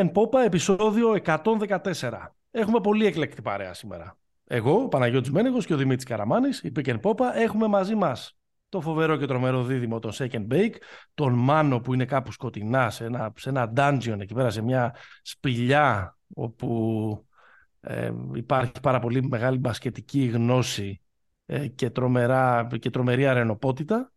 Pink and Popa, επεισόδιο 114. Έχουμε πολύ εκλεκτή παρέα σήμερα. Εγώ, ο Παναγιώτης Μένεγος και ο Δημήτρης Καραμάνης, η Pink and Popa, έχουμε μαζί μας το φοβερό και τρομερό δίδυμο, τον Second Bake, τον Μάνο που είναι κάπου σκοτεινά, σε ένα, σε ένα dungeon εκεί πέρα, σε μια σπηλιά όπου ε, υπάρχει πάρα πολύ μεγάλη μπασκετική γνώση ε, και, τρομερά, και τρομερή αρενοπότητα,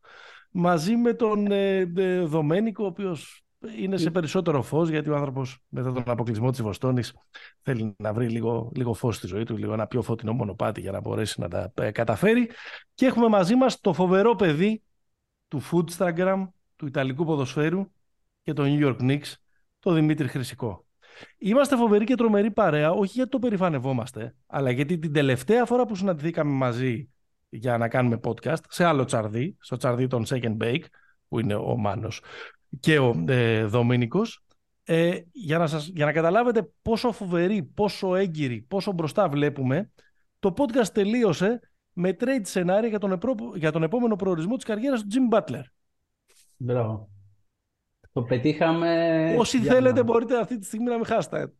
μαζί με τον ε, ε Δομένικο, ο οποίος είναι σε περισσότερο φως γιατί ο άνθρωπος μετά τον αποκλεισμό της Βοστόνης θέλει να βρει λίγο, λίγο φως στη ζωή του, λίγο ένα πιο φωτεινό μονοπάτι για να μπορέσει να τα ε, καταφέρει. Και έχουμε μαζί μας το φοβερό παιδί του Foodstagram, του Ιταλικού ποδοσφαίρου και των New York Knicks, το Δημήτρη Χρυσικό. Είμαστε φοβεροί και τρομεροί παρέα, όχι γιατί το περηφανευόμαστε, αλλά γιατί την τελευταία φορά που συναντηθήκαμε μαζί για να κάνουμε podcast, σε άλλο τσαρδί, στο τσαρδί των Second Bake, που είναι ο Μάνος και ο ε, Δομήνικος, ε, για, να σας, για να καταλάβετε πόσο φοβερή, πόσο έγκυρη, πόσο μπροστά βλέπουμε, το podcast τελείωσε με trade σενάρια για τον, για τον επόμενο προορισμό της καριέρας του Jim Butler. Μπράβο. Το πετύχαμε... Όσοι θέλετε μπορείτε αυτή τη στιγμή να μην χάσετε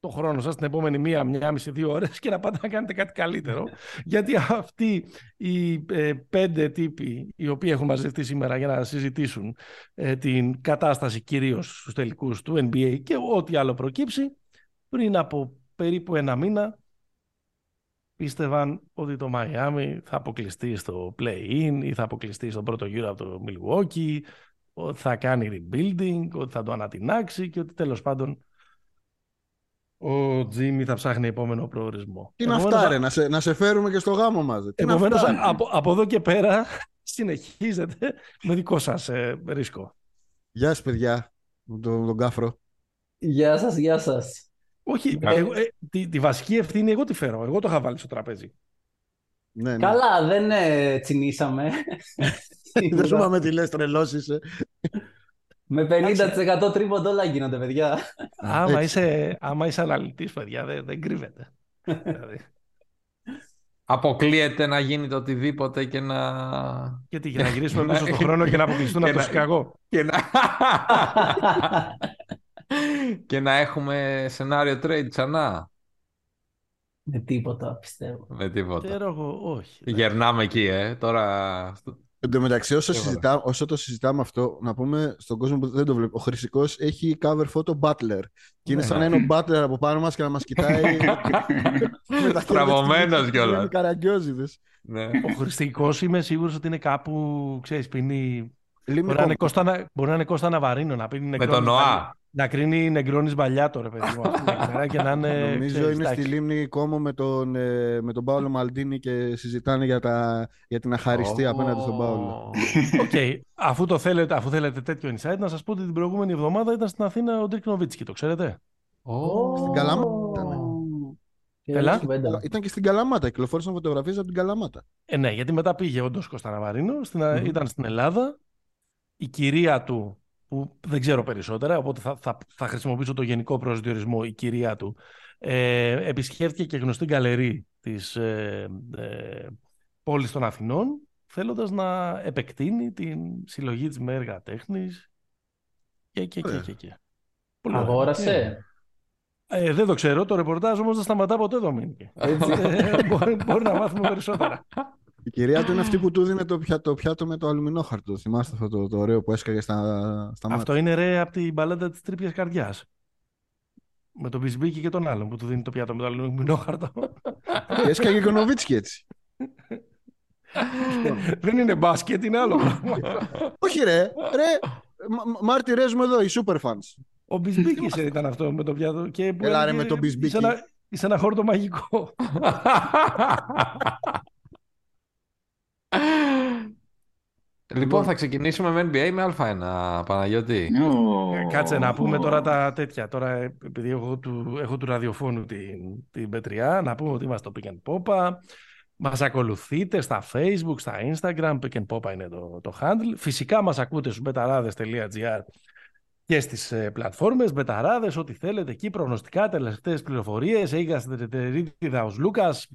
το χρόνο σας την επόμενη μία, μία μισή, δύο ώρες και να πάτε να κάνετε κάτι καλύτερο. Γιατί αυτοί οι ε, πέντε τύποι οι οποίοι έχουν μαζευτεί σήμερα για να συζητήσουν ε, την κατάσταση κυρίως στους τελικούς του NBA και ό,τι άλλο προκύψει, πριν από περίπου ένα μήνα πίστευαν ότι το Miami θα αποκλειστεί στο play-in ή θα αποκλειστεί στον πρώτο γύρο από το Milwaukee, ότι θα κάνει rebuilding, ότι θα το ανατινάξει και ότι τέλος πάντων ο Τζίμι θα ψάχνει επόμενο προορισμό. Τι να αυτά, ρε, να σε, να σε φέρουμε και στο γάμο μας. Επομένως, από, από εδώ και πέρα συνεχίζετε με δικό σας ε, ρίσκο. Γεια σας, παιδιά, τον, τον κάφρο. Γεια σας, γεια σας. Όχι, εγώ, ε, τη, τη, βασική ευθύνη εγώ τη φέρω. Εγώ το είχα βάλει στο τραπέζι. Ναι, ναι. Καλά, δεν ε, τσινήσαμε. δεν σου είπαμε τι λες, τρελώσεις. Ε. Με 50% τρίποντο όλα γίνονται, παιδιά. Άμα είσαι, άμα είσαι αναλυτής, παιδιά, δεν, δεν κρύβεται. δηλαδή. Αποκλείεται να γίνει το οτιδήποτε και να... Και τι, για να γυρίσουμε μέσα στον χρόνο και να αποκλειστούν από το Σικαγό. Και να... και να έχουμε σενάριο trade ξανά. Με τίποτα, πιστεύω. Με τίποτα. εγώ, όχι. Γερνάμε εκεί, ε. Τώρα Εν τω μεταξύ, όσο, συζητά, όσο το συζητάμε αυτό, να πούμε στον κόσμο που δεν το βλέπει, ο Χρυσικός έχει cover photo Butler. Και είναι σαν να είναι ο Butler από πάνω μας και να μας κοιτάει. Στραβωμένος κιόλας. Είναι καραγκιόζηδες. Ναι. Ο Χρυσικός είμαι σίγουρος ότι είναι κάπου, ξέρεις, πίνει. Μπορεί να, είναι Κώστα, μπορεί να είναι Costa Navarino να πίνει Με τον ΝΟΑ. Να πίνει negroni sbagliato, ρε παιδί μου. και να είναι, Νομίζω είναι στη λίμνη Κόμο με τον, ε, με τον Πάολο Μαλντίνι και συζητάνε για, τα, για την αχαριστή oh. απέναντι στον Πάολο. okay. αφού, το θέλετε, αφού θέλετε τέτοιο insight, να σας πω ότι την προηγούμενη εβδομάδα ήταν στην Αθήνα ο Ντιρκ Νοβίτσκι, το ξέρετε; Oh. Στην Καλαμάτα ήταν. Ήταν και στην Καλαμάτα. Κυκλοφόρησαν φωτογραφίες από την Καλαμάτα. Ε, ναι, γιατί μετά πήγε όντω Κώστα Ναβαρίνο. mm-hmm. Ήταν στην Ελλάδα. Η κυρία του που δεν ξέρω περισσότερα, οπότε θα, θα, θα χρησιμοποιήσω το γενικό προσδιορισμό η κυρία του, ε, επισκέφθηκε και γνωστή γκαλερί της ε, ε, πόλης των Αθηνών, θέλοντας να επεκτείνει την συλλογή της με έργα τέχνης και και και και. και. Αγόρασε. Ε, δεν το ξέρω, το ρεπορτάζ όμως δεν σταματά ποτέ εδώ ε, μπορεί, μπορεί να μάθουμε περισσότερα. Η κυρία του είναι αυτή που του δίνει το πιάτο, το πιάτο με το αλουμινόχαρτο. Θυμάστε αυτό το, το ωραίο που έσκαγε στα, στα μάτια; Αυτό είναι ρε από την μπαλάντα της τρίπια καρδιάς. Με τον Μπισμπίκη και τον άλλον που του δίνει το πιάτο με το αλουμινόχαρτο. Και έσκαγε και ο Νοβίτσκι έτσι. Δεν είναι μπάσκετ, είναι άλλο Όχι ρε, ρε, μάρτυρες μου εδώ, οι super fans. Ο Μπισμπίκης ήταν αυτό με το πιάτο. Και Έλα ρε με τον Μπισμπίκη. Είσαι ένα χόρτο μαγικό. Λοιπόν, θα ξεκινήσουμε με NBA με Α1, Παναγιώτη. Ε, κάτσε να πούμε τώρα τα τέτοια. Τώρα, επειδή έχω του, έχω του ραδιοφώνου την, την Πετριά, να πούμε ότι είμαστε στο Pick and Popa. Μας ακολουθείτε στα Facebook, στα Instagram, Pick and Popa είναι το, το handle. Φυσικά μας ακούτε στους betarades.gr και στις ε, πλατφόρμες, μπεταράδες, ό,τι θέλετε εκεί, προγνωστικά, τελευταίες πληροφορίες, έγινε τερίτιδα ο Λούκας,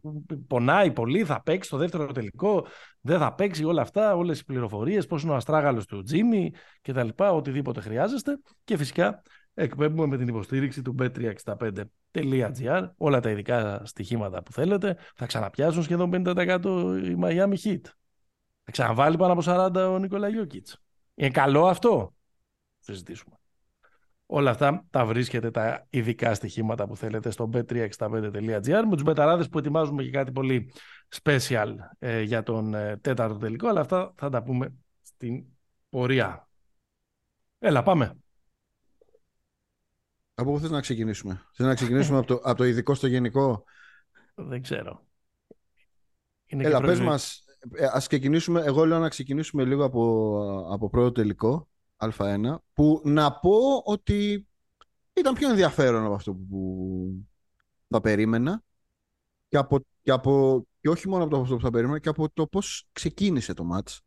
πονάει πολύ, θα παίξει το δεύτερο τελικό, δεν θα παίξει όλα αυτά, όλες οι πληροφορίες, πώς είναι ο αστράγαλος του Τζίμι και τα λοιπά, οτιδήποτε χρειάζεστε και φυσικά εκπέμπουμε με την υποστήριξη του bet365.gr όλα τα ειδικά στοιχήματα που θέλετε. Θα ξαναπιάσουν σχεδόν 50% η Miami Heat. Θα ξαναβάλει πάνω από 40 ο Νικόλα Γιώκητς. Είναι καλό αυτό; Συζητήσουμε. Όλα αυτά τα βρίσκετε τα ειδικά στοιχήματα που θέλετε στο bet365.gr με τους μπεταράδες που ετοιμάζουμε και κάτι πολύ special ε, για τον ε, τέταρτο τελικό, αλλά αυτά θα τα πούμε στην πορεία. Έλα, πάμε. Από πού θες να ξεκινήσουμε; Θες να ξεκινήσουμε από, το, από το ειδικό στο γενικό; Δεν ξέρω. Είναι Έλα, πες μας, ε, ας ξεκινήσουμε, εγώ λέω να ξεκινήσουμε λίγο από, από πρώτο τελικό, Α1, που να πω ότι ήταν πιο ενδιαφέρον από αυτό που θα περίμενα και, από, και, από, και όχι μόνο από αυτό που θα περίμενα και από το πώς ξεκίνησε το μάτς.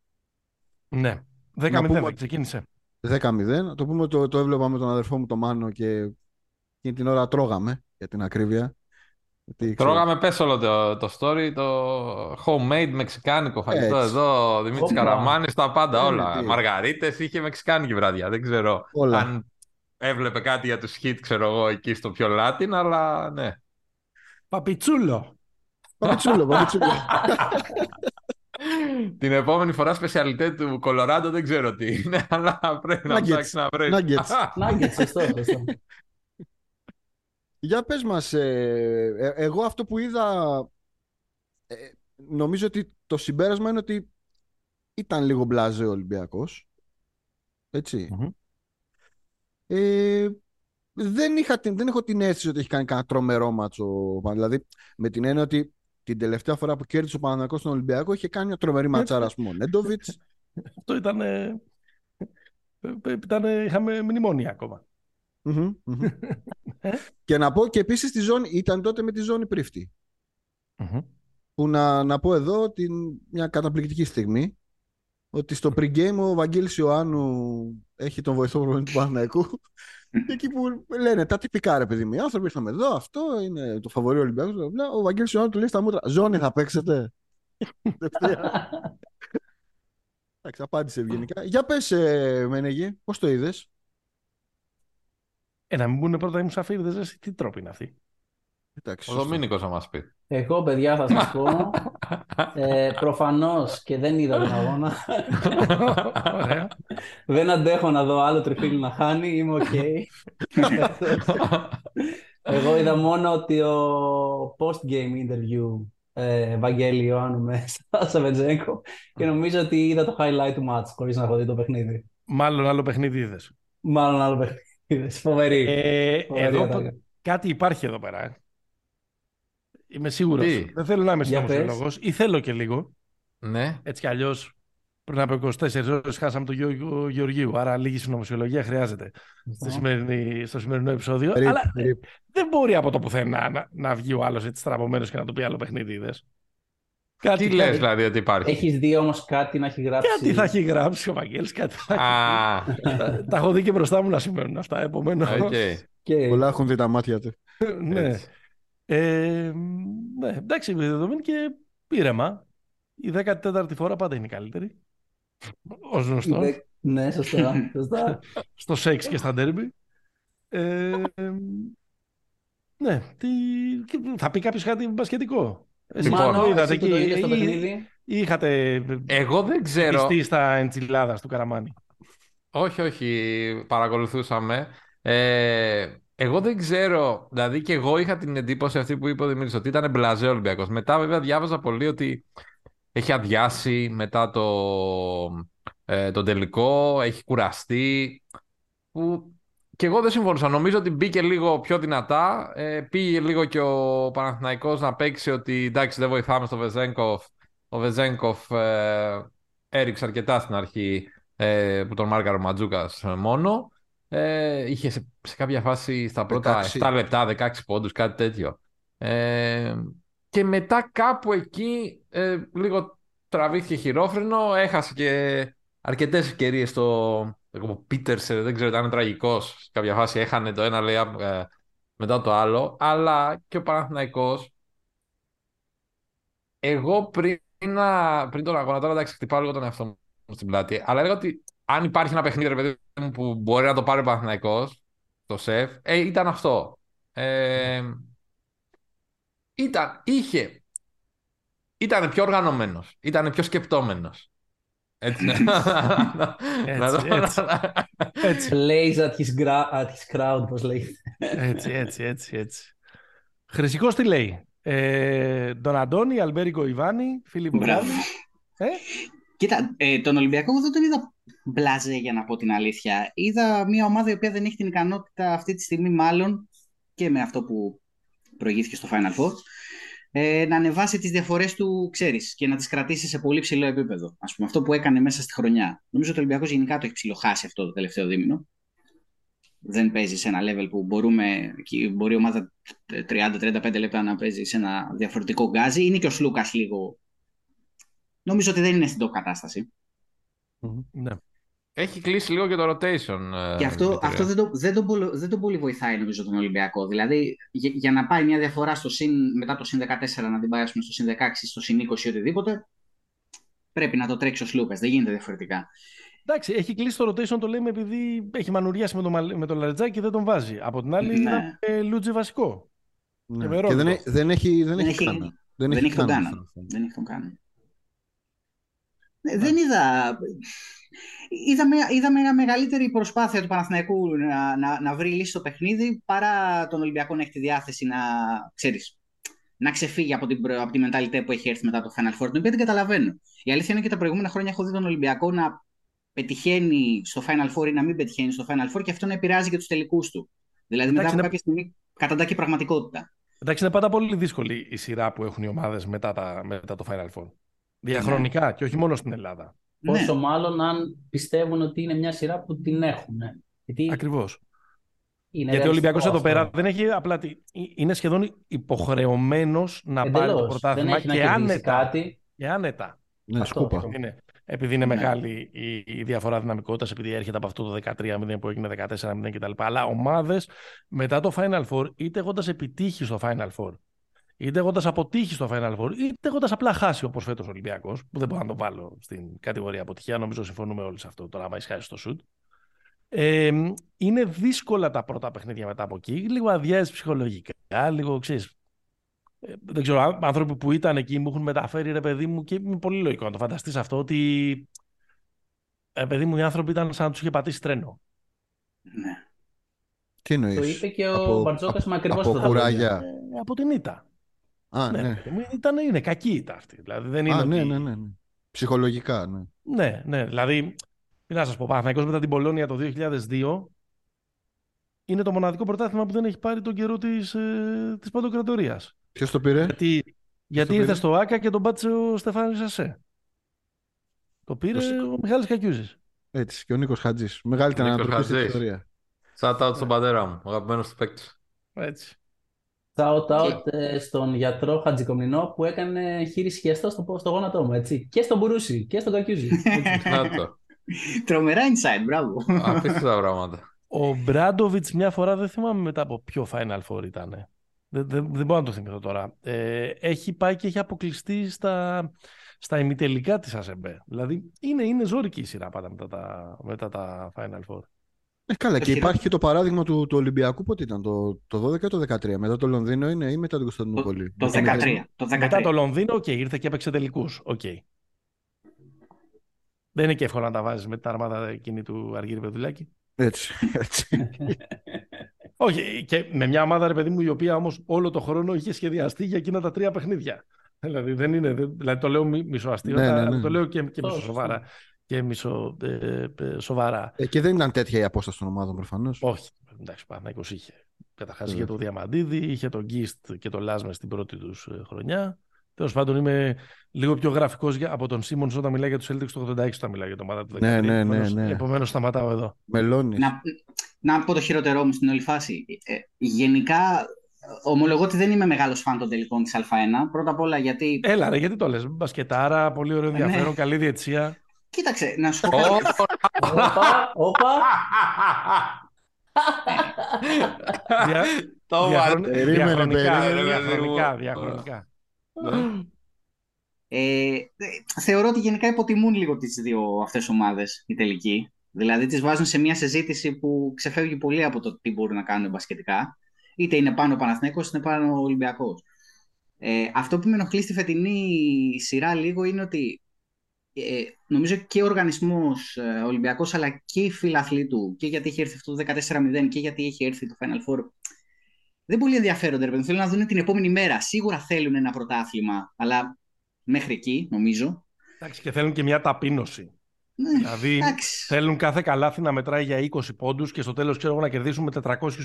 Ναι, 10-0 ξεκίνησε. 10-0. Το πούμε το, το έβλεπα με τον αδερφό μου το Μάνο και εκείνη την ώρα τρώγαμε για την ακρίβεια. Τρώγαμε πες όλο το, το story, το homemade μεξικάνικο φαγητό Έτσι. εδώ, Δημήτρης Καραμάνης, τα πάντα όλα. Μαργαρίτες, είχε μεξικάνικη βραδιά, δεν ξέρω όλα. αν έβλεπε κάτι για τους hit, ξέρω εγώ, εκεί στο πιο Latin, αλλά ναι. Παπιτσούλο. Παπιτσούλο, παπιτσούλο. Την επόμενη φορά σπεσιαλιτέ του Κολοράντο δεν ξέρω τι είναι, αλλά πρέπει να ψάξει να βρει. Nuggets, σωστό, σωστό. Για πες μας, ε, ε, εγώ αυτό που είδα, ε, νομίζω ότι το συμπέρασμα είναι ότι ήταν λίγο μπλάζε ο Ολυμπιακός. Ε, δεν, είχα, δεν έχω την αίσθηση ότι έχει κάνει κανένα τρομερό μάτσο. Δηλαδή, με την έννοια ότι την τελευταία φορά που κέρδισε ο Παναγιακός στον Ολυμπιακό είχε κάνει μια τρομερή ματσάρα, ας πούμε, ο Νέντοβιτς. Αυτό ήταν... ήταν είχαμε μνημόνια ακόμα. Και να πω και επίσης τη ζώνη, ήταν τότε με τη ζώνη πρίφτη. Που να, να πω εδώ την, μια καταπληκτική στιγμή ότι στο pre-game ο Βαγγέλης Ιωάννου έχει τον βοηθό προπονητή του Παναθηναϊκού εκεί που λένε τα τυπικά ρε παιδί μου, οι άνθρωποι ήρθαμε εδώ, αυτό είναι το φαβορείο Ολυμπιακός. Ο Βαγγέλης Ιωάννου του λέει στα μούτρα, ζώνη θα παίξετε. Εντάξει, απάντησε ευγενικά. Για πες, ε, Μενεγή, πώς το είδες; Ε, να μην μπουν πρώτα οι μουσαφίρηδες, τι τρόποι είναι αυτοί. ο Δομήνικος θα μας πει. Εγώ, παιδιά, θα σας πω. ε, προφανώς και δεν είδα τον αγώνα. δεν αντέχω να δω άλλο τριφύλι να χάνει. Είμαι οκ. Εγώ είδα μόνο ότι ο post-game interview ε, Βαγγέλη Ιωάννου με Σαβετζέγκο και νομίζω ότι είδα το highlight του match χωρίς να έχω δει το παιχνίδι. Μάλλον άλλο παιχνίδι είδες. Μάλλον άλλο παιχνίδι. Φοβερή. Ε, εδώ, κάτι υπάρχει εδώ πέρα. Ε. Είμαι σίγουρος. Δεν θέλω να είμαι συνωμοσιολόγο ή θέλω και λίγο. Ναι. Έτσι κι αλλιώς πριν από 24 ώρες χάσαμε τον Γιώργο Γεωργίου. Άρα λίγη συνωμοσιολογία χρειάζεται στο, σημερινή, στο σημερινό επεισόδιο. Αλλά δεν μπορεί από το πουθενά να, να βγει ο άλλος έτσι στραβωμένος και να του πει άλλο παιχνίδι. Είδες. Κάτι Τι λες, δηλαδή ότι υπάρχει; Έχεις δει όμως κάτι να έχει γράψει; Κάτι θα έχει γράψει ο Βαγγέλης, κάτι θα έχει τα, τα έχω δει και μπροστά μου να σημαίνουν αυτά. Επομένως. Okay. Και... Πολλά έχουν δει τα μάτια του. ναι. Ε, ναι. Εντάξει, δεδομένη και ήρεμα. Η 14η φορά πάντα είναι η καλύτερη. Ω γνωστός. Ναι, σωστά. σωστά. Στο σεξ και στα ντέρμπι. Ε, ναι, τι... θα πει κάποιος κάτι μπασχετικό. Εσύ λοιπόν, είδατε εκεί. Ή, είχατε Εγώ δεν ξέρω. πιστεί στα εντσιλάδας του Καραμάνη. Όχι, όχι. Παρακολουθούσαμε. Ε, εγώ δεν ξέρω. Δηλαδή και εγώ είχα την εντύπωση αυτή που είπε ο Δημήτρης ότι ήταν μπλαζέ Ολυμπιακός. Μετά βέβαια διάβαζα πολύ ότι έχει αδειάσει μετά το, ε, το τελικό, έχει κουραστεί. Που και εγώ δεν συμφωνούσα. Νομίζω ότι μπήκε λίγο πιο δυνατά. Ε, πήγε λίγο και ο Παναθηναϊκός να παίξει ότι εντάξει δεν βοηθάμε στο Βεζέγκοφ. Ο Βεζέγκοφ ε, έριξε αρκετά στην αρχή ε, που τον μάρκαρε ο Ματζούκας μόνο. Ε, είχε σε, σε, κάποια φάση στα πρώτα 7 λεπτά 16 πόντους, κάτι τέτοιο. Ε, και μετά κάπου εκεί ε, λίγο τραβήθηκε χειρόφρενο, έχασε και αρκετές ευκαιρίες στο, ο Πίτερσερ, δεν ξέρω, ήταν τραγικός. Σε κάποια φάση έχανε το ένα λέει ε, μετά το άλλο. Αλλά και ο Παναθηναϊκός εγώ πριν, να, πριν τον αγώνα, τώρα εντάξει, χτυπάω λίγο τον εαυτό μου στην πλάτη. Αλλά έλεγα ότι αν υπάρχει ένα παιχνίδι, ρε παιδί μου, που μπορεί να το πάρει ο Παναθηναϊκός, το σεφ, ε, ήταν αυτό. Ε, ήταν, είχε, ήταν πιο οργανωμένος, ήταν πιο σκεπτόμενος. Έτσι, έτσι, έτσι. έτσι. Plays at his, at his crowd, πώς λέει. έτσι, έτσι, έτσι, έτσι. Χρυσικός τι λέει; Ε, τον Αντώνη, Αλμπέρικο Ιβάνη, Φίλιππο Μπράβο. Ε; Κοίτα, ε, τον Ολυμπιακό δεν τον είδα μπλάζε για να πω την αλήθεια. Είδα μια ομάδα η οποία δεν έχει την ικανότητα αυτή τη στιγμή μάλλον και με αυτό που προηγήθηκε στο Final Four ε, να ανεβάσει τις διαφορές του, ξέρεις, και να τις κρατήσει σε πολύ ψηλό επίπεδο. Ας πούμε, αυτό που έκανε μέσα στη χρονιά. Νομίζω ότι ο Ολυμπιακός γενικά το έχει ψηλοχάσει αυτό το τελευταίο δίμηνο. Δεν παίζει σε ένα level που μπορούμε, μπορεί η ομάδα 30-35 λεπτά να παίζει σε ένα διαφορετικό γκάζι. Είναι και ο Σλούκας λίγο... Νομίζω ότι δεν είναι στην top κατάσταση. Ναι. Έχει κλείσει λίγο και το rotation. Ε, και αυτό, αυτό δεν, το, δεν, το, δεν το πολύ βοηθάει νομίζω τον Ολυμπιακό. Δηλαδή για, για, να πάει μια διαφορά στο συν, μετά το συν 14 να την πάει στο συν 16, στο συν 20 οτιδήποτε, πρέπει να το τρέξει ο Σλούκας. Δεν γίνεται διαφορετικά. Εντάξει, έχει κλείσει το rotation, το λέμε επειδή έχει μανουριάσει με τον, με τον Λαρετζάκη και δεν τον βάζει. Από την άλλη, ναι. είναι Λούτζι βασικό. Ναι. Και, και δεν, έχει, δεν έχει, δεν έχει, έχει, δεν έχει, τον Κάναν. Δεν έχει τον Κάναν. Δεν είδα είδαμε, είδαμε μια μεγαλύτερη προσπάθεια του Παναθηναϊκού να, να, να βρει λύση στο παιχνίδι παρά τον Ολυμπιακό να έχει τη διάθεση να, ξέρεις, να ξεφύγει από την, από τη μενταλιτέ που έχει έρθει μετά το Final Four, την οποία την καταλαβαίνω. Η αλήθεια είναι και τα προηγούμενα χρόνια έχω δει τον Ολυμπιακό να πετυχαίνει στο Final Four ή να μην πετυχαίνει στο Final Four και αυτό να επηρεάζει και τους τελικούς του. Δηλαδή μετά από κάποια στιγμή καταντά και πραγματικότητα. Εντάξει, είναι πάντα πολύ δύσκολη η σειρά που έχουν οι ομάδες μετά, μετά το Final Four. Διαχρονικά ναι. και όχι μόνο στην Ελλάδα. Πόσο ναι. μάλλον αν πιστεύουν ότι είναι μια σειρά που την έχουν. Γιατί... Ακριβώς. Γιατί ο Ολυμπιακός εδώ πέρα δεν έχει απλά. Είναι σχεδόν υποχρεωμένος να πάρει το πρωτάθλημα και, άνετα. Κάτι. και άνετα. Ναι, σκούπα. Είναι, επειδή είναι ναι. μεγάλη η, η διαφορά δυναμικότητας, επειδή έρχεται από αυτό το 13-0 που έγινε 14-0 κτλ. Αλλά ομάδες μετά το Final Four, είτε έχοντας επιτύχει στο Final Four, είτε έχοντας αποτύχει στο Final Four, είτε έχοντας απλά χάσει όπως φέτος ο Ολυμπιακός, που δεν μπορώ να το βάλω στην κατηγορία αποτυχία, νομίζω συμφωνούμε όλοι σε αυτό τώρα, άμα έχει χάσεις στο σουτ. Ε, είναι δύσκολα τα πρώτα παιχνίδια μετά από εκεί. Λίγο αδειάζει ψυχολογικά, λίγο ξέρεις. Ε, δεν ξέρω, άνθρωποι που ήταν εκεί μου έχουν μεταφέρει ρε παιδί μου και είναι πολύ λογικό να το φανταστείς αυτό ότι. Ε, παιδί μου, οι άνθρωποι ήταν σαν να τους είχε πατήσει τρένο. Ναι. Τι εννοείς; Το είπε και ο Μπαρτζόκας με ακριβώς το κουράγια. Ε, από την ήττα. Α, ναι. ναι. Ήταν, είναι κακή ήττα αυτή. Δηλαδή, δεν είναι Α, ναι, ναι, ναι, ναι. Ψυχολογικά, ναι. Ναι, ναι. Δηλαδή, τι να σας πω, Παναθηναϊκός μετά την Πολώνια το 2002 είναι το μοναδικό πρωτάθλημα που δεν έχει πάρει τον καιρό της ε, της παντοκρατορίας. Ποιος το πήρε; Γιατί, γιατί ήρθε στο ΆΚΑ και τον πάτησε ο Στεφάνης Σασέ. Το πήρε το... ο Μιχάλης Κακιούζης. Έτσι, και ο Νίκος Χατζής. Μεγάλη την ανατροπή στην ιστορία. Shout out στον πατέρα μου, αγαπημένος του παίκτη. Έτσι. Shout out ε, στον γιατρό Χατζικομινό που έκανε χείριση χεστό στο, στο γόνατό μου, έτσι. Και στον Μπουρούση και στον Κακιούζη. Τρομερά inside, μπράβο. Αφήστε τα πράγματα. Ο Μπράντοβιτς μια φορά δεν θυμάμαι μετά από ποιο Final Four ήταν. Δεν, δεν, δεν μπορώ να το θυμηθώ τώρα. Ε, έχει πάει και έχει αποκλειστεί στα, στα ημιτελικά της ΑΣΕΜΠΕ. Δηλαδή είναι, είναι ζώρικη η σειρά πάντα μετά τα, μετά τα Final Four. Ε, καλά, και υπάρχει και το παράδειγμα του, του Ολυμπιακού. Πότε ήταν, το, το 12 ή το 13. Μετά το Λονδίνο είναι ή μετά την Κωνσταντινούπολη; Το, το 13. Το 13. Μετά το Λονδίνο, και ήρθε και έπαιξε τελικούς. Okay. Δεν είναι και εύκολο να τα βάζεις με την αρμάδα εκείνη του Αργύρι Πεδουλάκη. Έτσι. έτσι. Όχι, και με μια ομάδα, ρε παιδί μου, η οποία όμως όλο το χρόνο είχε σχεδιαστεί για εκείνα τα τρία παιχνίδια. Δηλαδή, δεν είναι, δηλαδή το λέω μισοαστείο, ναι, ναι, ναι. το λέω και, και μισοσοβαρά και μισο, ε, ε, σοβαρά. Ε, και δεν ήταν τέτοια η απόσταση των ομάδων προφανώς. Όχι. Εντάξει, Παναγικό είχε. Καταρχάς είχε το Διαμαντίδη, είχε τον Γκίστ και το Λάσμες στην πρώτη τους ε, χρονιά. Τέλος πάντων, είμαι λίγο πιο γραφικός από τον Σίμονς όταν μιλάει για τους Celtics το 86 όταν μιλάει για το ομάδα του 2013. Ναι, ναι, ναι, ναι. Επομένως, σταματάω εδώ. Μελώνεις. Να, να πω το χειρότερό μου στην όλη φάση. Ε, γενικά, ομολογώ ότι δεν είμαι μεγάλος φαν των τελικών της Α1. Πρώτα απ' όλα γιατί. Έλα, ρε, γιατί το λες. Μπασκετάρα, πολύ ωραίο ναι. ενδιαφέρον, καλή διετσία. Κοίταξε, να σου πω κάτι. Όπα, όπα. Διαχρονικά, διαχρονικά. Ε, θεωρώ ότι γενικά υποτιμούν λίγο τις δύο αυτές ομάδες οι τελικοί. Δηλαδή τις βάζουν σε μια συζήτηση που ξεφεύγει πολύ από το τι μπορούν να κάνουν μπασκετικά. Είτε είναι πάνω ο Παναθηναίκος, είτε είναι πάνω ο Ολυμπιακός. Ε, αυτό που με ενοχλεί στη φετινή σειρά λίγο είναι ότι ε, νομίζω και ο οργανισμός ε, Ολυμπιακός αλλά και οι φίλαθλοι του και γιατί έχει έρθει αυτό το 14-0 και γιατί έχει έρθει το Final Four δεν πολύ ενδιαφέρονται. Ρε, θέλουν να δουν την επόμενη μέρα. Σίγουρα θέλουν ένα πρωτάθλημα, αλλά μέχρι εκεί νομίζω. Εντάξει, και θέλουν και μια ταπείνωση. Ναι, δηλαδή εντάξει. θέλουν κάθε καλάθι να μετράει για 20 πόντους και στο τέλος ξέρω να κερδίσουμε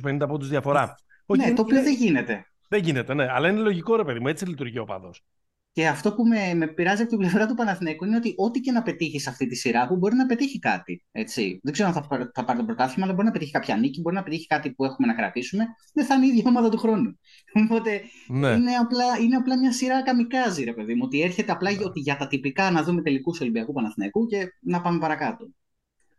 450 πόντους διαφορά. Ναι, το οποίο δεν γίνεται. Δεν γίνεται, ναι. Αλλά είναι λογικό ρε παιδί μου, έτσι λειτουργεί ο παδός. Και αυτό που με, με πειράζει από την πλευρά του Παναθηναίκου είναι ότι ό,τι και να πετύχει σε αυτή τη σειρά που μπορεί να πετύχει κάτι. Έτσι. Δεν ξέρω αν θα, θα πάρει το πρωτάθλημα, αλλά μπορεί να πετύχει κάποια νίκη, μπορεί να πετύχει κάτι που έχουμε να κρατήσουμε. Δεν θα είναι η ίδια ομάδα του χρόνου. Οπότε ναι. είναι, απλά, είναι απλά μια σειρά καμικάζι, ρε παιδί μου. Ότι έρχεται απλά ναι. ότι για τα τυπικά να δούμε τελικούς Ολυμπιακού Παναθηναίκου και να πάμε παρακάτω.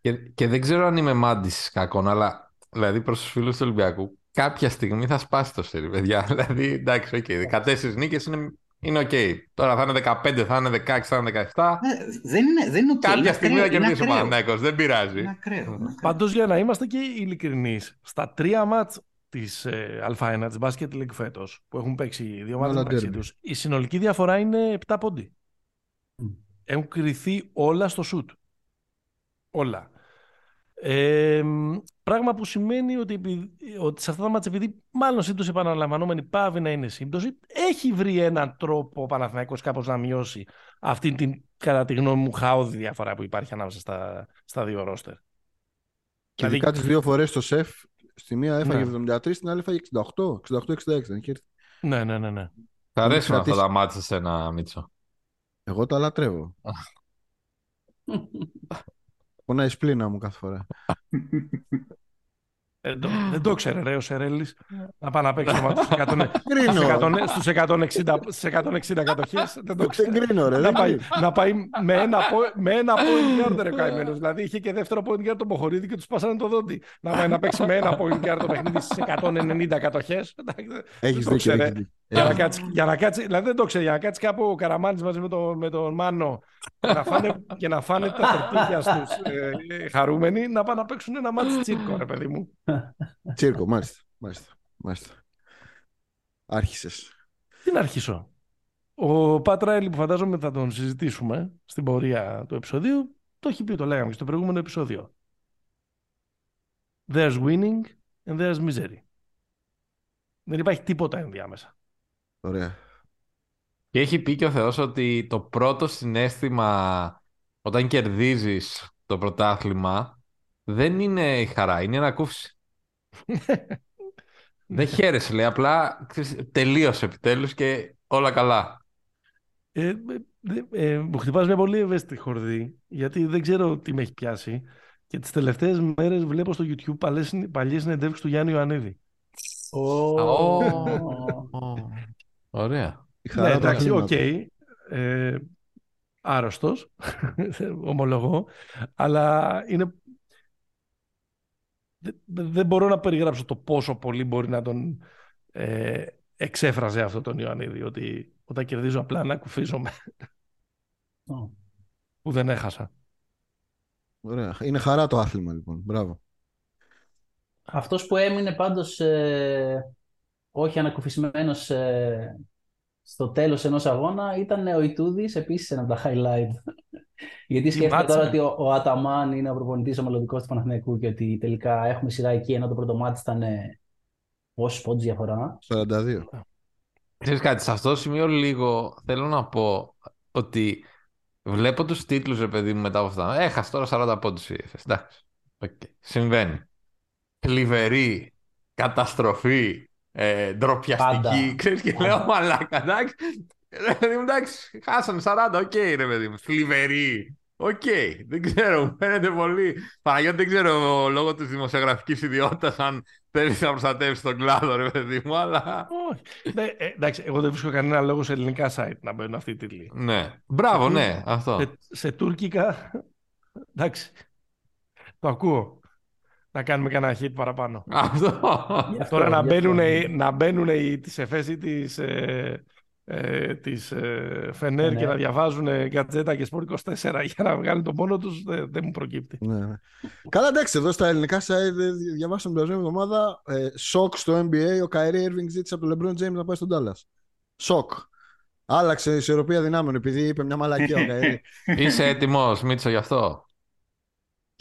Και, και δεν ξέρω αν είμαι μάντης κακών, αλλά δηλαδή προς τους φίλους του Ολυμπιακού, κάποια στιγμή θα σπάσει το σερί, παιδιά. δηλαδή, εντάξει, okay, 14 νίκες είναι είναι ok. Okay. Τώρα θα είναι 15, θα είναι 16, θα είναι 17. Ε, δεν είναι, δεν είναι okay. Κάποια στιγμή θα κερδίσει ο Παναθηναϊκός, δεν πειράζει. Είναι ακραίο. Πάντως για να είμαστε και ειλικρινείς, στα τρία μάτς της ε, Α1 της Basket League φέτος που έχουν παίξει οι δύο ομάδες μεταξύ τους, η συνολική διαφορά είναι 7 πόντοι. Mm. Έχουν κρυθεί όλα στο σουτ. Όλα. Ε, πράγμα που σημαίνει ότι, ότι σε αυτά τα μάτια, επειδή μάλλον σύμπτωση επαναλαμβανόμενη πάβει να είναι σύμπτωση, έχει βρει έναν τρόπο ο Παναθηναϊκός κάπως να μειώσει αυτή την, κατά τη γνώμη μου, χαόδη διαφορά που υπάρχει ανάμεσα στα, στα δύο ρόστερ. Και δηλαδή... ειδικά τις δύο φορές στο ΣΕΦ, στη μία έφαγε ναι. 73, στην άλλη έφαγε 68, 68-66. Ναι, ναι, ναι. ναι. Θα αρέσουν αυτά τα μάτια σε ένα Μίτσο. Εγώ τα λατρεύω. Πονάει σπλήνα μου κάθε φορά. Ε, το, δεν το ξέρε ρε ο Σερέλης να πάει να παίξει το στους 160, στους 160 κατοχές. Δεν το ξέρε. ρε, να, πάει, να πάει με ένα, με ένα point guard ρε καημένος. Δηλαδή είχε και δεύτερο point guard το Μοχορίδη και τους πάσανε το δόντι. Να πάει να παίξει με ένα point guard το παιχνίδι στις 190 κατοχές. Έχεις δίκιο. Για να, κάτσει, για να κάτσει, δηλαδή δεν το ξέρει, για να κάτσει κάπου ο Καραμάνης μαζί με, το, με τον Μάνο και να φάνε, και να φάνε τα τερτίκια στους ε, χαρούμενοι να πάνε να παίξουν ένα μάτι τσίρκο, ρε παιδί μου. Τσίρκο, μάλιστα. μάλιστα, μάλιστα. Άρχισες. Τι να αρχίσω. Ο Πατράιλι που φαντάζομαι θα τον συζητήσουμε στην πορεία του επεισοδίου, το έχει πει, το λέγαμε και στο προηγούμενο επεισόδιο. There's winning and there's misery. Δεν υπάρχει τίποτα ενδιάμεσα. Ωραία. Και έχει πει και ο Θεός ότι το πρώτο συνέστημα όταν κερδίζεις το πρωτάθλημα δεν είναι η χαρά, είναι η ανακούφιση. δεν χαίρεσαι, λέει, απλά τελείωσε επιτέλους και όλα καλά. Ε, ε, ε, μου χτυπάς μια πολύ ευαίσθητη χορδή, γιατί δεν ξέρω τι με έχει πιάσει και τις τελευταίες μέρες βλέπω στο YouTube παλιές συνεντεύξεις του Γιάννη Ιωαννίδη. Ωραία. Ναι, εντάξει, ok. Okay. Ε, άρρωστος, ομολογώ, αλλά είναι... Δεν, μπορώ να περιγράψω το πόσο πολύ μπορεί να τον ε, εξέφραζε αυτό τον Ιωαννίδη, ότι όταν κερδίζω απλά ανακουφίζομαι. Που δεν έχασα. Ωραία. Είναι χαρά το άθλημα λοιπόν. Μπράβο. Αυτός που έμεινε πάντως ε, όχι ανακουφισμένος ε, στο τέλος ενός αγώνα ήταν ο Ιτούδης, επίσης ένα από τα highlight. Γιατί σκέφτεται τώρα ότι ο, ο Αταμάν είναι ο προπονητής ο μελλοντικός του Παναθηναϊκού και ότι τελικά έχουμε σειρά εκεί ενώ το πρώτο μάτι ήταν πόσους πόντους διαφορά. 42. Ξέρεις κάτι, σε αυτό το σημείο λίγο θέλω να πω ότι βλέπω τους τίτλους ρε παιδί μου μετά από αυτά. Έχασε τώρα 40 πόντους η Εντάξει. Okay. Συμβαίνει. Θλιβερή, καταστροφή, ε, ντροπιαστική. Ξέρεις και λέω μαλάκα, εντάξει. εντάξει, χάσανε 40, ok okay, ρε παιδί μου. Θλιβερή. Ok, okay, δεν ξέρω, μου φαίνεται πολύ. Παναγιώτη, δεν ξέρω λόγω της δημοσιογραφικής ιδιότητας αν θέλεις να προστατεύσεις τον κλάδο, ρε παιδί μου, αλλά. Όχι. Ναι, ε, εντάξει, εγώ δεν βρίσκω κανένα λόγο σε ελληνικά site να μπαίνουν αυτή η τίτλη. Ναι. Μπράβο, ναι, αυτό. Σε, σε τουρκικά. Εντάξει. Το ακούω να κάνουμε κανένα hit παραπάνω. Αυτό. Τώρα να μπαίνουν, να μπαίνουν τις εφές ή τις, ε, ε, της ε, Φενέρ και να διαβάζουν γκατζέτα και σπορ 24 για να βγάλουν το μόνο τους δεν, δεν μου προκύπτει. Ναι, ναι. Καλά εντάξει εδώ στα ελληνικά site διαβάσαμε την προηγούμενη εβδομάδα ε, σοκ στο NBA ο Kyrie Irving ζήτησε από τον LeBron James να πάει στον Dallas. Σοκ. Άλλαξε η ισορροπία δυνάμεων επειδή είπε μια μαλακία ο Kyrie. Είσαι έτοιμος Μίτσο γι' αυτό;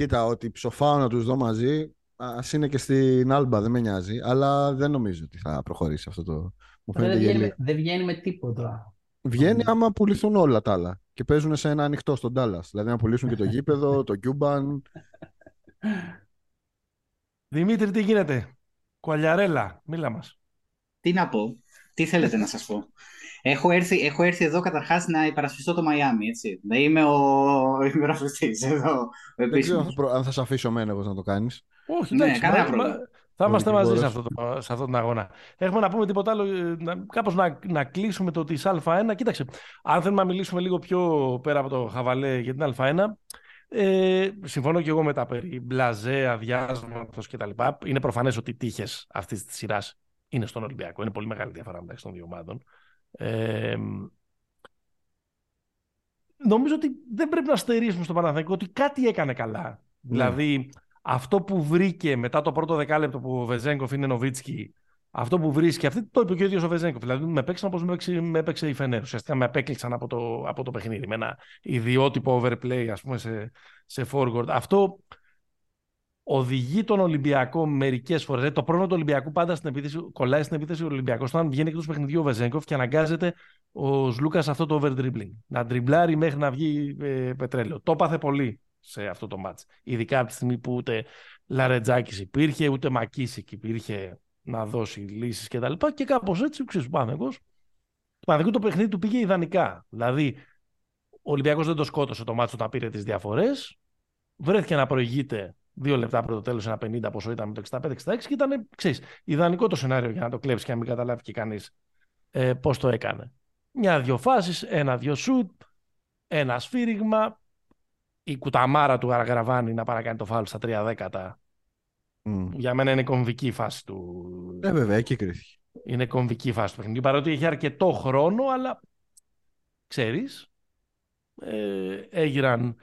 Κοίτα ότι ψοφάω να τους δω μαζί Ας είναι και στην Άλμπα, δεν με νοιάζει, αλλά δεν νομίζω ότι θα προχωρήσει αυτό το. δεν, βγαίνει, δεν βγαίνει με τίποτα. Βγαίνει άμα πουληθούν όλα τα άλλα και παίζουν σε ένα ανοιχτό στον Ντάλας. Δηλαδή να πουλήσουν και το γήπεδο, το Κιούμπαν. Δημήτρη, τι γίνεται; Κουαλιαρέλα, μίλα μας. Τι να πω, τι θέλετε να σας πω. Έχω έρθει, έχω έρθει εδώ καταρχάς να υπερασπιστώ το Μαϊάμι, έτσι. Να είμαι ο υπερασπιστής εδώ. Δεν ξέρω αν θα σε αφήσω μένεγο να το κάνεις. Όχι, ναι, κανένα πρόβλημα. Θα είμαστε μαζί σε, αυτό το, σε αυτόν τον αγώνα. Έχουμε να πούμε τίποτα άλλο, ε, κάπως να, να κλείσουμε το της Α1. Κοίταξε, αν θέλουμε να μιλήσουμε λίγο πιο πέρα από το χαβαλέ για την Α1, ε, συμφωνώ και εγώ με τα περί μπλαζέ, αδειάσματος κτλ. Είναι προφανές ότι οι τύχες αυτής της σειράς είναι στον Ολυμπιακό. Είναι πολύ μεγάλη διαφορά μεταξύ των δύο ομάδων. Ε, νομίζω ότι δεν πρέπει να στερήσουμε στο Παναθηναϊκό ότι κάτι έκανε καλά. Ναι. Δηλαδή, αυτό που βρήκε μετά το πρώτο δεκάλεπτο που ο Βεζέγκοφ είναι Νοβίτσκι, αυτό που βρίσκει, αυτή το είπε και ο ίδιος ο Βεζέγκοφ. Δηλαδή, με παίξαν όπως με, έπαιξε, με έπαιξε η Φενέρ. Ουσιαστικά με απέκλειξαν από το, από το παιχνίδι. Με ένα ιδιότυπο overplay, ας πούμε, σε, σε forward. Αυτό οδηγεί τον Ολυμπιακό μερικές φορές. Δηλαδή, το πρόβλημα του Ολυμπιακού πάντα στην επίθεση, κολλάει στην επίθεση του Ολυμπιακού. Όταν βγαίνει εκτός παιχνιδιού ο Βεζέγκοφ και αναγκάζεται ο Λούκα αυτό το over dribbling. Να τριμπλάρει μέχρι να βγει ε, πετρέλαιο. Το έπαθε πολύ σε αυτό το μάτς. Ειδικά από τη στιγμή που ούτε Λαρετζάκης υπήρχε, ούτε Μακίσικ υπήρχε να δώσει λύσεις και τα λοιπά και κάπως έτσι, ξέρεις, ο Παναθηναϊκός, το Παναθηναϊκό το παιχνίδι του πήγε ιδανικά. Δηλαδή, ο Ολυμπιακός δεν το σκότωσε το μάτσο όταν πήρε τις διαφορές, βρέθηκε να προηγείται δύο λεπτά πριν το τέλος, ένα 50 πόσο ήταν με το 65-66 και ήταν, ξέρεις, ιδανικό το σενάριο για να το κλέψει και να μην καταλάβει και κανείς ε, πώς το έκανε. Μια-δυο φάσεις, ένα-δυο σουτ, ένα σφύριγμα, η κουταμάρα του Αργραβάνη να παρακάνει το φάουλ στα τρία δέκατα. Mm. Για μένα είναι κομβική η φάση του. Ε, βέβαια, εκεί κρίθηκε. Είναι κομβική η φάση του παιχνιδιού. Παρότι έχει αρκετό χρόνο, αλλά ξέρεις, ε, έγιναν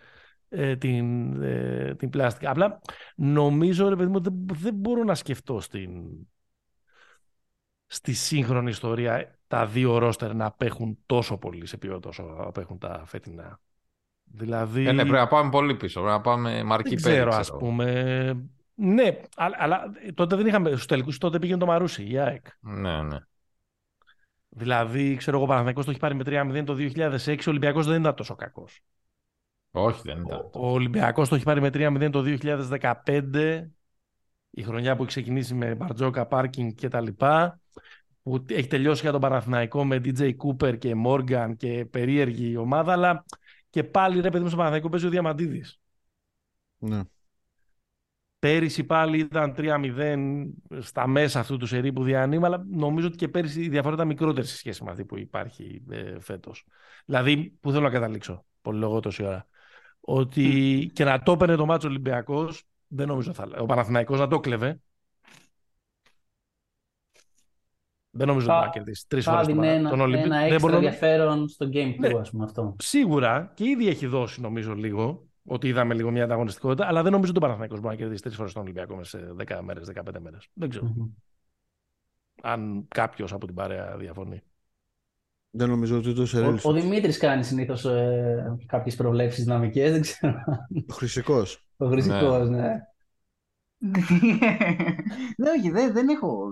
ε, την, ε, την πλάστικα. Απλά νομίζω, ρε παιδί μου, δεν, δεν μπορώ να σκεφτώ στην, στη σύγχρονη ιστορία τα δύο ρόστερ να απέχουν τόσο πολύ σε ποιότητα όσο απέχουν τα φετινά. Δηλαδή... Ε, ναι, πρέπει να πάμε πολύ πίσω. Πρέπει να πάμε μαρκή Δεν ξέρω, ας πούμε. Ναι, αλλά, αλλά, τότε δεν είχαμε στους τελικούς, τότε πήγαινε το Μαρούσι, η ΑΕΚ. Ναι, ναι. Δηλαδή, ξέρω εγώ, Παναθηναϊκός το έχει πάρει με 3-0 το 2006, ο Ολυμπιακός δεν ήταν τόσο κακός. Όχι, δεν ήταν. Ο, ο Ολυμπιακός το έχει πάρει με 3-0 το 2015, η χρονιά που έχει ξεκινήσει με Μπαρτζόκα, Πάρκινγκ κτλ. Που έχει τελειώσει για τον Παναθηναϊκό με DJ Cooper και Morgan και περίεργη ομάδα, αλλά και πάλι ρε παιδί μου στο Παναθηναϊκό παίζει ο Διαμαντίδης. Ναι. Πέρυσι πάλι ήταν 3-0 στα μέσα αυτού του σερί που διανύμα, αλλά νομίζω ότι και πέρυσι η διαφορά ήταν μικρότερη σε σχέση με αυτή που υπάρχει ε, φέτος. Δηλαδή, που θέλω να καταλήξω, πολύ λόγω τόση ώρα, ότι και να το έπαιρνε το μάτσο Ολυμπιακός, δεν νομίζω θα Ο Παναθηναϊκός να το κλεβε, Δεν νομίζω ότι θα κερδίσει τρεις φορές τον ένα, τον Ολυμπιακό. Ένα έξτρα ενδιαφέρον στο Game 2, ναι, ας πούμε αυτό. Σίγουρα και ήδη έχει δώσει νομίζω λίγο ότι είδαμε λίγο μια ανταγωνιστικότητα, αλλά δεν νομίζω ότι ο Παναθηναϊκός μπορεί να κερδίσει τρεις φορές τον Ολυμπιακό μέσα σε 10 μέρες, 15 μέρες. Δεν ξερω Αν κάποιος από την παρέα διαφωνεί. Δεν νομίζω ότι το σε Ο, ο Δημήτρης κάνει συνήθως ε, κάποιες προβλέψεις δυναμικές, δεν ξέρω. Ο Χρυσικός. Ο Χρυσικός, ναι. ναι. ναι, όχι, δεν, δεν έχω.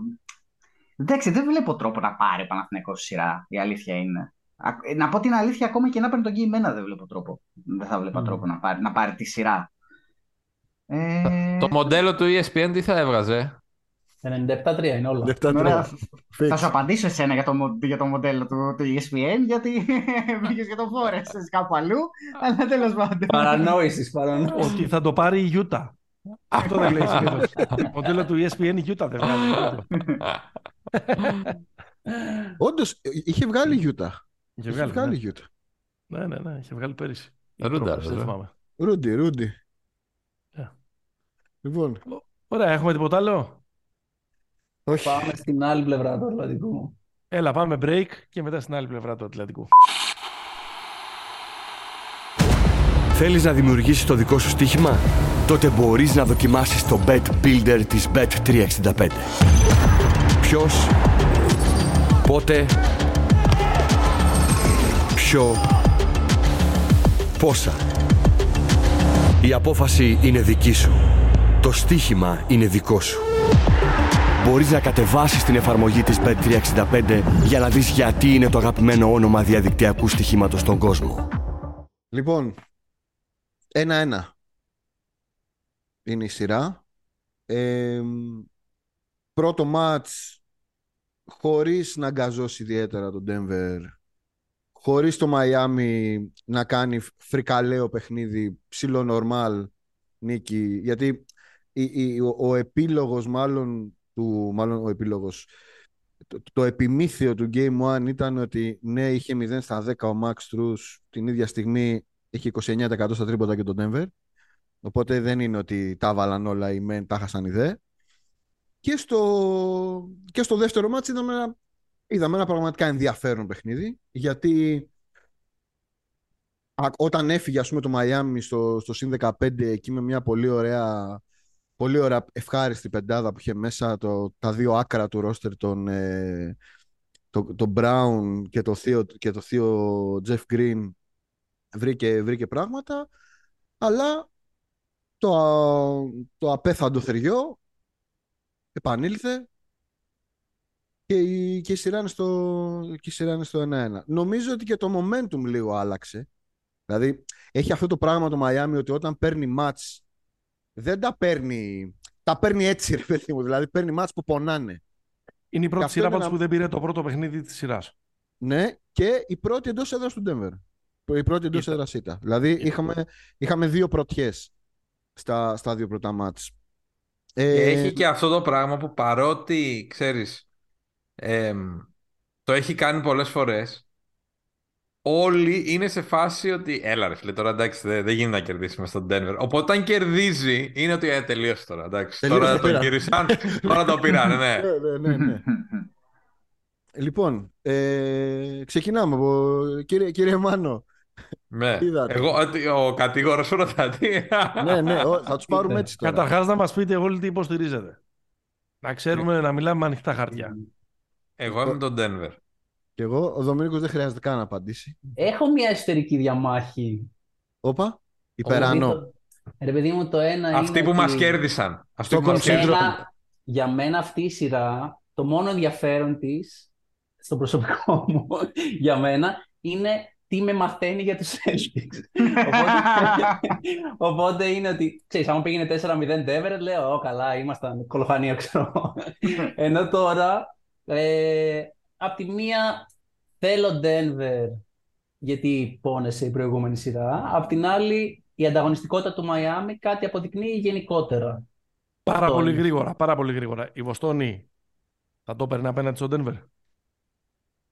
Εντάξει, δεν βλέπω τρόπο να πάρει Παναθηναϊκός σειρά. Η αλήθεια είναι. Να πω την αλήθεια, ακόμα και να παίρνει τον κείμενα δεν βλέπω τρόπο. Δεν θα βλέπω τρόπο να πάρει, να πάρει τη σειρά. Ε... Το μοντέλο του ESPN τι θα έβγαζε; 97-3 είναι όλα. θα σου απαντήσω εσένα για το, για το μοντέλο του, του ESPN, γιατί πήγε για το φόρεσες κάπου αλλού. Αλλά τέλος πάντων. Παρανόησης, Ότι θα το πάρει η Utah. Αυτό δεν λέει συνήθως. Το μοντέλο του ESPN η Utah δεν βγάζει. Όντως, είχε βγάλει Γιούτα. Είχε βγάλει, βγάλει Γιούτα. Ναι, ναι, ναι, είχε βγάλει πέρυσι. Ρούντα, Ρούντι, Ρούντι. Λοιπόν. Ωραία, έχουμε τίποτα άλλο; Όχι. Πάμε στην άλλη πλευρά του Ατλαντικού. Έλα, πάμε break και μετά στην άλλη πλευρά του Ατλαντικού. Θέλεις να δημιουργήσεις το δικό σου στοίχημα; Τότε μπορείς να δοκιμάσεις το Bet Builder της Bet365. Ποιος, πότε, ποιο, πόσα. Η απόφαση είναι δική σου. Το στοίχημα είναι δικό σου. Μπορείς να κατεβάσεις την εφαρμογή της Bet365 για να δεις γιατί είναι το αγαπημένο όνομα διαδικτυακού στοιχήματος στον κόσμο. Λοιπόν, ένα-ένα είναι η σειρά. πρώτο μάτς χωρίς να αγκαζώσει ιδιαίτερα τον Denver χωρίς το Μαϊάμι να κάνει φρικαλαίο παιχνίδι ψηλό νορμάλ νίκη γιατί ο, ο επίλογος μάλλον του μάλλον ο επίλογος. Το, το επιμήθειο του Game One ήταν ότι ναι είχε 0 στα 10 ο Max Truss την ίδια στιγμή είχε 29% στα τρίποτα και τον Denver. Οπότε δεν είναι ότι τα βάλαν όλα οι men τα χάσαν οι δε. Και στο, και στο δεύτερο μάτς είδαμε ένα, είδαμε ένα πραγματικά ενδιαφέρον παιχνίδι γιατί όταν έφυγε ας πούμε το Μαϊάμι στο, στο συν 15 εκεί με μια πολύ ωραία πολύ ωραία ευχάριστη πεντάδα που είχε μέσα το, τα δύο άκρα του ρόστερ τον, ε, το, το Brown και το θείο, και το θείο Jeff Green βρήκε, βρήκε πράγματα αλλά το, το απέθαντο θεριό επανήλθε και η, και η σειρά είναι στο, και στο 1-1. Νομίζω ότι και το momentum λίγο άλλαξε. Δηλαδή έχει αυτό το πράγμα το Miami ότι όταν παίρνει match δεν τα παίρνει. Τα παίρνει έτσι, ρε παιδί μου. Δηλαδή παίρνει μάτς που πονάνε. Είναι η πρώτη σειρά ένα... που δεν πήρε το πρώτο παιχνίδι της σειράς. Ναι, και η πρώτη εντός έδρας του Ντέμβερ. Η πρώτη εντός έδρας ήταν. Δηλαδή είχαμε, είχαμε δύο πρωτιές στα, στα δύο πρώτα μάτς. Ε... Έχει και αυτό το πράγμα που παρότι, ξέρεις, το έχει κάνει πολλές φορές, όλοι είναι σε φάση ότι έλα ρε φίλε τώρα εντάξει δεν, δεν γίνεται να κερδίσουμε στον Denver. Οπότε όταν κερδίζει είναι ότι ε, τελείωσε τώρα εντάξει. τώρα το γύρισαν, τώρα το πήραν, ναι. ναι, ναι, ναι, ναι. λοιπόν, ε, ξεκινάμε από κύριε, κύριε Μάνο. Ναι. Εγώ, ο κατηγόρο σου ρωτά τι; ναι, ναι, θα τους πάρουμε έτσι τώρα. Καταρχάς να μας πείτε όλοι τι υποστηρίζετε. Να ξέρουμε να μιλάμε με ανοιχτά χαρτιά. Εγώ είμαι τον Denver. Και εγώ, ο Δομήνικος δεν χρειάζεται καν να απαντήσει. Έχω μια εσωτερική διαμάχη. Όπα, υπεράνω. Ρε παιδί μου, το ένα Αυτοί είναι που μας κέρδισαν. Αυτοί που μας κέρδισαν. Για μένα αυτή η σειρά, το μόνο ενδιαφέρον της στο προσωπικό μου, για μένα, είναι τι με μαθαίνει για τους Celtics. οπότε, οπότε είναι ότι, ξέρεις, αν πήγαινε 4-0 Denver, λέω, «Ω, καλά, ήμασταν κολοφανία, ξέρω. Ενώ τώρα, ε, απ' τη μία θέλω Denver γιατί πόνεσε η προηγούμενη σειρά. Απ' την άλλη η ανταγωνιστικότητα του Μαϊάμι κάτι αποδεικνύει γενικότερα. Πάρα πολύ γρήγορα, πάρα πολύ γρήγορα. Η Βοστόνη θα το έπαιρνε απέναντι στο Denver;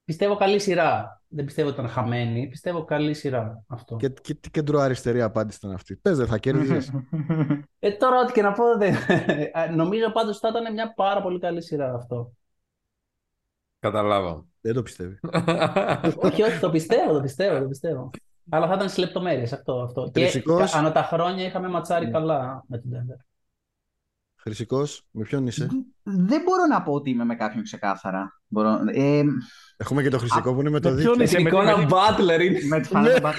Πιστεύω καλή σειρά. Δεν πιστεύω ότι ήταν χαμένη. Πιστεύω καλή σειρά αυτό. Και, και τι κεντροαριστερή απάντηση ήταν αυτή. Πες δεν θα κέρδιζες. ε, τώρα ό,τι και να πω. Δεν... Νομίζω πάντως θα ήταν μια πάρα πολύ καλή σειρά αυτό. Καταλάβω. Δεν το πιστεύει. όχι, όχι, το πιστεύω, το πιστεύω, το πιστεύω. Αλλά θα ήταν στις λεπτομέρειες αυτό. αυτό. Και ανά τα χρόνια είχαμε ματσάρει καλά με τον Denver. Χρυσικός, με ποιον είσαι; Δεν μπορώ να πω ότι είμαι με κάποιον ξεκάθαρα. Μπορώ... Ε... Έχουμε και το Χρυσικό που είναι με το δίκτυο. Ποιον είσαι, με τον Μπάτλερ. Με τον Μπάτλερ.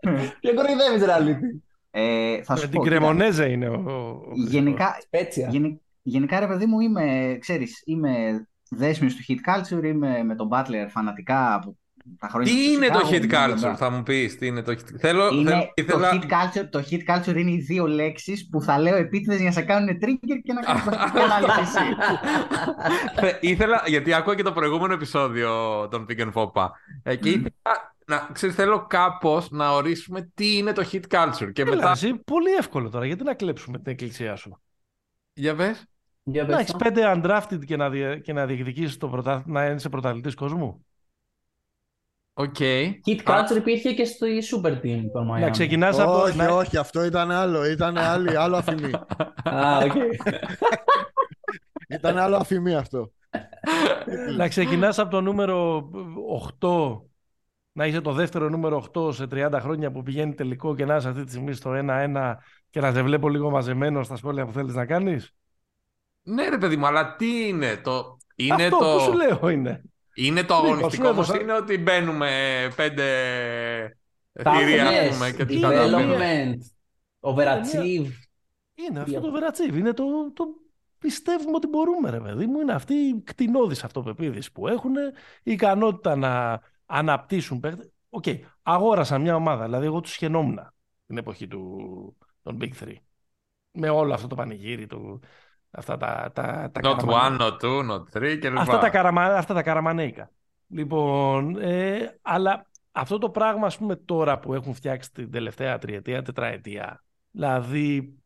Και κοροϊδεύεις, Ραλίτη. Ε, θα με την Κρεμονέζα είναι ο. Γενικά, γενικά, ρε παιδί μου, είμαι, ξέρεις, είμαι δέσμιος του hit culture, είμαι με τον Butler φανατικά από τα χρόνια Τι είναι το hit culture, θα μου πεις, τι είναι το hit θέλω, είναι θέλω, το, hit culture, το hit culture είναι οι δύο λέξεις που θα λέω επίτηδες για να σε κάνουν trigger και να κάνεις προσωπική ανάλυση. ήθελα, γιατί άκουγα και το προηγούμενο επεισόδιο των Pick and Popa ε, και ήθελα να, ξέρεις, θέλω κάπως να ορίσουμε τι είναι το hit culture. Και μετά... πολύ εύκολο τώρα, γιατί να κλέψουμε την εκκλησία σου; Για πες. Να έχει πέντε undrafted και να, δι... και να διεκδικήσεις το πρωτα... να είσαι πρωταθλητής κόσμου. Ok. Okay. Heat Culture υπήρχε και στο Super Team το Miami. Να ξεκινάς από... Όχι, όχι, αυτό ήταν άλλο. Ήταν άλλη, άλλο αφήγημα. Α, οκ. ήταν άλλο αφήγημα αυτό. να ξεκινάς από το νούμερο 8 να είσαι το δεύτερο νούμερο 8 σε 30 χρόνια που πηγαίνει τελικό και να είσαι αυτή τη στιγμή στο 1-1 και να σε βλέπω λίγο μαζεμένο στα σχόλια που θέλεις να κάνεις. Ναι ρε παιδί μου, αλλά τι είναι το... Είναι Αυτό το... που σου λέω είναι. Είναι το αγωνιστικό όμως, είναι ότι μπαίνουμε πέντε θηρία και τους Development, overachieve. Είναι αυτό το overachieve, είναι το, το πιστεύουμε ότι μπορούμε ρε παιδί μου, είναι αυτή η κτηνώδης αυτοπεποίθηση που έχουν, η ικανότητα να αναπτύσσουν παίχτες. OK, okay. αγόρασαν μια ομάδα, δηλαδή εγώ τους σιχαινόμουν την εποχή του, των Big Three. Με όλο αυτό το πανηγύρι του, αυτά τα, τα, τα Not one, not two, not three και Αυτά τα, καραμα, αυτά τα καραμανέικα. Λοιπόν, ε, αλλά αυτό το πράγμα, ας πούμε, τώρα που έχουν φτιάξει την τελευταία τριετία, τετραετία, δηλαδή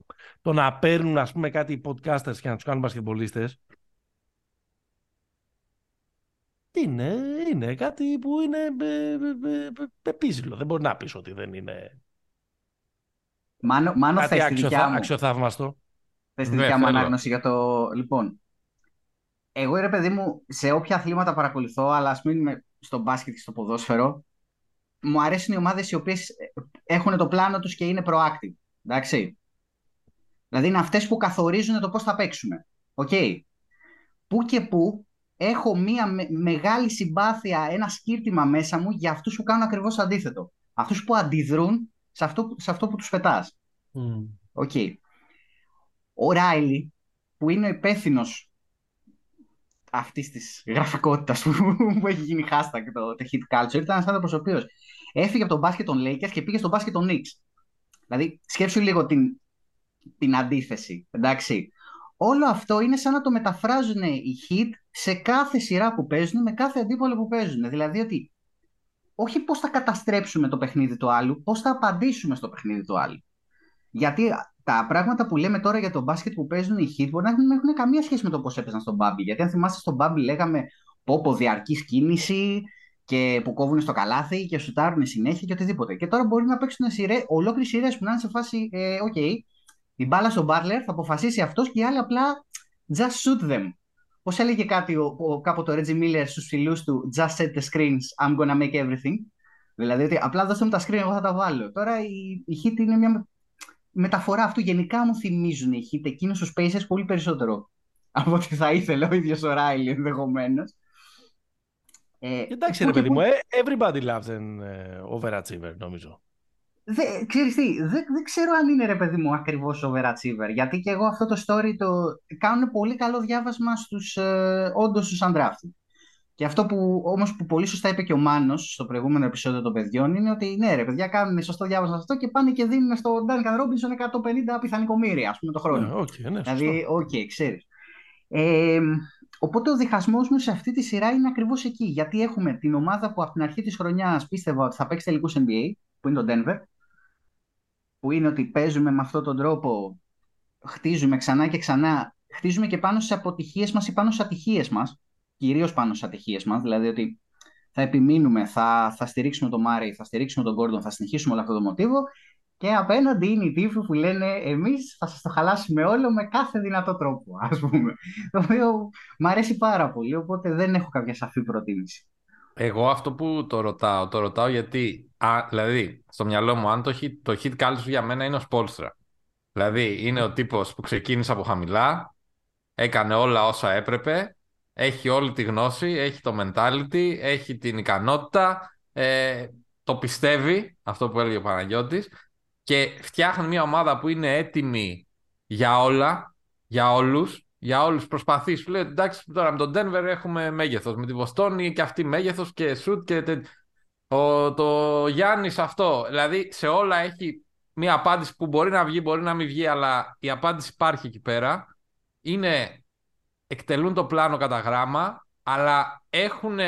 το να παίρνουν, ας πούμε, κάτι podcasters και να τους κάνουν μπασκετμπολίστες, είναι, είναι κάτι που είναι πεπίζηλο. Δεν μπορεί να πεις ότι δεν είναι Μάνο, μάνο κάτι θες αξιοθα... μου; αξιοθαύμαστο. Θες τη δικιά μου ανάγνωση για το... Λοιπόν, εγώ ρε παιδί μου, σε όποια αθλήματα παρακολουθώ, αλλά ας μείνουμε στο μπάσκετ και στο ποδόσφαιρο, μου αρέσουν οι ομάδες οι οποίες έχουν το πλάνο τους και είναι proactive. Εντάξει. Δηλαδή είναι αυτές που καθορίζουν το πώς θα παίξουμε. OK. Okay. Πού και πού έχω μία μεγάλη συμπάθεια, ένα σκίρτημα μέσα μου για αυτούς που κάνουν ακριβώς αντίθετο. Αυτούς που αντιδρούν σε αυτό, σε αυτό που τους πετάς. OK. Okay. Ο Ράιλι, που είναι ο υπεύθυνος αυτής της γραφικότητας που, που έχει γίνει hashtag το, το Heat culture, ήταν ένας άνθρωπος ο οποίος έφυγε από τον μπάσκετ των Lakers και πήγε στον μπάσκετ των Knicks. Δηλαδή, σκέψου λίγο την, την αντίθεση, εντάξει όλο αυτό είναι σαν να το μεταφράζουν οι Heat σε κάθε σειρά που παίζουν, με κάθε αντίπαλο που παίζουν. Δηλαδή ότι όχι πώς θα καταστρέψουμε το παιχνίδι του άλλου, πώς θα απαντήσουμε στο παιχνίδι του άλλου. Γιατί τα πράγματα που λέμε τώρα για το μπάσκετ που παίζουν οι hit μπορεί να μην έχουν καμία σχέση με το πώς έπαιζαν στον Bubble. Γιατί αν θυμάστε στον Bubble λέγαμε πω διαρκής κίνηση και που κόβουν στο καλάθι και σουτάρουν συνέχεια και οτιδήποτε. Και τώρα μπορεί να παίξουν ολόκληρες σειρές που να είναι σε φάση, ε, okay, την μπάλα στον Μπάρλερ, θα αποφασίσει αυτός και οι άλλοι απλά just shoot them. Πώς έλεγε κάτι ο, ο, κάποτε ο Reggie Miller στους φίλου του, just set the screens, I'm gonna make everything. Δηλαδή ότι απλά δώστε μου τα screen, εγώ θα τα βάλω. Τώρα η, η Hit είναι μια μεταφορά αυτού. Γενικά μου θυμίζουν οι Hit εκείνους του Spacers πολύ περισσότερο από ό,τι θα ήθελε ο ίδιος ο Ράιλι ενδεχομένως. Ε, Εντάξει, ρε παιδί μου, ε, everybody loves an uh, overachiever, νομίζω. Δε, ξέρεις τι, δεν, δεν ξέρω αν είναι ρε παιδί μου ακριβώς overachiever, γιατί και εγώ αυτό το story το κάνουν πολύ καλό διάβασμα στους, ε, όντως στους undrafted. Και αυτό που όμως που πολύ σωστά είπε και ο Μάνος στο προηγούμενο επεισόδιο των παιδιών είναι ότι ναι ρε παιδιά κάνουν σωστό διάβασμα αυτό και πάνε και δίνουν στον Duncan Robinson 150 εκατομμύρια ας πούμε το χρόνο. Ναι, okay, ναι, δηλαδή, OK, okay, ξέρεις. Ε, οπότε ο διχασμός μου σε αυτή τη σειρά είναι ακριβώς εκεί, γιατί έχουμε την ομάδα που από την αρχή της χρονιάς πίστευα ότι θα παίξει τελικούς NBA, που είναι το Denver, που είναι ότι παίζουμε με αυτόν τον τρόπο, χτίζουμε ξανά και ξανά, χτίζουμε και πάνω στις αποτυχίες μας ή πάνω στις ατυχίες μας, κυρίως πάνω στις ατυχίες μας, δηλαδή ότι θα επιμείνουμε, θα, θα στηρίξουμε τον Μάρι, θα στηρίξουμε τον Γκόρντον, θα συνεχίσουμε όλο αυτό το μοτίβο και απέναντι είναι οι τύποι που λένε εμείς θα σας το χαλάσουμε όλο με κάθε δυνατό τρόπο, ας πούμε. Το οποίο μου αρέσει πάρα πολύ, οπότε δεν έχω κάποια σαφή προτίμηση. Εγώ αυτό που το ρωτάω, το ρωτάω γιατί, α, δηλαδή, στο μυαλό μου, αν το hit, το hit culture για μένα είναι ο Σπόλστρα. Δηλαδή, είναι ο τύπος που ξεκίνησε από χαμηλά, έκανε όλα όσα έπρεπε, έχει όλη τη γνώση, έχει το mentality, έχει την ικανότητα, ε, το πιστεύει, αυτό που έλεγε ο Παναγιώτης, και φτιάχνει μια ομάδα που είναι έτοιμη για όλα, για όλους, για όλους προσπαθεί. Σου λέει εντάξει, τώρα με τον Denver έχουμε μέγεθος. Με τη Βοστόνη και αυτή μέγεθος και σουτ και. Τε... Ο, το Γιάννης αυτό. Δηλαδή σε όλα έχει μια απάντηση που μπορεί να βγει, μπορεί να μην βγει, αλλά η απάντηση υπάρχει εκεί πέρα. Είναι. Εκτελούν το πλάνο κατά γράμμα, αλλά έχουν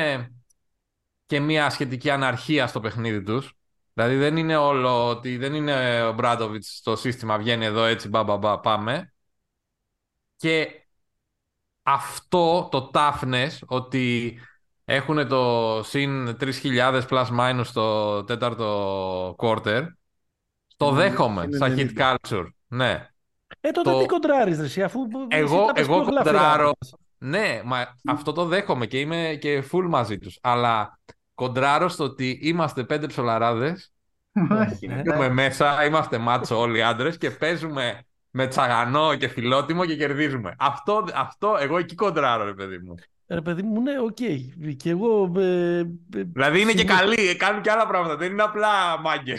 και μια σχετική αναρχία στο παιχνίδι τους. Δηλαδή δεν είναι όλο ότι δεν είναι ο Μπράντοβιτς στο σύστημα βγαίνει εδώ έτσι μπα, μπα, μπα πάμε. Και αυτό το toughness ότι έχουν το συν 3.000 plus minus στο τέταρτο quarter το δέχομαι σαν Heat culture. Ναι. Ε, τότε το... τι κοντράρεις εσύ αφού εγώ, εγώ κοντράρω ναι, μα αυτό το δέχομαι και είμαι και full μαζί τους. Αλλά κοντράρω στο ότι είμαστε πέντε ψολαράδες Είμαι μέσα, είμαστε μάτσο όλοι οι άντρες και παίζουμε με τσαγανό και φιλότιμο και κερδίζουμε. Αυτό, αυτό εγώ εκεί κοντράρω, ρε παιδί μου. Ρε παιδί μου, ναι, οκ. Και εγώ. Ε, ε, δηλαδή είναι και καλοί, κάνουν και άλλα πράγματα. Δεν είναι απλά μάγκες.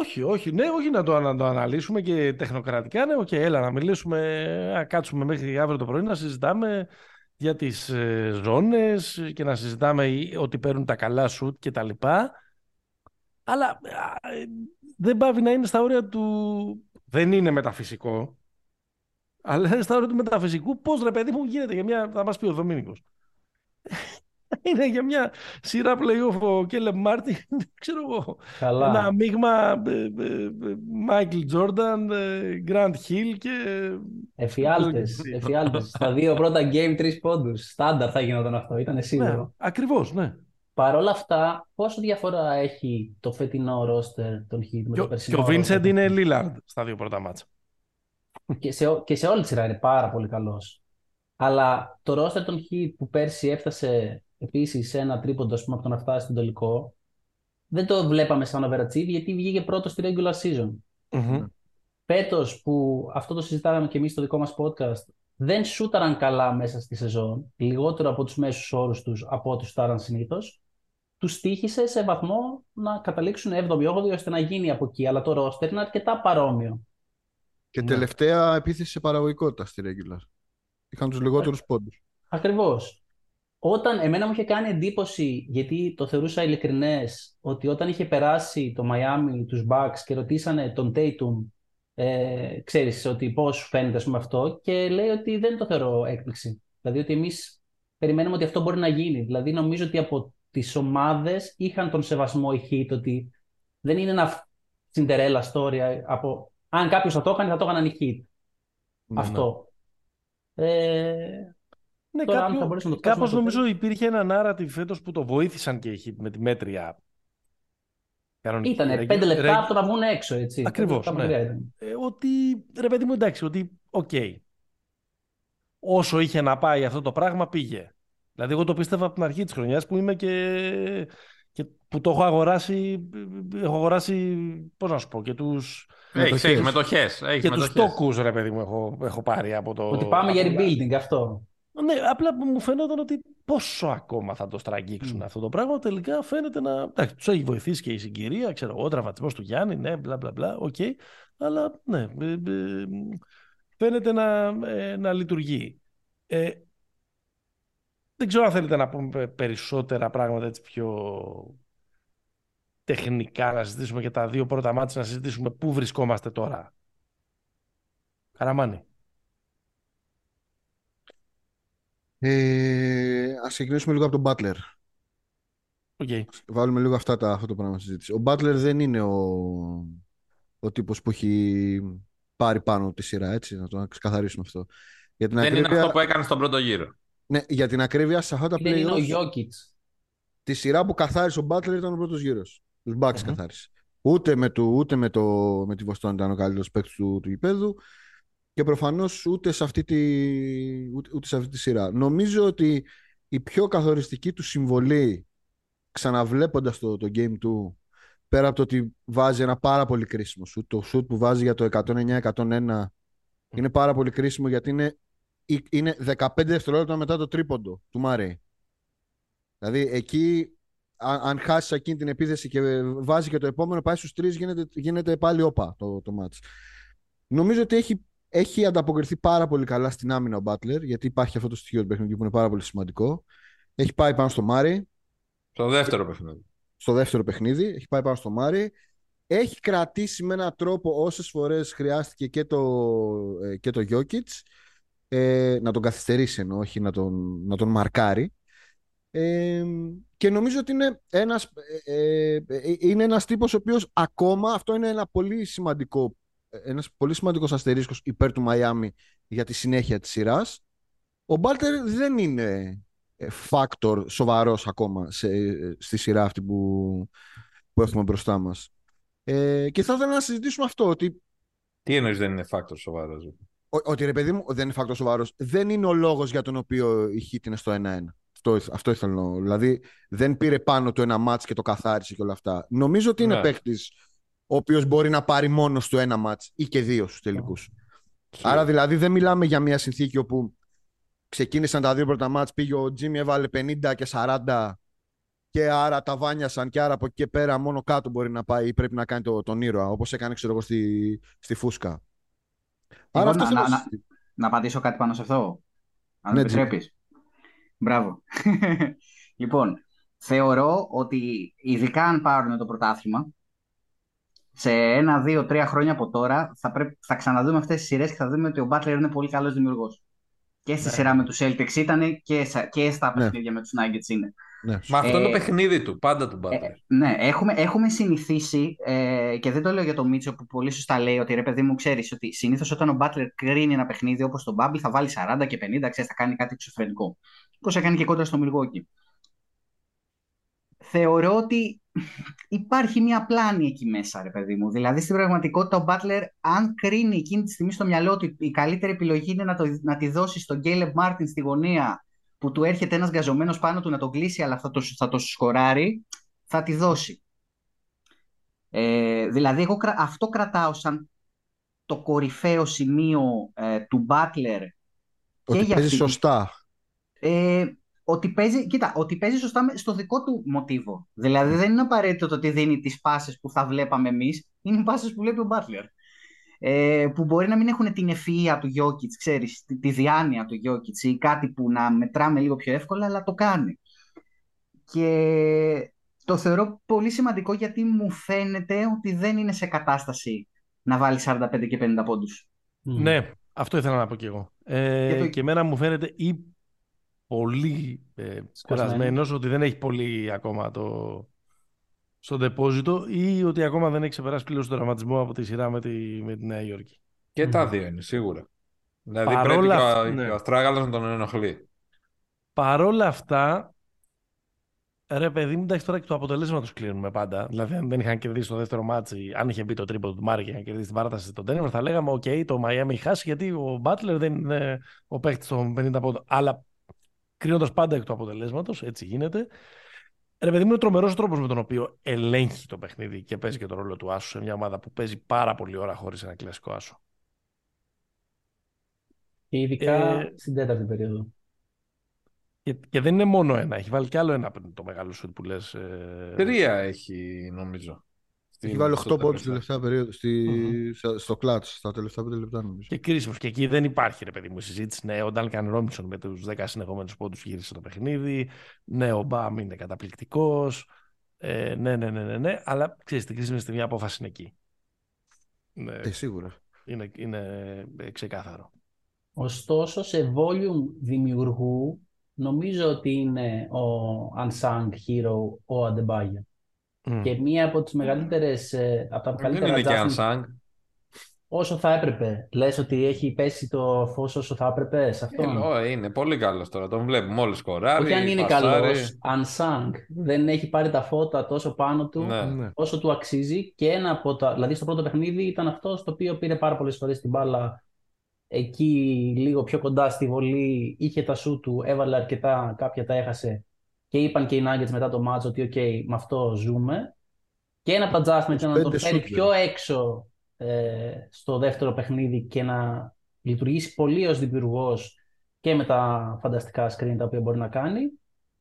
όχι, όχι. Ναι, όχι να το, να το αναλύσουμε και τεχνοκρατικά. Ναι, OK, okay, έλα να μιλήσουμε. Να κάτσουμε μέχρι αύριο το πρωί να συζητάμε για τις ε, ζώνες και να συζητάμε ότι παίρνουν τα καλά σουτ και τα λοιπά. Αλλά δεν παύει να είναι στα όρια του... Δεν είναι μεταφυσικό. Αλλά είναι στα όρια του μεταφυσικού. Πώς ρε παιδί μου γίνεται για μια... Θα μας πει ο Δομήνικος. είναι για μια σειρά playoff ο Κέιλεμπ Μάρτιν, ξέρω εγώ. Καλά. Ένα μείγμα Μάικλ Τζόρνταν, Γκραντ Χιλ και... Εφιάλτες, εφιάλτες. Στα δύο πρώτα game, τρεις πόντους. Στάνταρ θα γινόταν αυτό, ήταν σίγουρο. Ναι, ακριβώς, ναι. Παρ' όλα αυτά, πόσο διαφορά έχει το φετινό ρόστερ των Heat με το περσινό Και ο Vincent είναι Lillard στα δύο πρώτα μάτσα. Και σε, και σε όλη τη σειρά είναι πάρα πολύ καλός. Αλλά το ρόστερ των Heat που πέρσι έφτασε επίσης σε ένα τρίποντο πούμε, από το να φτάσει στον τελικό, δεν το βλέπαμε σαν overachieve γιατί βγήκε πρώτος στη regular season. mm που αυτό το συζητάγαμε και εμείς στο δικό μας podcast, δεν σούταραν καλά μέσα στη σεζόν, λιγότερο από τους μέσους όρους τους από ό,τι σούταραν συνήθως τους τύχησε σε βαθμό να καταλήξουν 7η-8η ώστε να γίνει από εκεί. Αλλά το ρόστερ είναι αρκετά παρόμοιο. Και ναι. τελευταία επίθεση σε παραγωγικότητα στη regular. Είχαν τους λιγότερους πόντους. Ακριβώς. Όταν εμένα μου είχε κάνει εντύπωση, γιατί το θεωρούσα ειλικρινές, ότι όταν είχε περάσει το Miami τους Bucks και ρωτήσανε τον Tatum, ε, ξέρεις ότι πώς φαίνεται με αυτό και λέει ότι δεν το θεωρώ έκπληξη. Δηλαδή ότι εμείς περιμένουμε ότι αυτό μπορεί να γίνει. Δηλαδή νομίζω ότι από τις ομάδες είχαν τον σεβασμό η Heat ότι δεν είναι ένα Cinderella story από αν κάποιος θα το έκανε θα το έκαναν οι Heat. Ναι, Αυτό. Ναι. Ε, ναι, τώρα, κάποιο, να το κάπως νομίζω υπήρχε ένα narrative φέτος που το βοήθησαν και οι Heat με τη μέτρια Ήτανε πέντε λεπτά από το να βγουν έξω, έτσι. Ακριβώς, ναι. Ε, ότι, ρε παιδί μου, εντάξει, ότι, OK. Okay. Όσο είχε να πάει αυτό το πράγμα, πήγε. Δηλαδή, εγώ το πίστευα από την αρχή της χρονιάς που είμαι και, και που το έχω αγοράσει. Έχω αγοράσει, πώς να σου πω, και τους. Έχεις μετοχές. Και τους τόκους, ρε παιδί μου, έχω, έχω πάρει από το. Ότι πάμε για rebuilding αυτό. Ναι, απλά μου φαίνονταν ότι πόσο ακόμα θα το στραγγίξουν αυτό το πράγμα. Τελικά φαίνεται να. Εντάξει, τους έχει βοηθήσει και η συγκυρία, ξέρω εγώ, ο τραυματισμός του Γιάννη, ναι, μπλα μπλα μπλα, OK. Okay, αλλά ναι, ε, ε, φαίνεται να, ε, να λειτουργεί. Ε, δεν ξέρω αν θέλετε να πούμε περισσότερα πράγματα έτσι πιο τεχνικά, να συζητήσουμε και τα δύο πρώτα μάτια, να συζητήσουμε πού βρισκόμαστε τώρα. Καραμάνι. Ε, ας ξεκινήσουμε λίγο από τον Butler. Okay. Βάλουμε λίγο αυτά τα, αυτό το πράγμα συζήτηση. Ο Butler δεν είναι ο, ο τύπος που έχει πάρει πάνω τη σειρά, έτσι, να το ξεκαθαρίσουμε αυτό. Για την δεν ακρίβεια... είναι αυτό που έκανε στον πρώτο γύρο. Ναι, για την ακρίβεια σε αυτά τα πλέον. Είναι ο Γιώκητ. Τη σειρά που καθάρισε ο Μπάτλερ ήταν ο πρώτος γύρος. Τους Bucks mm-hmm. καθάρισε. Ούτε, με, το, ούτε με, το, με τη Βοστόνη ήταν ο καλύτερος παίκτης του, του γηπέδου και προφανώς ούτε, σε αυτή τη, ούτε, ούτε σε αυτή τη σειρά. Νομίζω ότι η πιο καθοριστική του συμβολή ξαναβλέποντας το, το game του πέρα από το ότι βάζει ένα πάρα πολύ κρίσιμο σουτ, το σουτ που βάζει για το 109-101 είναι πάρα πολύ κρίσιμο γιατί είναι είναι 15 δευτερόλεπτα μετά το τρίποντο του Μάρεϊ. Δηλαδή εκεί, αν, αν χάσεις εκείνη την επίθεση και βάζει και το επόμενο, πάει στους τρεις, γίνεται, γίνεται πάλι όπα το, το μάτς. Νομίζω ότι έχει, έχει ανταποκριθεί πάρα πολύ καλά στην άμυνα ο Μπάτλερ, γιατί υπάρχει αυτό το στοιχείο του παιχνιδιού που είναι πάρα πολύ σημαντικό. Έχει πάει πάνω στο Μάρεϊ. Στο δεύτερο παιχνίδι. Στο δεύτερο παιχνίδι. Έχει πάει πάνω στο Μάρεϊ. Έχει κρατήσει με έναν τρόπο όσες φορές χρειάστηκε και το, ε, και το ε, να τον καθυστερήσει ενώ όχι να τον, να τον μαρκάρει. Ε, και νομίζω ότι είναι ένας, ε, ε, είναι ένας τύπος ο οποίος ακόμα, αυτό είναι ένα πολύ σημαντικό ένας πολύ σημαντικός αστερίσκος υπέρ του Μαϊάμι για τη συνέχεια της σειράς. Ο Μπάλτερ δεν είναι factor σοβαρός ακόμα σε, στη σειρά αυτή που, που έχουμε μπροστά μας. Ε, και θα ήθελα να συζητήσουμε αυτό. Ότι... Τι εννοείς δεν είναι factor σοβαρός. Ότι ρε παιδί μου δεν είναι φάκτος σοβαρό. Δεν είναι ο λόγος για τον οποίο η Χίτ είναι στο 1-1. Αυτό, αυτό ήθελα να Δηλαδή δεν πήρε πάνω του ένα μάτς και το καθάρισε και όλα αυτά. Νομίζω ότι είναι ναι. παίχτη ο οποίος μπορεί να πάρει μόνος του ένα μάτς ή και δύο στους τελικούς. Άρα δηλαδή δεν μιλάμε για μια συνθήκη όπου ξεκίνησαν τα δύο πρώτα μάτς, πήγε ο Τζίμι, έβαλε 50 και 40 και άρα τα βάνιασαν και άρα από εκεί και πέρα μόνο κάτω μπορεί να πάει ή πρέπει να κάνει το, τον ήρωα, όπως έκανε ξέρω εγώ στη, στη Φούσκα. Άρα αυτός να, να, να, απαντήσω κάτι πάνω σε αυτό, αν ναι, επιτρέπεις. Μπράβο. λοιπόν, θεωρώ ότι ειδικά αν πάρουν το πρωτάθλημα, σε ένα, δύο, τρία χρόνια από τώρα θα, πρέπει, θα ξαναδούμε αυτές τις σειρές και θα δούμε ότι ο Μπάτλερ είναι πολύ καλός δημιουργός. Και στη ναι. σειρά με τους Celtics ήταν και, και στα ναι. παιχνίδια με τους Nuggets είναι. Ναι. Μα αυτό είναι το ε, παιχνίδι του, πάντα του Butler. Ε, ναι, έχουμε, έχουμε συνηθίσει ε, και δεν το λέω για τον Μίτσο που πολύ σωστά λέει ότι ρε παιδί μου ξέρεις ότι συνήθως όταν ο Butler κρίνει ένα παιχνίδι όπως τον Bubble θα βάλει 40 και 50, ξέρεις, θα κάνει κάτι εξωφρενικό. Πώ έκανε και κόντρα στο Milwaukee. Θεωρώ ότι υπάρχει μια πλάνη εκεί μέσα, ρε παιδί μου. Δηλαδή, στην πραγματικότητα, ο Μπάτλερ, αν κρίνει εκείνη τη στιγμή στο μυαλό ότι η καλύτερη επιλογή είναι να, το, να τη δώσει στον Γκέιλεμ Μάρτιν στη γωνία που του έρχεται ένας γκαζωμένος πάνω του να τον κλείσει, αλλά θα το, θα το σκοράρει, θα τη δώσει. Ε, δηλαδή, εγώ αυτό κρατάω σαν το κορυφαίο σημείο ε, του Μπάτλερ. Ότι παίζει σωστά. Ε, ότι παίζει, κοίτα, ότι παίζει σωστά στο δικό του μοτίβο. Δηλαδή δεν είναι απαραίτητο το ότι δίνει τις πάσες που θα βλέπαμε εμείς, είναι οι πάσες που βλέπει ο Μπάτλερ. Ε, που μπορεί να μην έχουν την ευφυΐα του Γιώκητς, ξέρεις, τη, τη διάνοια του Γιώκητς ή κάτι που να μετράμε λίγο πιο εύκολα, αλλά το κάνει. Και το θεωρώ πολύ σημαντικό γιατί μου φαίνεται ότι δεν είναι σε κατάσταση να βάλει 45 και 50 πόντους. Ναι, αυτό ήθελα να πω και εγώ. Ε, και, το... και εμένα μου φαίνεται ή πολύ ε, κουρασμένος, ότι δεν έχει πολύ ακόμα το, στο τεπόζιτο ή ότι ακόμα δεν έχει ξεπεράσει πλήρως το τραυματισμό από τη σειρά με τη, με τη Νέα Υόρκη. Και τα δύο είναι, σίγουρα. Δηλαδή Παρόλα πρέπει και ο, ναι. ο να τον ενοχλεί. Παρόλα αυτά, ρε παιδί μου, εντάξει τώρα εκ του αποτελέσματος κρίνουμε πάντα. Δηλαδή, αν δεν είχαν κερδίσει το δεύτερο ματς, αν είχε μπει το τρίπο του Μάρεϊ και είχαν κερδίσει την παράταση στο Ντένβερ, θα λέγαμε: OK, το Miami έχει χάσει γιατί ο Μπάτλερ δεν είναι ο παίκτης των 50 πόντων. Αλλά κρίνοντας πάντα εκ του αποτελέσματος, έτσι γίνεται. Ρε παιδί μου, είναι ο τρομερός τρόπος με τον οποίο ελέγχει το παιχνίδι και παίζει και το ρόλο του Άσου σε μια ομάδα που παίζει πάρα πολύ ώρα χωρίς ένα κλασικό Άσο. Και ειδικά ε, στην τέταρτη περίοδο. Και, και, δεν είναι μόνο ένα, έχει βάλει κι άλλο ένα το μεγάλο σου που λες. Ε... Τρία έχει νομίζω. Έχει βάλει 8 πόντους στη τελευταία περίοδο, στη, mm-hmm. στο κλατς, στα τελευταία 5 λεπτά νομίζω. Και κρίσιμος. Και εκεί δεν υπάρχει ρε παιδί μου συζήτηση. Ναι, ο Ντάλκαν Ρόμινσον με τους 10 συνεχόμενους πόντους γύρισε το παιχνίδι. Ναι, ο Μπαμ είναι καταπληκτικός. Ε, ναι, ναι, ναι, ναι, ναι. Αλλά ξέρεις, την κρίσιμη στιγμή απόφαση είναι εκεί. Ναι, ε, σίγουρα. Είναι, είναι ε, ξεκάθαρο. Ωστόσο, σε volume δημιουργού, νομίζω ότι είναι ο unsung hero ο Αντεμπάγιο. Και μία από τις μεγαλύτερες, ε, από τα καλύτερα Δεν είναι και Όσο θα έπρεπε. Λες ότι έχει πέσει το φως όσο θα έπρεπε σε αυτό. Ε, είναι πολύ καλός τώρα. Τον βλέπουμε όλοι σκοράρει. Όχι αν είναι καλός. Unsung. Δεν έχει πάρει τα φώτα τόσο πάνω του ναι. ναι. όσο του αξίζει. Και ένα από τα... Δηλαδή στο πρώτο παιχνίδι ήταν αυτό το οποίο πήρε πάρα πολλές φορές την μπάλα εκεί λίγο πιο κοντά στη βολή. Είχε τα σου του, έβαλε αρκετά, κάποια τα έχασε και είπαν και οι Nuggets μετά το match ότι OK, με αυτό ζούμε. Και ένα από τα adjustments να τον φέρει πιο έξω ε, στο δεύτερο παιχνίδι και να λειτουργήσει πολύ ως δημιουργός και με τα φανταστικά screen τα οποία μπορεί να κάνει,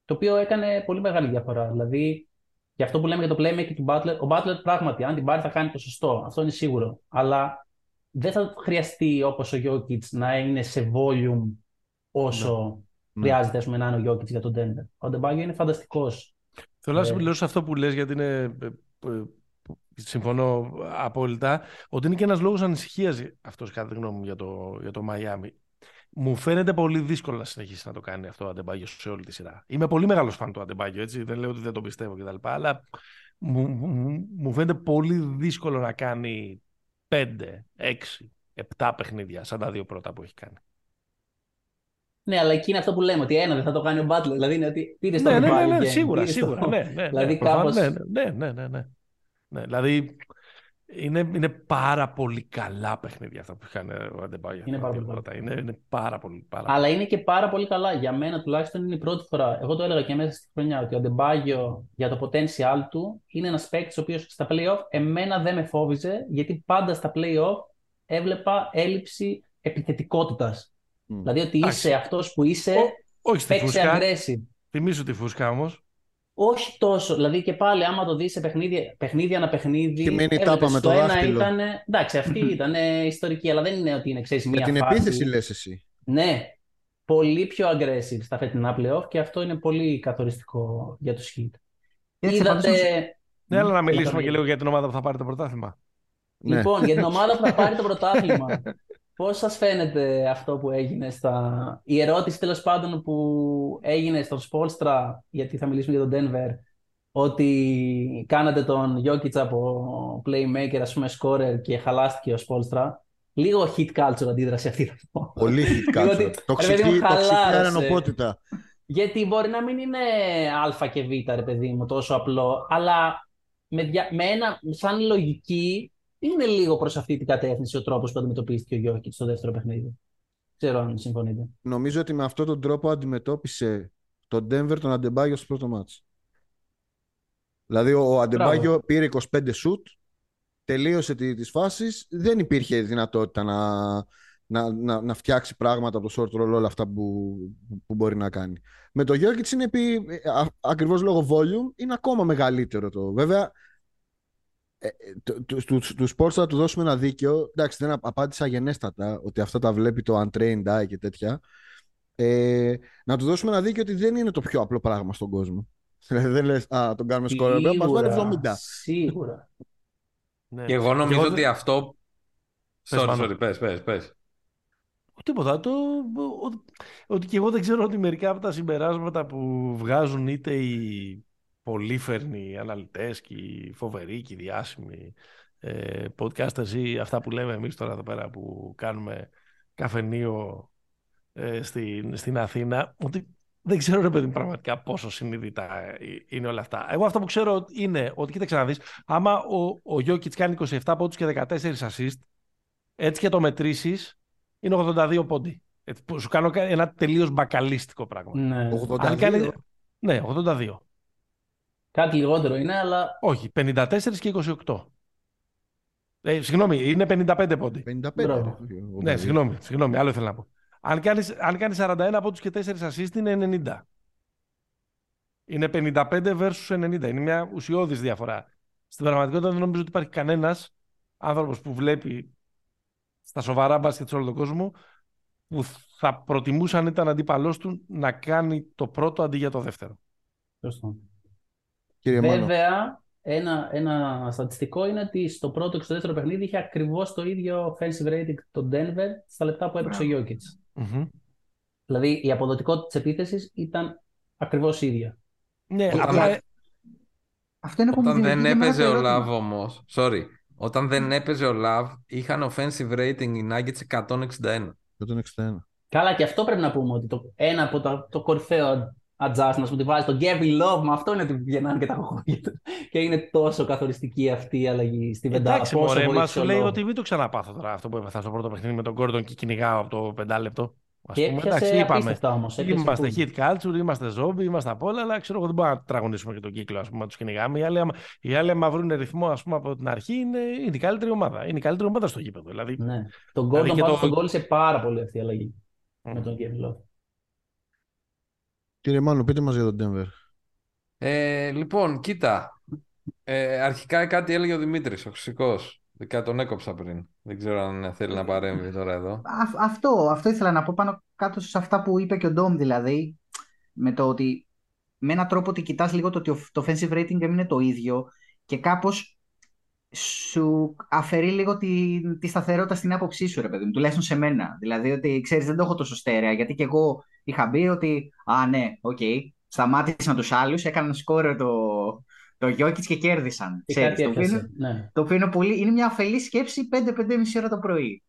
το οποίο έκανε πολύ μεγάλη διαφορά. Δηλαδή, για αυτό που λέμε για το playmaking του Butler, ο Butler πράγματι, αν την πάρει θα κάνει το σωστό, αυτό είναι σίγουρο. Αλλά δεν θα χρειαστεί όπως ο Jokic να είναι σε volume όσο ναι. Ναι. Χρειάζεται ας πούμε, να είναι ο Γιώκητς για τον Denver. Ο Ντεμπάγιο είναι φανταστικός. Θέλω να ε... σε αυτό που λες γιατί είναι. Ε, ε, συμφωνώ απόλυτα. Ότι είναι και ένας λόγος ανησυχίας αυτός, κατά τη γνώμη μου, για το, για το Miami. Μου φαίνεται πολύ δύσκολο να συνεχίσει να το κάνει αυτό ο Αντεμπάγιο σε όλη τη σειρά. Είμαι πολύ μεγάλος φαν του Αντεμπάγιο, έτσι. Δεν λέω ότι δεν το πιστεύω κτλ. Αλλά μου, μου, μου φαίνεται πολύ δύσκολο να κάνει 5, 6, 7 παιχνίδια σαν τα δύο πρώτα που έχει κάνει. Ναι, αλλά εκεί είναι αυτό που λέμε, ότι ένα δεν θα το κάνει ο Μπάτλερ. Δηλαδή είναι ότι πήρε στο ναι, ναι, ναι, ναι, σίγουρα, σίγουρα. Ναι, ναι, δηλαδή ναι, κάπως... ναι, ναι, ναι, ναι, ναι. ναι. Δηλαδή, είναι, είναι πάρα πολύ καλά παιχνίδια αυτά που είχαν ο Αντεμπάγιο. Είναι πάρα πολύ καλά. Είναι, είναι πάρα πολύ. Πάρα Αλλά είναι και πάρα πολύ καλά. Για μένα τουλάχιστον είναι η πρώτη φορά. Εγώ το έλεγα και μέσα στη χρονιά ότι ο Αντεμπάγιο για το potential του είναι ένας παίκτης ο οποίος στα playoff εμένα δεν με φόβιζε γιατί πάντα στα playoff έβλεπα έλλειψη επιθετικότητας. Mm. Δηλαδή ότι είσαι αυτός που είσαι, όχι στη φούσκα. aggressive. Θυμήσου τη φούσκα όμως. Όχι τόσο. Δηλαδή και πάλι, άμα το δεις σε παιχνίδια, παιχνίδια ένα παιχνίδι. Και μένει τάπα με το, το ένα ήταν. Εντάξει, αυτή ήταν ιστορική, αλλά δεν είναι ότι είναι ξέρεις μία. Με την φάση. επίθεση λες εσύ. Ναι. Πολύ πιο aggressive στα φετινά playoff και αυτό είναι πολύ καθοριστικό για τους Heat. Είδατε. Ναι, αλλά να μιλήσουμε και λίγο για την ομάδα που θα πάρει το πρωτάθλημα. Λοιπόν, ναι. για την ομάδα που θα πάρει το πρωτάθλημα. Πώς σας φαίνεται αυτό που έγινε στα... Η ερώτηση τέλος πάντων που έγινε στον Σπόλστρα, γιατί θα μιλήσουμε για τον Denver, ότι κάνατε τον Jokic από playmaker, ας πούμε, scorer και χαλάστηκε ο Σπόλστρα. Λίγο hit culture αντίδραση αυτή θα πω. Πολύ hit culture. τοξική, τοξική ανοπότητα. Γιατί μπορεί να μην είναι α και β, ρε παιδί μου, τόσο απλό, αλλά με, με ένα, σαν λογική είναι λίγο προς αυτή την κατεύθυνση ο τρόπος που αντιμετωπίστηκε ο Γιώργης στο δεύτερο παιχνίδι. Ξέρω αν συμφωνείτε. Νομίζω ότι με αυτόν τον τρόπο αντιμετώπισε τον Denver τον Αντεμπάγιο στο πρώτο μάτς. Δηλαδή ο Αντεμπάγιο πήρε 25 σουτ, τελείωσε τις φάσεις, δεν υπήρχε δυνατότητα να, να, να, να φτιάξει πράγματα από το short roll όλα αυτά που, που μπορεί να κάνει. Με το Γιώργη είναι επί, ακριβώς λόγω volume, είναι ακόμα μεγαλύτερο το. Βέβαια, ε, του sports θα του δώσουμε ένα δίκαιο. Εντάξει, δεν απάντησα γενέστατα ότι αυτά τα βλέπει το untrained eye και τέτοια. Ε, να του δώσουμε ένα δίκαιο ότι δεν είναι το πιο απλό πράγμα στον κόσμο. Δηλαδή δεν λες, α, τον κάνουμε σκορ, μας βάλει 70. Σίγουρα. Ναι. Και εγώ νομίζω ότι αυτό... Sorry, sorry, πες, πες, πες. Τίποτα. Το, ότι και εγώ δεν ξέρω ότι μερικά από τα συμπεράσματα που βγάζουν είτε οι πολύφερνοι αναλυτές και οι φοβεροί και οι διάσημοι ε, podcasters ή αυτά που λέμε εμείς τώρα εδώ πέρα που κάνουμε καφενείο ε, στην, στην Αθήνα ότι δεν ξέρω ρε παιδί πραγματικά πόσο συνειδητά ε, είναι όλα αυτά. Εγώ αυτό που ξέρω είναι ότι κοίταξε να δεις άμα ο, ο Γιώκητς κάνει 27 πόντους και 14 assist έτσι και το μετρήσεις είναι 82 πόντι. σου κάνω ένα τελείως μπακαλίστικο πράγμα. Ναι, 82. κάνει... ναι 82. Κάτι λιγότερο είναι, αλλά. Όχι, 54 και 28. Ε, συγγνώμη, είναι 55 πόντι. 55. Ναι, συγγνώμη, συγγνώμη, άλλο ήθελα να πω. Αν κάνεις αν κάνεις 41 πόντους και 4 assist είναι 90. Είναι 55 versus 90. Είναι μια ουσιώδης διαφορά. Στην πραγματικότητα δεν νομίζω ότι υπάρχει κανένας άνθρωπος που βλέπει στα σοβαρά μπάσκετ σε όλο τον κόσμο που θα προτιμούσαν ήταν αντίπαλός του να κάνει το πρώτο αντί για το δεύτερο. Σωστό. Βέβαια, ένα, ένα στατιστικό είναι ότι στο πρώτο και στο δεύτερο παιχνίδι είχε ακριβώς το ίδιο offensive rating το Denver στα λεπτά που έπαιξε ο Jokic. mm Δηλαδή η αποδοτικότητα της επίθεσης ήταν ακριβώς ίδια. Ναι, απλά... Αυτό είναι Όταν δεν έπαιζε ο Love όμως. Sorry. Όταν δεν έπαιζε ο Love, είχαν offensive rating οι Nuggets 161. 161. Καλά, και αυτό πρέπει να πούμε ότι το, ένα από το, το κορυφαίο adjustments που τη βάζει το Gavin Love, με αυτό είναι ότι βγαίνουν και τα χωριά Και είναι τόσο καθοριστική αυτή η αλλαγή στη βεντάλα. Εντάξει, μωρέ, μας σου λέει ότι μην το ξαναπάθω τώρα αυτό που έπαθα στο πρώτο παιχνίδι με τον Gordon και κυνηγάω από το πεντάλεπτο. Ας και πούμε, εντάξει, είπαμε. Όμως, είμαστε hit culture, είμαστε zombie, είμαστε απ' όλα, αλλά ξέρω εγώ δεν μπορούμε να τραγωνίσουμε και τον κύκλο, ας πούμε, να τους κυνηγάμε. Οι άλλοι, οι άλλοι άμα βρουν ρυθμό ας πούμε, από την αρχή, είναι, είναι η καλύτερη ομάδα. Είναι η καλύτερη ομάδα στο γήπεδο. Δηλαδή, ναι. Τον Gordon δηλαδή, το... τον κόλλησε πάρα πολύ αυτή η αλλαγή mm. με τον Kevin Love. Κύριε Μάνου, πείτε μας για τον Denver. Ε, λοιπόν, κοίτα. Ε, αρχικά κάτι έλεγε ο Δημήτρης, ο Χρυσικός. Κάτι τον έκοψα πριν. Δεν ξέρω αν θέλει να παρέμβει τώρα εδώ. αυτό, αυτό ήθελα να πω πάνω κάτω σε αυτά που είπε και ο Ντόμ δηλαδή. Με το ότι με έναν τρόπο ότι κοιτάς λίγο το ότι το offensive rating δεν είναι το ίδιο και κάπως σου αφαιρεί λίγο τη, τη σταθερότητα στην άποψή σου, ρε παιδί μου, τουλάχιστον σε μένα. Δηλαδή ότι ξέρεις, δεν το έχω τόσο στέρεα, γιατί και εγώ είχα μπει ότι, α, ναι, OK, okay, σταμάτησαν τους άλλους, έκαναν σκόρερ το, το Γιόκιτς και κέρδισαν. Και ξέρεις, το, οποίο είναι, ναι. το οποίο είναι, πολύ, είναι μια αφελής σκέψη 5-5,5 ώρα το πρωί.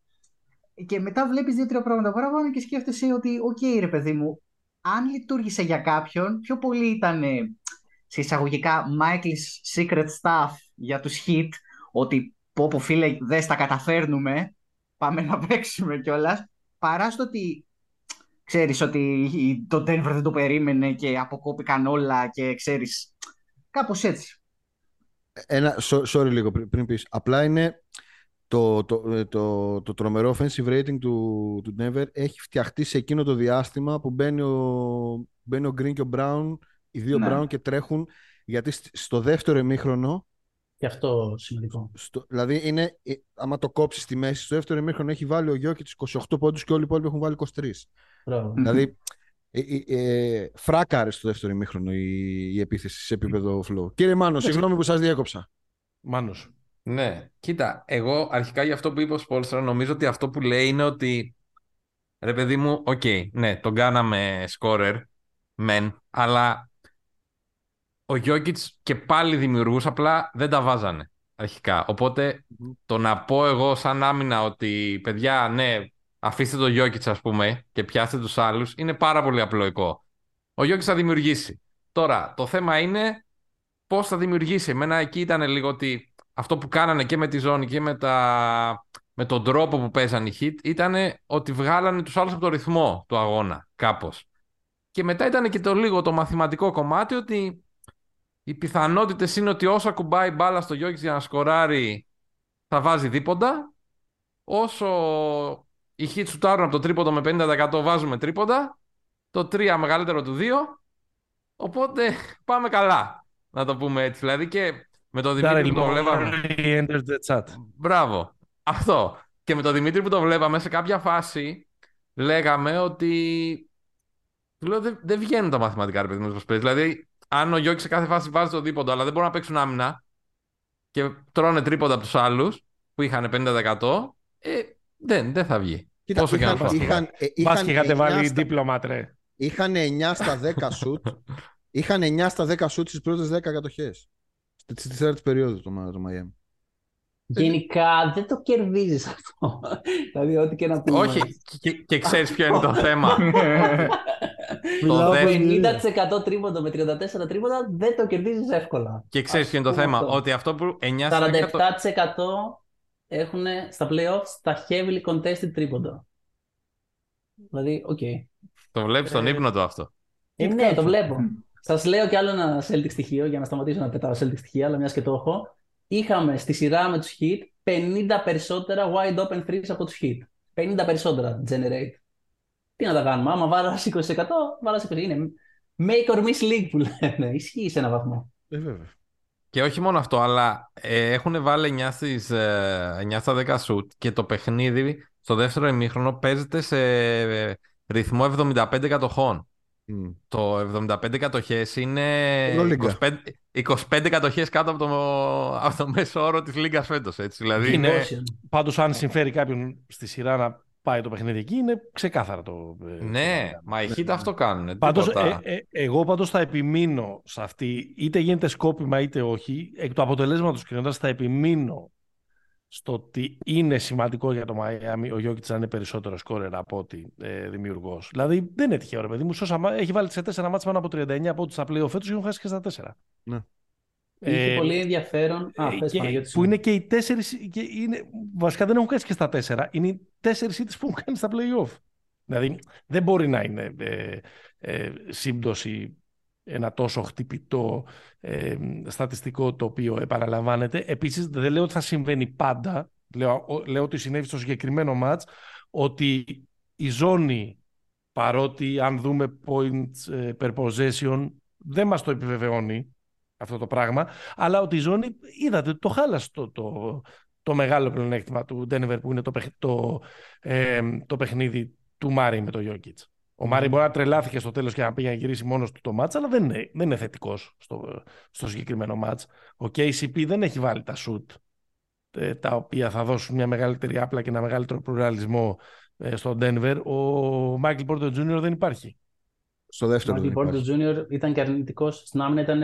Και μετά βλέπεις δύο-τρία πράγματα παραπάνω και σκέφτεσαι ότι, OK, okay, ρε παιδί μου, αν λειτούργησε για κάποιον, πιο πολύ ήταν σε εισαγωγικά Michael's secret stuff για τους Heat, ότι πω πω φίλε δεν τα καταφέρνουμε, πάμε να παίξουμε κιόλας. παρά στο ότι ξέρεις ότι το Denver δεν το περίμενε και αποκόπηκαν όλα και ξέρεις, κάπως έτσι. Ένα, sorry λίγο πριν, πριν πεις. Απλά είναι το, το, ε, το, το, τρομερό offensive rating του, του Denver έχει φτιαχτεί σε εκείνο το διάστημα που μπαίνει ο, μπαίνει ο Green και ο Brown, οι δύο ναι. Brown και τρέχουν γιατί στο δεύτερο ημίχρονο και αυτό σημαντικό. Στο, δηλαδή, είναι, ε, άμα το κόψεις στη μέση, στο δεύτερο ημίχρονο έχει βάλει ο Γιώκη 28 πόντους και όλοι οι υπόλοιποι έχουν βάλει 23. Μπράβο. Δηλαδή, ε, ε, ε, φράκαρε στο δεύτερο ημίχρονο η, η επίθεση σε επίπεδο flow. Κύριε Μάνος, συγγνώμη που σας διέκοψα. Μάνος. Ναι, κοίτα, εγώ αρχικά για αυτό που είπε ο Σπόλστρα, νομίζω ότι αυτό που λέει είναι ότι ρε παιδί μου, οκ, okay, ναι, τον κάναμε scorer, μεν, αλλά ο Γιώκητς και πάλι δημιουργούσε, απλά δεν τα βάζανε αρχικά. Οπότε το να πω εγώ σαν άμυνα ότι παιδιά, ναι, αφήστε το Γιώκητς, ας πούμε, και πιάστε τους άλλους, είναι πάρα πολύ απλοϊκό. Ο Γιώκητς θα δημιουργήσει. Τώρα, το θέμα είναι πώς θα δημιουργήσει. Εμένα εκεί ήταν λίγο ότι αυτό που κάνανε και με τη ζώνη και με, τα... με τον τρόπο που παίζανε οι hit ήταν ότι βγάλανε τους άλλους από το ρυθμό του αγώνα, κάπως. Και μετά ήταν και το λίγο το μαθηματικό κομμάτι ότι οι πιθανότητες είναι ότι όσο ακουμπάει μπάλα στο Γιώργης για να σκοράρει, θα βάζει δίποντα. Όσο οι hits σουτάρουν από το τρίποντο με 50% βάζουμε τρίποντα. Το 3 μεγαλύτερο του 2. Οπότε πάμε καλά. Να το πούμε έτσι. Δηλαδή και με τον Δημήτρη που το βλέπαμε. Μπράβο. Αυτό. Και με τον Δημήτρη που το βλέπαμε σε κάποια φάση λέγαμε ότι. Λέω δεν, δεν βγαίνουν τα μαθηματικά ρε παιδί Δηλαδή αν ο Γιώκης σε κάθε φάση βάζει το δίποντο, αλλά δεν μπορούν να παίξουν άμυνα και τρώνε τρίποντα από τους άλλους που είχαν 50%, ε, δεν, δεν θα βγει. Κοίτα, Πόσο είχαν, και να είχαν, ε, είχαν, και είχατε βάλει στα... δίπλωμα, τρε. Είχαν 9 στα 10 σουτ. είχαν 9 στα 10 σουτ στις πρώτες 10 κατοχές. Στη τέταρτη περίοδο το, το Miami. Γενικά δεν το κερδίζεις αυτό. δηλαδή, ό,τι και να πούμε. Όχι, και, και ξέρεις ποιο είναι το θέμα. το 50% τρίποντο με 34 τρίποντα δεν το κερδίζεις εύκολα. Και ξέρεις ποιο είναι το θέμα. Ότι αυτό που 9 47% έχουν στα playoffs τα heavily contested τρίποντα. Δηλαδή, οκ. Okay. Το βλέπεις τον ε, ύπνο του αυτό. Ε, ναι, το βλέπω. Σας λέω κι άλλο ένα Celtic στοιχείο για να σταματήσω να πετάω Celtic στοιχεία, αλλά μιας και το έχω είχαμε στη σειρά με τους Heat 50 περισσότερα wide open threes από τους Heat. 50 περισσότερα generate. Τι να τα κάνουμε, άμα βάλας 20% βάλας 20%. Είναι make or miss league που λένε. Ισχύει σε ένα βαθμό. Ε, βέβαια. Και όχι μόνο αυτό, αλλά ε, έχουν βάλει 9, στις, ε, 9 στα 10 shoot και το παιχνίδι στο δεύτερο ημίχρονο παίζεται σε ε, ρυθμό 75 κατοχών. Mm. Το 75 κατοχές είναι 25, 25 κατοχές κάτω από το, από το μέσο όρο της Λίγκας φέτος. Δηλαδή είναι... Πάντως, αν συμφέρει κάποιον στη σειρά να πάει το παιχνίδι εκεί, είναι ξεκάθαρα το. Ε, ναι, το... μα οι Χίτα ναι. αυτό κάνουν. Πάντως, ε, ε, εγώ πάντως θα επιμείνω σε αυτή, είτε γίνεται σκόπιμα είτε όχι, εκ του αποτελέσματος κρίνοντα, θα επιμείνω στο ότι είναι σημαντικό για το Μαϊάμι ο Γιώκητ να είναι περισσότερο σκόρερ από ότι ε, δημιουργός. Δηλαδή δεν είναι τυχαίο, ρε παιδί μου. Σώσα, έχει βάλει σε τέσσερα μάτια πάνω από 39 από ό,τι στα πλέον φέτος και έχουν χάσει και στα τέσσερα. Ναι. Είχε ε, πολύ ενδιαφέρον. Α, ε, και, που είναι και οι τέσσερις. Είναι, βασικά δεν έχουν χάσει και στα τέσσερα. Είναι οι τέσσερις ήττε που έχουν κάνει στα playoff. Δηλαδή δεν μπορεί να είναι ε, ε, σύμπτωση ένα τόσο χτυπητό ε, στατιστικό το οποίο επαναλαμβάνεται. Επίσης δεν λέω ότι θα συμβαίνει πάντα, λέω, λέω ότι συνέβη στο συγκεκριμένο μάτς, ότι η ζώνη παρότι αν δούμε points ε, per possession δεν μας το επιβεβαιώνει αυτό το πράγμα, αλλά ότι η ζώνη, είδατε, το χάλασε το, το, το μεγάλο πλεονέκτημα του Denver που είναι το, το, ε, το παιχνίδι του Μάρι με το Jokic. Ο Μάρι μπορεί να τρελάθηκε στο τέλος και να πήγε να γυρίσει μόνος του το μάτσα, αλλά δεν είναι, δεν είναι θετικός στο, στο συγκεκριμένο μάτσα. Ο KCP δεν έχει βάλει τα σουτ ε, τα οποία θα δώσουν μια μεγαλύτερη άπλα και ένα μεγαλύτερο πλουραλισμό ε, στο Denver. Ο Michael Porter Jr. δεν υπάρχει. Στο δεύτερο. Ο Michael Porter Jr. ήταν και αρνητικός. Στην άμυνα ήταν.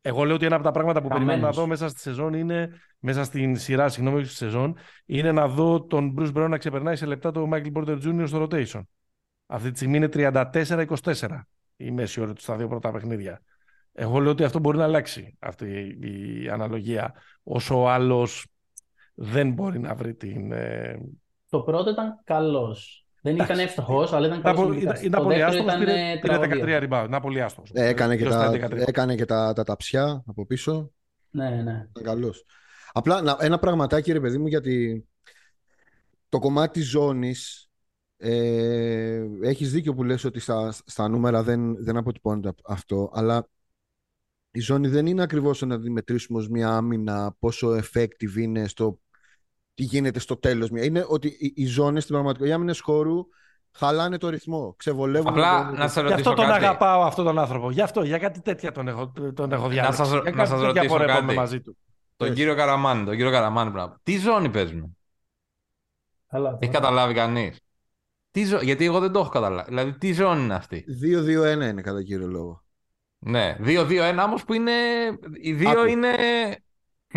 Εγώ λέω ότι ένα από τα πράγματα που περιμένω να δω μέσα στη σεζόν είναι, μέσα στην σειρά, συγγνώμη, στη σεζόν, είναι να δω τον Bruce Brown να ξεπερνάει σε λεπτά το Michael Porter Jr. στο rotation. Αυτή τη στιγμή είναι 34-24 η μέση ώρα του στα δύο πρώτα παιχνίδια. Εγώ λέω ότι αυτό μπορεί να αλλάξει αυτή η αναλογία. Όσο ο άλλος δεν μπορεί να βρει την. Ε... Το πρώτο ήταν καλός. Δεν ήταν εύστοχος, αλλά ήταν καλός. Ήταν, ήταν πολύ άστοχος. Πήρε, πήρε 13 rebound. Ήταν πολύ άστοχος. Ε, έκανε και, τα, έκανε και τα, τα ταψιά από πίσω. Ναι, ναι. Ήταν καλός. Απλά ένα πραγματάκι, ρε παιδί μου, γιατί το κομμάτι της ζώνης. Ε, έχεις δίκιο που λες ότι στα, στα νούμερα δεν, δεν αποτυπώνεται αυτό αλλά η ζώνη δεν είναι ακριβώς να τη μετρήσουμε ως μια άμυνα πόσο effective είναι στο τι γίνεται στο τέλος. Είναι ότι οι, οι ζώνες στην πραγματικότητα, οι άμυνες χώρου χαλάνε το ρυθμό, ξεβολεύουν. Απλά να σε ρωτήσω Γι' αυτό τον κάτι. αγαπάω αυτόν τον άνθρωπο. Γι' αυτό, για κάτι τέτοια τον έχω, τον έχω διάλεξει. Να σας, για να σας ρωτήσω κάτι. μαζί του. Τον κύριο Καραμάνη, τον κύριο Καραμάνη πράγμα. Τι ζώνη παίζουν. Καλά, Έχει καταλάβει κανεί. Ζω... Γιατί εγώ δεν το έχω καταλάβει. Δηλαδή, τι ζώνη είναι αυτή; 2-2-1 είναι κατά κύριο λόγο. Ναι, 2-2-1 όμως που είναι. Οι δύο Άκου. είναι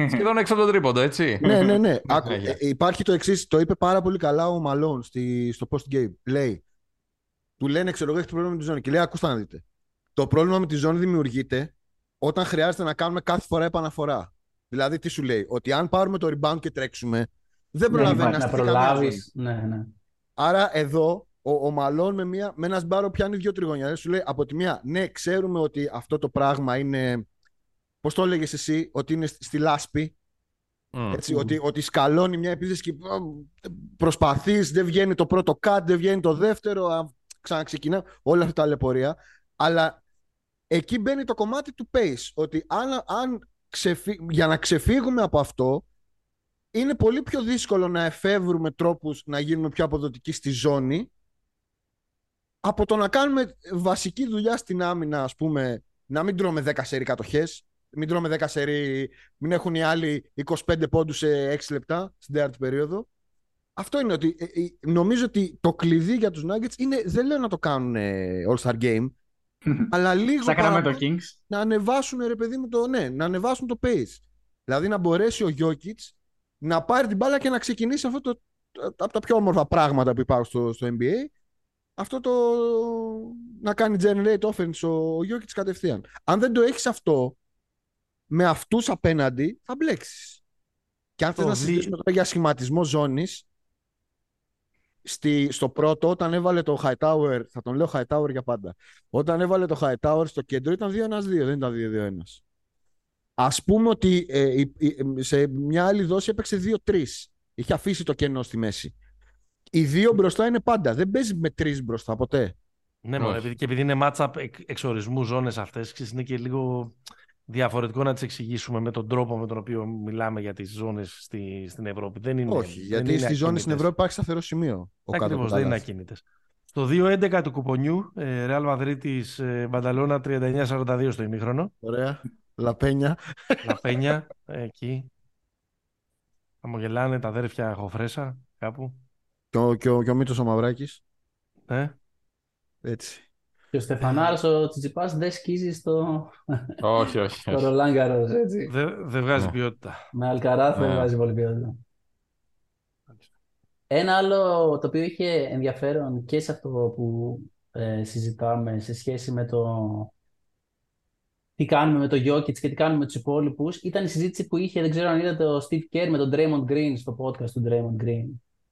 σχεδόν έξω από το τρίποντο, έτσι. ναι, ναι, ναι. Άκου, ε, υπάρχει το εξής. Το είπε πάρα πολύ καλά ο Μαλόν στη, στο post game. Λέει, του λένε, ξέρω εγώ, έχεις πρόβλημα με τη ζώνη. Και λέει, ακούστε να δείτε. Το πρόβλημα με τη ζώνη δημιουργείται όταν χρειάζεται να κάνουμε κάθε φορά επαναφορά. Δηλαδή, τι σου λέει, ότι αν πάρουμε το rebound και τρέξουμε, δεν προλαβαίνεις να προλάβεις. Ναι, ναι. Άρα εδώ ο, ο Μαλόν με, μια, με ένας σμπάρο πιάνει δύο τριγωνιά. Σου λέει από τη μία, ναι, ξέρουμε ότι αυτό το πράγμα είναι. Πώς το έλεγες εσύ, ότι είναι στη λάσπη. Mm. Έτσι, mm. Ότι, ότι σκαλώνει μια επίθεση και προσπαθείς, δεν βγαίνει το πρώτο cut, δεν βγαίνει το δεύτερο, ξαναξεκινά. Όλα αυτά τα λεπορία. Αλλά εκεί μπαίνει το κομμάτι του pace. Ότι αν, αν ξεφύ... για να ξεφύγουμε από αυτό, είναι πολύ πιο δύσκολο να εφεύρουμε τρόπους να γίνουμε πιο αποδοτικοί στη ζώνη από το να κάνουμε βασική δουλειά στην άμυνα, ας πούμε, να μην τρώμε 10 σερί κατοχές, μην τρώμε 10 σερί, μην έχουν οι άλλοι 25 πόντους σε 6 λεπτά στην τέταρτη περίοδο. Αυτό είναι ότι ε, ε, νομίζω ότι το κλειδί για τους Nuggets είναι, δεν λέω να το κάνουν All-Star Game, αλλά λίγο παρα... Kings. να ανεβάσουν, ρε παιδί μου, το, ναι, να ανεβάσουν το pace. Δηλαδή να μπορέσει ο Jokic να πάρει την μπάλα και να ξεκινήσει αυτό το, από τα πιο όμορφα πράγματα που υπάρχουν στο, στο NBA αυτό το να κάνει generate offense ο Γιώκητς κατευθείαν. Αν δεν το έχεις αυτό με αυτούς απέναντι θα μπλέξεις. Και αν θες να συζητήσουμε τώρα για σχηματισμό ζώνης στη, στο πρώτο όταν έβαλε το Hightower, θα τον λέω Hightower για πάντα, όταν έβαλε το Hightower στο κέντρο ήταν 2-1-2, δεν ήταν 2-2-1. Ας πούμε ότι ε, σε μια άλλη δόση έπαιξε 2-3. Είχε αφήσει το κενό στη μέση. Οι δύο μπροστά είναι πάντα. Δεν παίζει με τρεις μπροστά ποτέ. Ναι, μα, και επειδή είναι matchup εξορισμού ζώνες αυτές, είναι και λίγο διαφορετικό να τις εξηγήσουμε με τον τρόπο με τον οποίο μιλάμε για τις ζώνες στη, στην Ευρώπη. Δεν είναι, Όχι, γιατί στι ζώνε στην Ευρώπη υπάρχει σταθερό σημείο. Ακριβώς, δεν είναι ακίνητες. Στο 2-11 του κουπονιού, Ρεάλ Μαδρίτη Μπανταλώνα 39-42 στο ημίχρονο. Ωραία. Λαπένια. Λαπένια, εκεί. Αμογελάνε τα αδέρφια Χοφρέσα κάπου. Και ο, και ο, και ο Μήτρος ο Μαυράκης. Ε. Έτσι. Και ο Στεφανάρος ο Τσιτσιπάς δεν σκίζει στο... όχι, όχι. στο Ρολάν Καρός, έτσι. Δεν δε βγάζει ναι. ποιότητα. Με Αλκαράθ δεν ναι. βγάζει πολύ ποιότητα. Ένα άλλο το οποίο είχε ενδιαφέρον και σε αυτό που ε, συζητάμε σε σχέση με το τι κάνουμε με το Jokic και τι κάνουμε με τους υπόλοιπους. Ήταν η συζήτηση που είχε, δεν ξέρω αν είδατε, ο Steve Kerr με τον Draymond Green στο podcast του Draymond Green.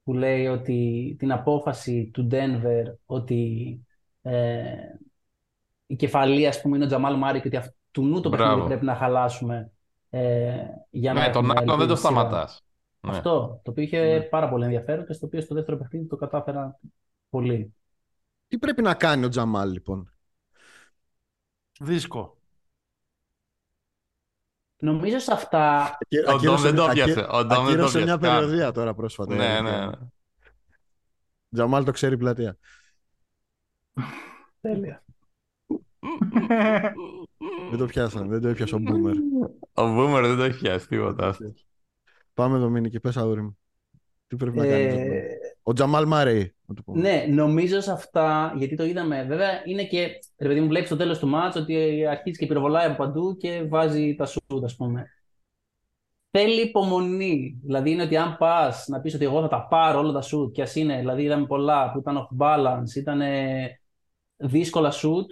Που λέει ότι την απόφαση του Denver ότι ε, η κεφαλή, ας πούμε, είναι ο Τζαμάλ Μάρι και ότι αυτού νου το παιχνίδι πρέπει να χαλάσουμε. Ε, για να ναι, τον άλλο δεν το σταματάς. Ναι. Αυτό, το οποίο είχε ναι. πάρα πολύ ενδιαφέρον και στο οποίο στο δεύτερο παιχνίδι το κατάφερα πολύ. Τι πρέπει να κάνει ο Τζαμάλ, λοιπόν; Δύσκολο. Νομίζω σε αυτά. Ο Ντόμ δεν το πιάσε. Ακύρωσε μια περιοδία τώρα πρόσφατα. Ναι, ναι. Τζαμάλ το ξέρει πλατεία. Τέλεια. δεν το πιάσανε, δεν το έπιασε ο Μπούμερ. Ο Μπούμερ δεν το έχει πιάσει τίποτα. Πάμε Δομήνικη, πες αγόρι μου. Τι πρέπει να κάνεις. Ε, ο Τζαμάλ Μάρεϊ. Ναι, νομίζω σε αυτά, γιατί το είδαμε. Βέβαια, είναι και. Ρε παιδί μου, βλέπεις στο τέλος του μάτς ότι αρχίζει και πυροβολάει από παντού και βάζει τα σούτ, ας πούμε. Θέλει υπομονή. Δηλαδή, είναι ότι αν πας να πεις ότι εγώ θα τα πάρω όλα τα σούτ, και ας είναι, δηλαδή, είδαμε πολλά που ήταν off balance, ήταν δύσκολα σούτ,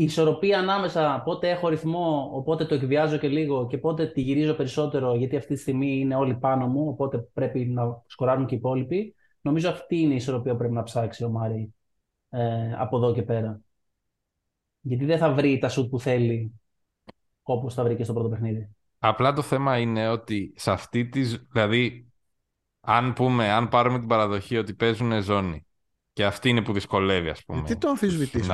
η ισορροπία ανάμεσα πότε έχω ρυθμό, οπότε το εκβιάζω και λίγο και πότε τη γυρίζω περισσότερο γιατί αυτή τη στιγμή είναι όλοι πάνω μου, οπότε πρέπει να σκοράρουν και οι υπόλοιποι. Νομίζω αυτή είναι η ισορροπία που πρέπει να ψάξει ο Μάρι ε, από εδώ και πέρα. Γιατί δεν θα βρει τα σουτ που θέλει όπως θα βρει και στο πρώτο παιχνίδι. Απλά το θέμα είναι ότι σε αυτή τη. Δηλαδή, αν πούμε, αν πάρουμε την παραδοχή ότι παίζουν ζώνη και αυτή είναι που δυσκολεύει, ας πούμε. Τι το αμφισβητείς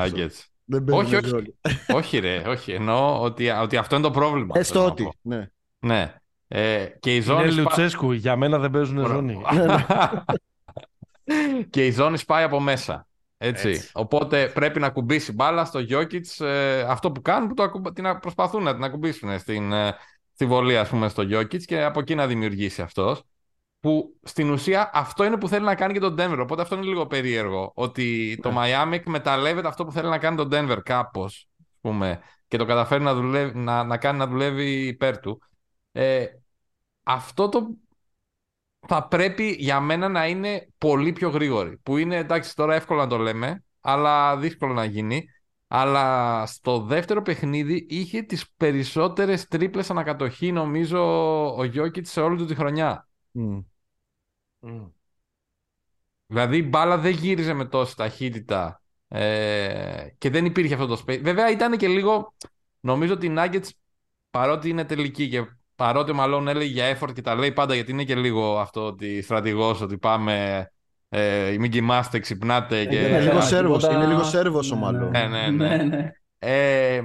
Δεν όχι, όχι, όχι, ρε, όχι. Εννοώ ότι, ότι αυτό είναι το πρόβλημα. Έστω ότι. Ναι. ναι. Ε, και η ζώνη. Είναι Λουτσέσκου, για μένα δεν παίζουν ζώνη. και η ζώνη σπάει από μέσα. Έτσι. Οπότε πρέπει να κουμπίσει μπάλα στο Jokic ε, αυτό που κάνουν, που το, την, προσπαθούν να την ακουμπήσουν στην, ε, στη βολή, ας πούμε, στο Jokic και από εκεί να δημιουργήσει αυτός. Που στην ουσία αυτό είναι που θέλει να κάνει και τον Denver. Οπότε αυτό είναι λίγο περίεργο. Ότι το ναι. Miami εκμεταλλεύεται αυτό που θέλει να κάνει τον Denver κάπως. Και το καταφέρει να, δουλεύει, να, να κάνει να δουλεύει υπέρ του. Ε, αυτό το θα πρέπει για μένα να είναι πολύ πιο γρήγορη. Που είναι εντάξει τώρα εύκολο να το λέμε, αλλά δύσκολο να γίνει. Αλλά στο δεύτερο παιχνίδι είχε τις περισσότερες τρίπλες ανακατοχή νομίζω ο Γιώκητ σε όλη του τη χρονιά. Mm. Δηλαδή η μπάλα δεν γύριζε με τόση ταχύτητα ε, και δεν υπήρχε αυτό το space. Βέβαια ήταν και λίγο, νομίζω ότι οι Nuggets παρότι είναι τελική και παρότι ο Μαλόν έλεγε για effort και τα λέει πάντα γιατί είναι και λίγο αυτό ότι στρατηγός ότι πάμε ε, μην κοιμάστε, ξυπνάτε. Και... Είναι λίγο σέρβος, είναι λίγο σέρβος ο Μαλόν. Ναι, ναι, ναι. ναι, ναι. Ε,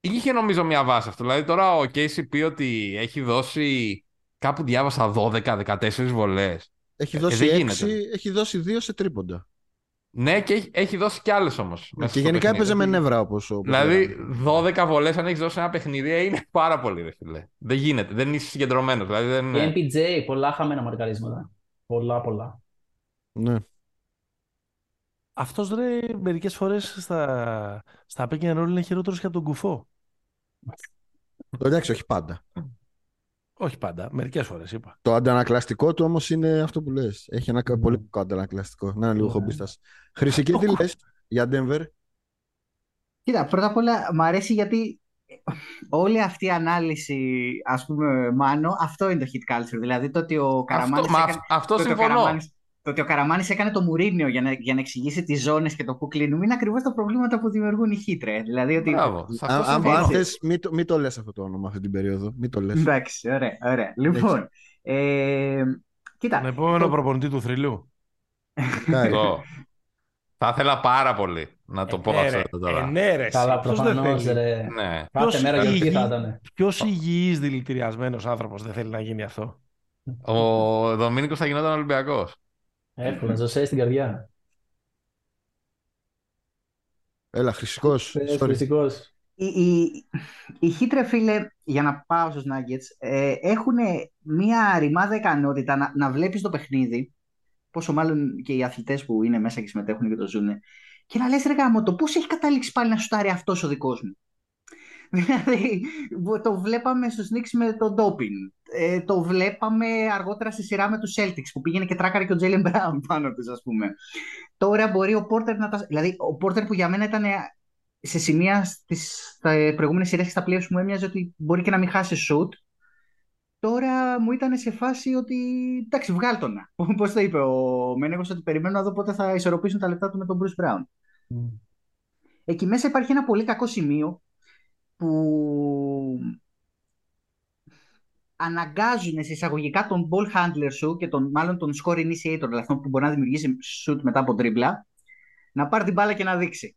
είχε νομίζω μια βάση αυτό. Δηλαδή τώρα ο Casey πει ότι έχει δώσει κάπου διάβασα 12-14 βολές. Έχει ε, δώσει, ε, 6, έχει δώσει 2 σε τρίποντα. Ναι, και έχει, έχει δώσει κι άλλες όμως. Και γενικά έπαιζε με νεύρα όπω. Δηλαδή, 12 βολές, αν έχεις δώσει ένα παιχνίδι, είναι πάρα πολύ, ρε φίλε. Δεν γίνεται, δεν είσαι συγκεντρωμένος. Δηλαδή, δεν... Και MPJ, πολλά χαμένα μαρκαρίσματα. Πολλά, πολλά. Ναι. Αυτός ρε μερικές φορές στα, στα pick and roll είναι χειρότερος και από τον κουφό. Εντάξει, όχι πάντα. Όχι πάντα, μερικές φορές είπα. Το αντανακλαστικό του όμως είναι αυτό που λες. Έχει ένα mm. πολύ κακό αντανακλαστικό. Να είναι λίγο χομπίστα. Χρυσική, τι λες για Denver. Κοίτα, πρώτα απ' όλα μου αρέσει γιατί όλη αυτή η ανάλυση, ας πούμε, Μάνο, αυτό είναι το hit culture. Δηλαδή το ότι ο Καραμάνης αυτό, έκανε, αυτό συμφωνώ. Το ότι ο Καραμάνης έκανε το Μουρίνιο για να, για να εξηγήσει τις ζώνες και το που κλείνουμε είναι ακριβώς τα προβλήματα που δημιουργούν οι χίτρε. Δηλαδή ότι. Μπράβο. Αν, αν θες, μην το, μη το λες αυτό το όνομα αυτή την περίοδο. Μην το λες. Εντάξει, ωραία. ωραία. Λοιπόν. Ε, κοίτα. Τον επόμενο το... προπονητή του θρυλού. Θα ήθελα πάρα πολύ να το πω αυτό τώρα. Ε, ναι, ρε. Καλά, προφανώς, ρε. Ναι. Κάθε μέρα για θα ήταν. Ποιος υγιής δηλητηριασμένος άνθρωπος δεν θέλει να γίνει αυτό; Ο Δομήνικος θα γινόταν Ολυμπιακός. Εύκολα, Ζωσέ στην καρδιά. Έλα, χρυσικός. Χρυσικός. Οι, οι, οι Χίτρε, φίλε, για να πάω στους Nuggets, ε, έχουν μία ρημάδα ικανότητα να, να βλέπεις το παιχνίδι, πόσο μάλλον και οι αθλητές που είναι μέσα και συμμετέχουν και το ζουν, και να λες ρε γάμο, το πώς έχει καταλήξει πάλι να σουτάρει αυτός ο δικός μου. Δηλαδή, το βλέπαμε στους Knicks με τον Ντόπιν. Ε, το βλέπαμε αργότερα στη σειρά με τους Celtics που πήγαινε και τράκαρε και ο Τζέιλεν Μπράουν πάνω τους ας πούμε. Τώρα μπορεί ο Πόρτερ να τα... Δηλαδή ο Πόρτερ που για μένα ήταν σε σημεία στις προηγούμενες σειρές και στα playoffs μου έμοιαζε ότι μπορεί και να μην χάσει shoot. Τώρα μου ήταν σε φάση ότι εντάξει βγάλτονα. Πώς το είπε ο Μένεγος ότι περιμένω να δω πότε θα ισορροπήσουν τα λεπτά του με τον Bruce Brown. Mm. Εκεί μέσα υπάρχει ένα πολύ κακό σημείο που αναγκάζουν σε εισαγωγικά τον ball handler σου και τον, μάλλον τον score initiator, δηλαδή αυτό που μπορεί να δημιουργήσει shoot μετά από τρίμπλα, να πάρει την μπάλα και να δείξει.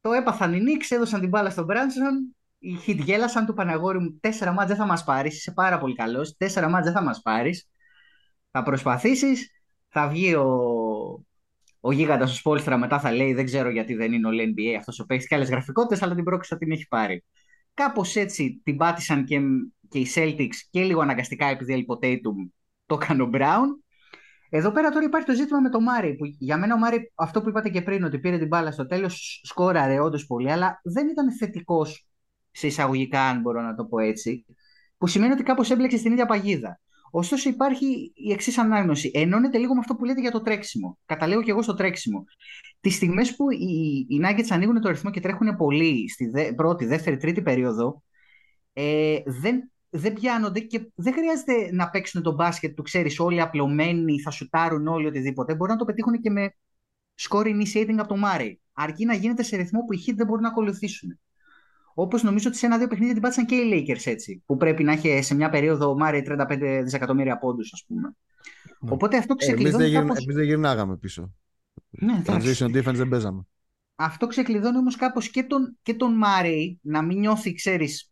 Το έπαθαν οι Knicks, έδωσαν την μπάλα στον Branson, οι Heat γέλασαν του Παναγόρι μου, τέσσερα μάτς δεν θα μας πάρεις, είσαι πάρα πολύ καλός, τέσσερα μάτς δεν θα μας πάρεις, θα προσπαθήσεις, θα βγει ο, ο γίγαντας ο Σπόλστρα μετά θα λέει: Δεν ξέρω γιατί δεν είναι ο NBA αυτός ο παίκτης και άλλες γραφικότητες, αλλά την πρόκληση την έχει πάρει. Κάπως έτσι την πάτησαν και, και οι Celtics και λίγο αναγκαστικά επειδή έλειπε ο Tatum το έκανε ο Brown. Εδώ πέρα τώρα υπάρχει το ζήτημα με τον Μάρι. Που για μένα ο Μάρι, αυτό που είπατε και πριν, ότι πήρε την μπάλα στο τέλος, σκόραρε όντως πολύ, αλλά δεν ήταν θετικός σε εισαγωγικά, αν μπορώ να το πω έτσι. Που σημαίνει ότι κάπως έμπλεξε στην ίδια παγίδα. Ωστόσο υπάρχει η εξής ανάγνωση. Ενώνεται λίγο με αυτό που λέτε για το τρέξιμο. Καταλέγω και εγώ στο τρέξιμο. Τις στιγμές που οι, οι Nuggets ανοίγουν το ρυθμό και τρέχουν πολύ στη δε, πρώτη, δεύτερη, τρίτη περίοδο, ε, δεν, δεν πιάνονται και δεν χρειάζεται να παίξουν το μπάσκετ του, ξέρεις, όλοι απλωμένοι, θα σουτάρουν όλοι οτιδήποτε. Μπορεί να το πετύχουν και με score initiating από το Μάρι. Αρκεί να γίνεται σε ρυθμό που οι Heat δεν μπορούν να ακολουθήσουν. Όπως νομίζω ότι σε ένα-δύο παιχνίδια την πάτησαν και οι Lakers έτσι. Που πρέπει να έχει σε μια περίοδο ο Μάρι 35 δισεκατομμύρια πόντους, ας πούμε. Ναι. Οπότε αυτό ξεκλειδώνει. Εμείς δεν, κάπως... δεν γυρνάγαμε πίσω. Ναι, Transition defense δεν παίζαμε. Αυτό ξεκλειδώνει όμως κάπως και τον, και τον Μάρι να μην νιώθει, ξέρεις,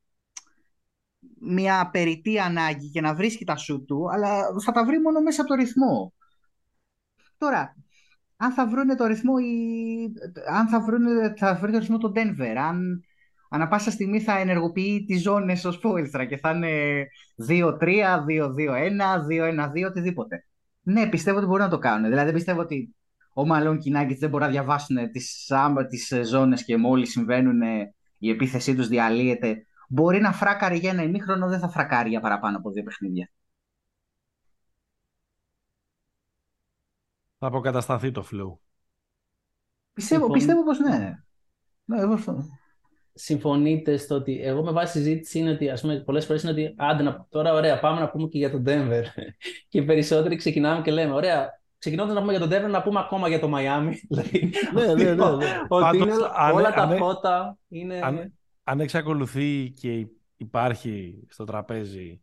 μια περιττή ανάγκη και να βρίσκει τα σου του, αλλά θα τα βρει μόνο μέσα από το ρυθμό. Τώρα, αν θα βρουν το ρυθμό ή... αν θα βρουν, θα βρει το ρυθμό το Denver, αν ανά πάσα στιγμή θα ενεργοποιεί τις ζώνες ως Πόιλστρα και θα είναι 2-3, 2-2-1, 2-1-2, οτιδήποτε. Ναι, πιστεύω ότι μπορούν να το κάνουν. Δηλαδή δεν πιστεύω ότι ο Μαλόν και οι δεν μπορούν να διαβάσουν τις, τις ζώνες και μόλις συμβαίνουν η επίθεσή τους διαλύεται. Μπορεί να φράκαρει για ένα ημίχρονο, δεν θα φρακάρει για παραπάνω από δύο παιχνίδια. Θα αποκατασταθεί το flow. Πιστεύω, πιστεύω πως ναι. ναι εγώ συμφωνείτε στο ότι εγώ με βάση συζήτηση είναι ότι ας πούμε πολλές φορές είναι ότι άντε τώρα ωραία πάμε να πούμε και για τον Denver και περισσότεροι ξεκινάμε και λέμε ωραία ξεκινώντας να πούμε για τον Denver να πούμε ακόμα για το Miami δηλαδή, ναι, ναι, ναι, ναι. ότι είναι, όλα τα φώτα είναι... Αν, αν εξακολουθεί και υπάρχει στο τραπέζι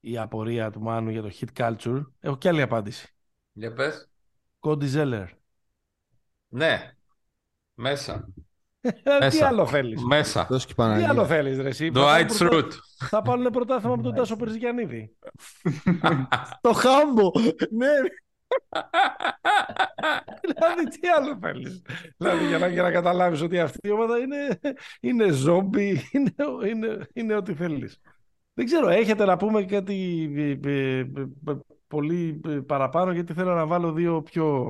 η απορία του Μάνου για το hit culture έχω και άλλη απάντηση. Για πες. Κόντι Ζέλερ. Ναι. Μέσα. Ε, τι άλλο θέλεις; Μέσα. Τι άλλο θέλεις, Ρε. Εσύ, Dwight Schrute. Θα πάρουν πρωτάθλημα από τον Τάσο Περζικιανίδη. Το χάμπο. Ναι. δηλαδή, τι άλλο θέλεις; δηλαδή, για να, για να καταλάβεις ότι αυτή η ομάδα είναι, είναι ζόμπι, είναι, είναι, είναι ό,τι θέλεις. Δεν ξέρω, έχετε να πούμε κάτι ε, ε, πολύ παραπάνω, γιατί θέλω να βάλω δύο πιο.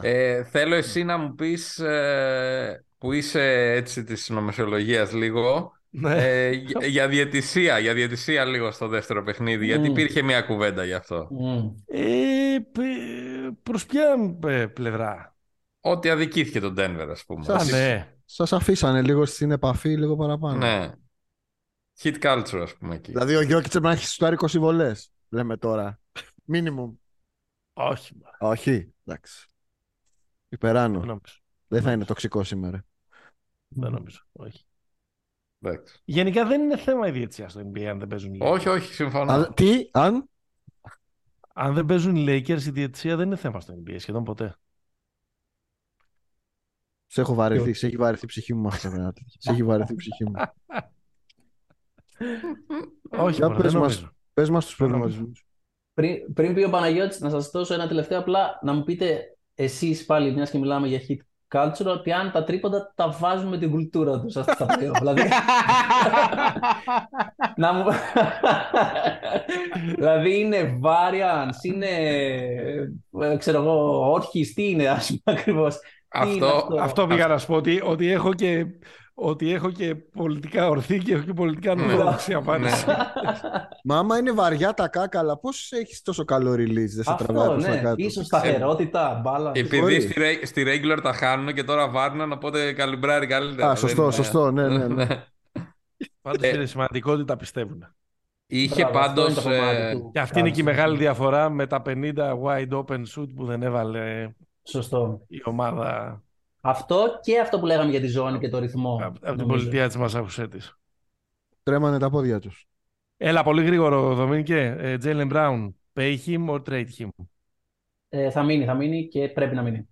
Ε, θέλω εσύ να μου πεις ε, που είσαι έτσι της νομοσιολογίας λίγο ναι. ε, για, για διαιτησία, για διαιτησία λίγο στο δεύτερο παιχνίδι, γιατί υπήρχε μια κουβέντα γι' αυτό. Ε, προς ποια ε, πλευρά; Ότι αδικήθηκε τον Denver, ας πούμε. Σας, ναι. σας αφήσανε λίγο στην επαφή, λίγο παραπάνω. Ναι. Hit culture, ας πούμε, εκεί. Δηλαδή ο Γιώκητς να έχει στο 20 βολές, λέμε τώρα. Minimum. Όχι. Όχι, εντάξει. Υπεράνω. Δεν θα είναι τοξικό σήμερα. Δεν νομίζω. Όχι. Γενικά δεν είναι θέμα η διετησία στο NBA αν δεν παίζουν οι Lakers. Όχι, όχι, συμφωνώ. τι, αν; Αν δεν παίζουν οι Lakers, η διετησία δεν είναι θέμα στο NBA σχεδόν ποτέ. Σε έχω βαρεθεί, σε έχει βαρεθεί η ψυχή μου αυτό. σε έχει βαρεθεί η ψυχή μου. όχι, Για πες, μας, πες μας τους προβληματισμούς. Πριν, πριν πει ο Παναγιώτης, να σας δώσω ένα τελευταίο απλά, να μου πείτε εσείς πάλι, μιας και μιλάμε για hit culture ότι αν τα τρίποντα τα βάζουν με την κουλτούρα τους αυτά τα δηλαδή... να μου... δηλαδή είναι variance, είναι ε, ξέρω εγώ, όρχης, τι είναι ας πούμε ακριβώς. Αυτό, αυτό, αυτό πήγα να σου πω ότι, ότι έχω και ότι έχω και πολιτικά ορθή και έχω και πολιτικά ναι. νοδόξη απάντηση. Ναι. Μα άμα είναι βαριά τα κάκαλα, πώς έχεις τόσο καλό release, δεν σε τραβάει ναι. κάτω; Ίσως σταθερότητα, μπάλα. Επειδή στη, στη regular τα χάνουν και τώρα βάρνουν, οπότε καλυμπράρει καλύτερα. Α, σωστό, σωστό, ναι, ναι. ναι. Πάντως είναι σημαντικό ότι τα πιστεύουν. Είχε πάντως. Ε... Και αυτή είναι και η μεγάλη διαφορά με τα 50 wide open shoot που δεν έβαλε Σωστό. η ομάδα αυτό και αυτό που λέγαμε για τη ζώνη και το ρυθμό. Από την πολιτεία της Μασάχουσέτη. Τρέμανε τα πόδια τους. Έλα, πολύ γρήγορο, Δομήνικε. Τζέιλεν Μπράουν, pay him or trade him; Ε, θα μείνει, θα μείνει και πρέπει να μείνει.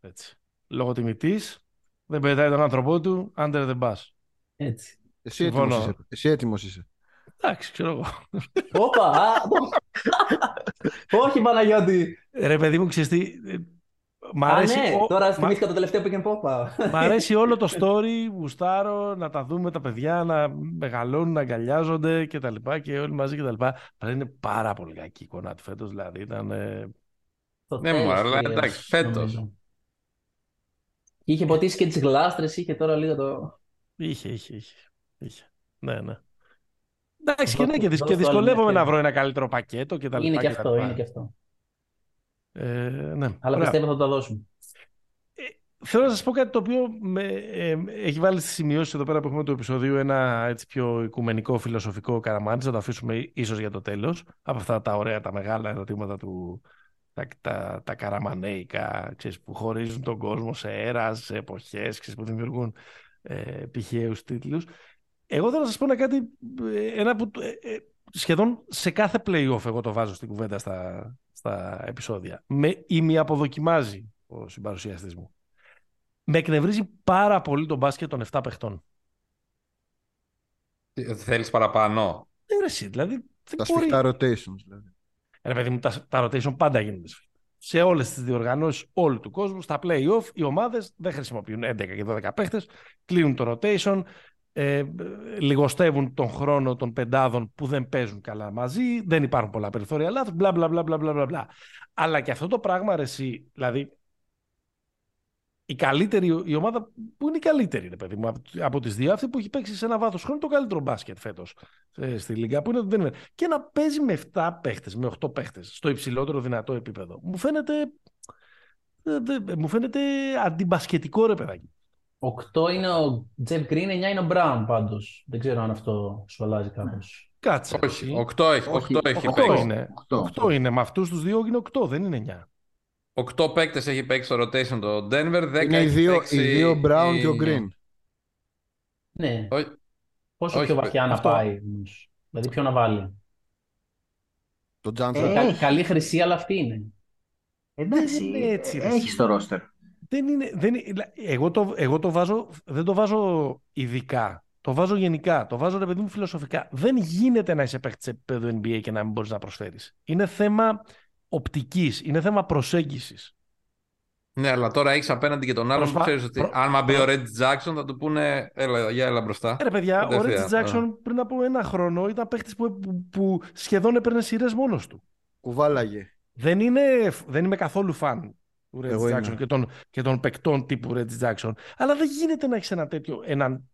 Έτσι. Λόγω τιμητής, δεν πετάει τον άνθρωπό του, under the bus. Έτσι. Εσύ έτοιμος είσαι. Εσύ έτοιμος είσαι. Εντάξει, ξέρω εγώ. Όπα! Όχι, Παναγιώτη. Ρε παιδί μου, ξέρεις τι, Μ' αρέσει... Α, ναι. Τώρα θυμήθηκα το τελευταίο pick and pop. Μ' αρέσει όλο το story, γουστάρω, να τα δούμε τα παιδιά, να μεγαλώνουν, να αγκαλιάζονται και τα λοιπά και όλοι μαζί και τα λοιπά. Αλλά είναι πάρα πολύ κακή η εικόνα του φέτος, δηλαδή ήταν... Ναι, μου αλλά εντάξει, φέτος. Είχε ποτίσει και τις γλάστρες, είχε τώρα λίγο το... Είχε, είχε, είχε. είχε. Ναι, ναι. Εντάξει, και, ναι, και, και δυσκολεύομαι να βρω ένα καλύτερο πακέτο και τα λοιπά. Είναι και αυτό, είναι και αυτό. Ε, ναι. Αλλά πιστεύω θα το δώσουμε. Ε, θέλω να σας πω κάτι το οποίο με, ε, έχει βάλει στις σημειώσεις εδώ πέρα που έχουμε το επεισόδιο ένα έτσι πιο οικουμενικό φιλοσοφικό καραμάνι, θα το αφήσουμε ίσως για το τέλος, από αυτά τα ωραία, τα μεγάλα ερωτήματα του, τα, τα, τα καραμανέικα, ξέρεις, που χωρίζουν τον κόσμο σε έρας, σε εποχές, ξέρεις, που δημιουργούν ε, πηχαίους τίτλους. Εγώ θέλω να σας πω ένα κάτι, ε, ένα που ε, ε, σχεδόν σε κάθε play-off εγώ το βάζω στην κουβέντα στα, στα επεισόδια. Με αποδοκιμάζει ο συμπαρουσιαστής μου. Με εκνευρίζει πάρα πολύ το μπάσκετ των 7 παιχτών. Θέλεις παραπάνω; Δεν ρε, δηλαδή. Τα σφιχτά rotations. Δηλαδή. Ρε παιδί μου, τα, τα rotation πάντα γίνονται σε όλες τις διοργανώσεις όλου του κόσμου. Στα playoff οι ομάδες δεν χρησιμοποιούν 11 και 12 παίχτες, κλείνουν το rotation, ε, λιγοστεύουν τον χρόνο των πεντάδων που δεν παίζουν καλά μαζί, δεν υπάρχουν πολλά περιθώρια λάθος, μπλα μπλα μπλα μπλα μπλα μπλα. Αλλά και αυτό το πράγμα, ρε, εσύ, δηλαδή, η καλύτερη, η ομάδα που είναι η καλύτερη, ρε παιδί μου, από, από τις δύο, αυτή που έχει παίξει σε ένα βάθος χρόνου το καλύτερο μπάσκετ φέτος ε, στη Λίγκα, που είναι το Denver. Και να παίζει με 7 παίχτες, με 8 παίχτες, στο υψηλότερο δυνατό επίπεδο. Μου φαίνεται, ε, μου φαίνεται αντιμπασκετικό, ρε παιδάκι. 8 είναι ο Τζεφ Γκριν, 9 είναι ο Μπράουν πάντως. Δεν ξέρω αν αυτό σου αλλάζει κάπως. Κάτσε. Όχι, 8 έχει, 8 έχει 8 είναι. 8, 8 είναι. Με αυτούς τους δύο είναι 8, δεν είναι 9. 8 παίκτες έχει παίξει στο rotation το Denver, 10 είναι οι δύο, παίξει... οι δύο Brown η... και ο Green. Ναι. Όχι. Πόσο Όχι, πιο βαθιά αυτό... να πάει, δηλαδή πιο να βάλει. Το Johnson. Ε, καλή χρυσή, αλλά αυτή είναι. Εντάξει, έτσι, έχει το ρόστερ. Δεν είναι, δεν είναι, εγώ, το, εγώ το βάζω, δεν το βάζω ειδικά. Το βάζω γενικά. Το βάζω ρε παιδί μου φιλοσοφικά. Δεν γίνεται να είσαι παίχτη σε επίπεδο NBA και να μην μπορείς να προσφέρεις. Είναι θέμα οπτικής. Είναι θέμα προσέγγισης. Ναι, αλλά τώρα έχεις απέναντι και τον άλλον Προσπα... που ξέρεις ότι Προ... αν μπει ο Ρέτζι Τζάξον θα του πούνε έλα, για έλα μπροστά. Ε, ρε παιδιά, ο Ρέτζι Τζάξον πριν από ένα χρόνο ήταν παίχτη που, που, που, σχεδόν έπαιρνε σειρές μόνος του. Κουβάλαγε. Δεν, είναι, δεν είμαι καθόλου φαν του Reggie Jackson και των, και των παικτών τύπου Reggie Jackson. Αλλά δεν γίνεται να έχεις ένα τέτοιο, έναν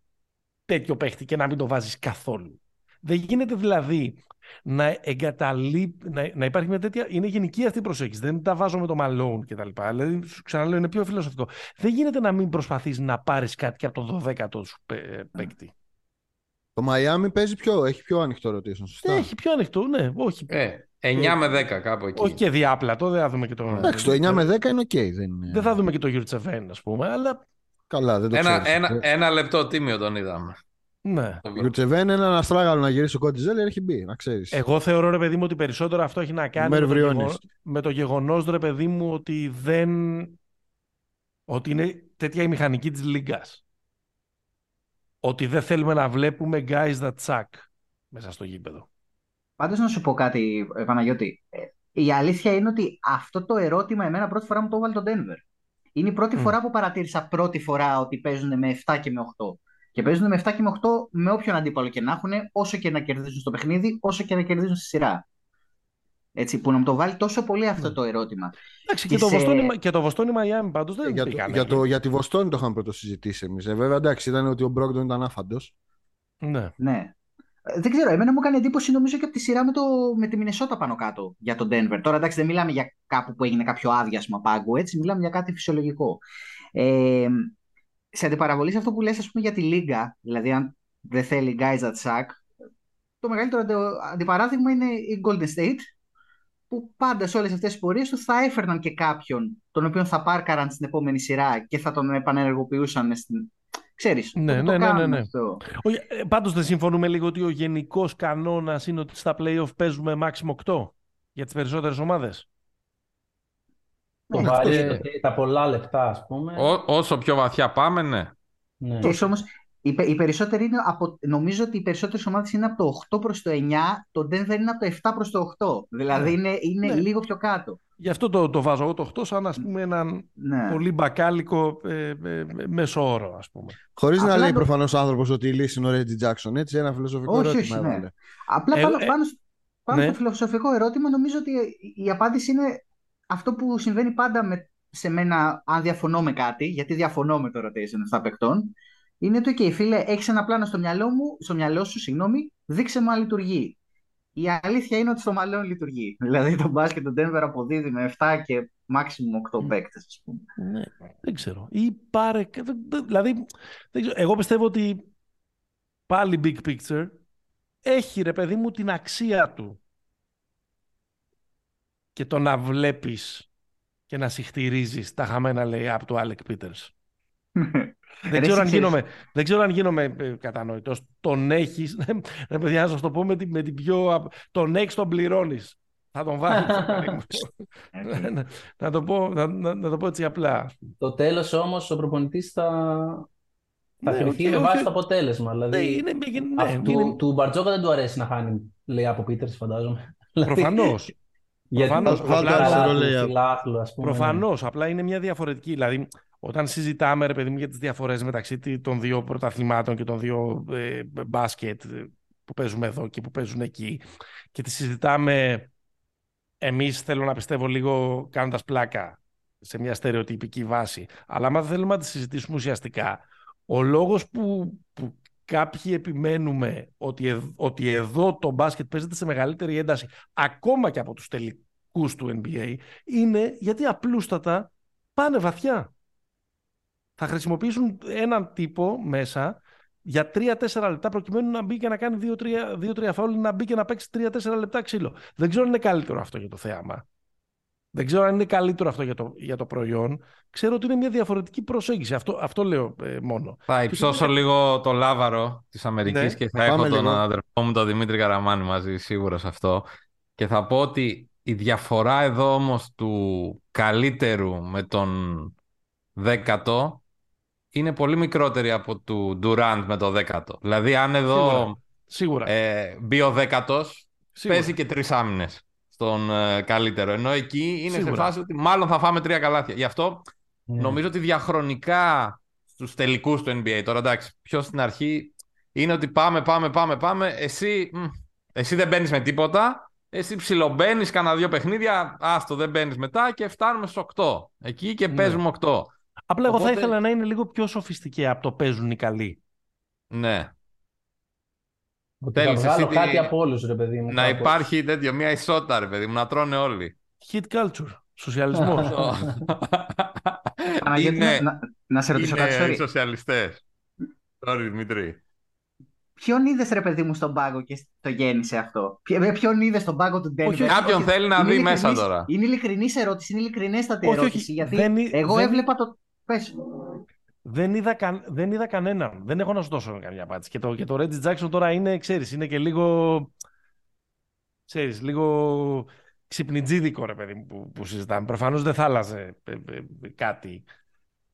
τέτοιο παίχτη και να μην το βάζεις καθόλου. Δεν γίνεται δηλαδή να εγκαταλείπει, να, να υπάρχει μια τέτοια. Είναι γενική αυτή η προσέγγιση. Δεν τα βάζω με το Malone κτλ. Δηλαδή, σου ξαναλέω, είναι πιο φιλοσοφικό. Δεν γίνεται να μην προσπαθείς να πάρεις κάτι και από το 12ο σου παίκτη. Το Miami παίζει πιο, έχει πιο ανοιχτό rotation, σωστά; Έχει πιο ανοιχτό, ναι. Όχι. Ε, 9 με 10 κάπου εκεί. Όχι και διάπλατο, δεν θα δούμε και το. Εντάξει, το 9 με 10 είναι οκ. Okay, δεν, είναι... δεν θα δούμε και το Γιουρτσεβέν, ας πούμε, αλλά. Καλά, δεν το ένα, ξέρεις. ένα, ένα λεπτό τίμιο τον είδαμε. Ναι. Ο Γιουρτσεβέν είναι ένα αστράγαλο να γυρίσει ο Cody Zeller, έχει μπει, να ξέρεις. Εγώ θεωρώ, ρε παιδί μου, ότι περισσότερο αυτό έχει να κάνει με το, γεγονό, με το γεγονός, ρε παιδί μου, ότι δεν. ότι είναι τέτοια η μηχανική της Λίγκας. Ότι δεν θέλουμε να βλέπουμε guys that suck μέσα στο γήπεδο. Πάντως να σου πω κάτι, Παναγιώτη. Ε, η αλήθεια είναι ότι αυτό το ερώτημα εμένα πρώτη φορά μου το έβαλε το Denver. Είναι η πρώτη mm. φορά που παρατήρησα πρώτη φορά ότι παίζουν με 7 και με 8. Και παίζουν με 7 και με 8 με όποιον αντίπαλο και να έχουν, όσο και να κερδίζουν στο παιχνίδι, όσο και να κερδίζουν στη σειρά. Έτσι, που να μου το βάλει τόσο πολύ αυτό mm. το ερώτημα. Εντάξει, και, και, το σε... Βοστόνι, και το Βοστόνι Μαϊάμι πάντως δεν για, το, για, το, για τη Βοστόνη το είχαμε πρώτο συζητήσει εμείς. Ε, βέβαια, εντάξει, ήταν ότι ο Μπρόγκτον ήταν άφαντος. Ναι. ναι. Δεν ξέρω, εμένα μου έκανε εντύπωση νομίζω και από τη σειρά με, το, με τη Μινεσότα πάνω κάτω για τον Denver. Τώρα εντάξει δεν μιλάμε για κάπου που έγινε κάποιο άδειασμα πάγκου, έτσι, μιλάμε για κάτι φυσιολογικό. Ε, σε αντιπαραβολή σε αυτό που λες ας πούμε για τη Λίγκα, δηλαδή αν δεν θέλει guys at sack, το μεγαλύτερο αντιπαράδειγμα είναι η Golden State, που πάντα σε όλες αυτές τις πορείες του θα έφερναν και κάποιον τον οποίο θα πάρκαραν στην επόμενη σειρά και θα τον επανενεργοποιούσαν στην, Ξέρεις, ναι, ναι, ναι, ναι, ναι. Αυτό. Ε, πάντως δεν συμφωνούμε λίγο ότι ο γενικός κανόνας είναι ότι στα play-off παίζουμε maximum 8 για τις περισσότερες ομάδες. Το βάλει τα πολλά λεπτά, ας πούμε. Ό, όσο πιο βαθιά πάμε, ναι. ναι. Και όμως, οι, οι περισσότεροι είναι από, νομίζω ότι οι περισσότερες ομάδες είναι από το 8 προς το 9, το Denver είναι από το 7 προς το 8. Δηλαδή ναι. είναι, είναι ναι. λίγο πιο κάτω. Γι' αυτό το, το βάζω εγώ το 8 σαν ας πούμε έναν ναι. πολύ μπακάλικο ε, ε, μέσο όρο ας πούμε. Χωρίς να λέει το... προφανώς άνθρωπος ότι η λύση είναι ο Ρέτζι Τζάξον, έτσι, ένα φιλοσοφικό όχι, ερώτημα. Όχι, ναι. Απλά πάνω, ε, πάνω, πάνω ναι. στο φιλοσοφικό ερώτημα νομίζω ότι η απάντηση είναι αυτό που συμβαίνει πάντα με, σε μένα αν διαφωνώ με κάτι, γιατί διαφωνώ με το rotation 7 παιχτών, είναι το OK, φίλε, έχεις ένα πλάνο στο μυαλό μου, στο μυαλό σου, συγγνώμη, δείξε μου αν λειτουργεί. Η αλήθεια είναι ότι στο μαλλόν λειτουργεί. Δηλαδή το μπάσκετ του Denver αποδίδει με 7 και maximum 8 παίκτες, ας πούμε. Ναι, δεν ξέρω. Ή πάρε. Δηλαδή, δεν ξέρω. εγώ πιστεύω ότι πάλι big picture έχει ρε παιδί μου την αξία του. Και το να βλέπεις και να συχτηρίζεις τα χαμένα λέει από του Άλεκ Πίτερς. δεν, ξέρω αν γίνομαι, δεν ξέρω αν γίνομαι ε, κατανοητός. Τον έχεις, ρε παιδιά, να σας το πω με την, με την πιο... Τον έχεις, τον πληρώνεις. Θα τον βάλεις. να, να, το πω, να, να, το πω έτσι απλά. Το τέλος όμως ο προπονητής θα, θα ναι, κρυφτεί με βάση το αποτέλεσμα. Δηλαδή, ναι, είναι, ναι, αυτού, είναι... Του Μπαρτζόκα δεν του αρέσει να χάνει, λέει από Πίτερς, φαντάζομαι. Προφανώς. Προφανώς, απλά, προφανώς, απλά είναι μια διαφορετική. Δηλαδή, όταν συζητάμε, ρε παιδί μου, για τις διαφορές μεταξύ των δύο πρωταθλημάτων και των δύο ε, μπάσκετ που παίζουμε εδώ και που παίζουν εκεί και τις συζητάμε εμείς θέλω να πιστεύω λίγο κάνοντας πλάκα σε μια στερεοτυπική βάση. Αλλά άμα θέλουμε να τις συζητήσουμε ουσιαστικά, ο λόγος που, που κάποιοι επιμένουμε ότι, ότι εδώ το μπάσκετ παίζεται σε μεγαλύτερη ένταση ακόμα και από τους τελικούς του NBA είναι γιατί απλούστατα πάνε βαθιά. Θα χρησιμοποιήσουν έναν τύπο μέσα για 3-4 λεπτά προκειμένου να μπει και να κάνει 2-3 φάουλ, να μπει και να παίξει 3-4 λεπτά ξύλο. Δεν ξέρω αν είναι καλύτερο αυτό για το θέαμα. Δεν ξέρω αν είναι καλύτερο αυτό για το, για το προϊόν. Ξέρω ότι είναι μια διαφορετική προσέγγιση. Αυτό, αυτό λέω ε, μόνο. Θα υψώσω λίγο το λάβαρο της Αμερικής ναι. και θα έχω τον αδερφό μου τον Δημήτρη Καραμάνη μαζί σίγουρα σε αυτό. Και θα πω ότι η διαφορά εδώ όμως του καλύτερου με τον δέκατο είναι πολύ μικρότερη από του Durant με το δέκατο. Δηλαδή αν εδώ Σίγουρα. Ε, μπει ο δέκατος, παίζει και τρεις άμυνες στον ε, καλύτερο. Ενώ εκεί είναι Σίγουρα. σε φάση ότι μάλλον θα φάμε τρία καλάθια. Γι' αυτό ναι. νομίζω ότι διαχρονικά στους τελικούς του NBA, τώρα εντάξει, πιο στην αρχή είναι ότι πάμε, πάμε, πάμε, πάμε. Εσύ, εσύ δεν μπαίνεις με τίποτα. Εσύ ψιλομπαίνεις κανένα δύο παιχνίδια. Άστο, δεν μπαίνεις μετά και φτάνουμε στους 8. Εκεί και ναι. παίζουμε 8. Απλά εγώ θα ήθελα να είναι λίγο πιο σοφιστική από το παίζουν οι καλοί. Ναι. Ότι Θέλεις, θα βγάλω κάτι από όλους, ρε παιδί μου. Να κάπως. υπάρχει τέτοιο, μια ισότητα, ρε παιδί μου, να τρώνε όλοι. Hit culture. Σοσιαλισμός. είναι, να, να σε ρωτήσω κάτι, Είναι σοσιαλιστές. Sorry, Δημήτρη. Ποιον είδες ρε παιδί μου στον πάγκο και το γέννησε αυτό; Ποιον είδες στον πάγκο του Ντένιβερ. Κάποιον θέλει να δει μέσα τώρα. Είναι ειλικρινής ερώτηση, είναι ειλικρινέστατη ερώτηση. Όχι, γιατί δεν, εγώ δεν... έβλεπα το. Πες. Δεν είδα, κα... δεν είδα κανέναν. Δεν έχω να σου δώσω καμιά απάντηση. Και το, και το Reggie Jackson τώρα είναι, ξέρεις, είναι και λίγο... Ξέρεις, λίγο ξυπνιτζίδικο, ρε παιδί που, που συζητάμε. Προφανώς δεν θα άλλαζε ε, ε, κάτι.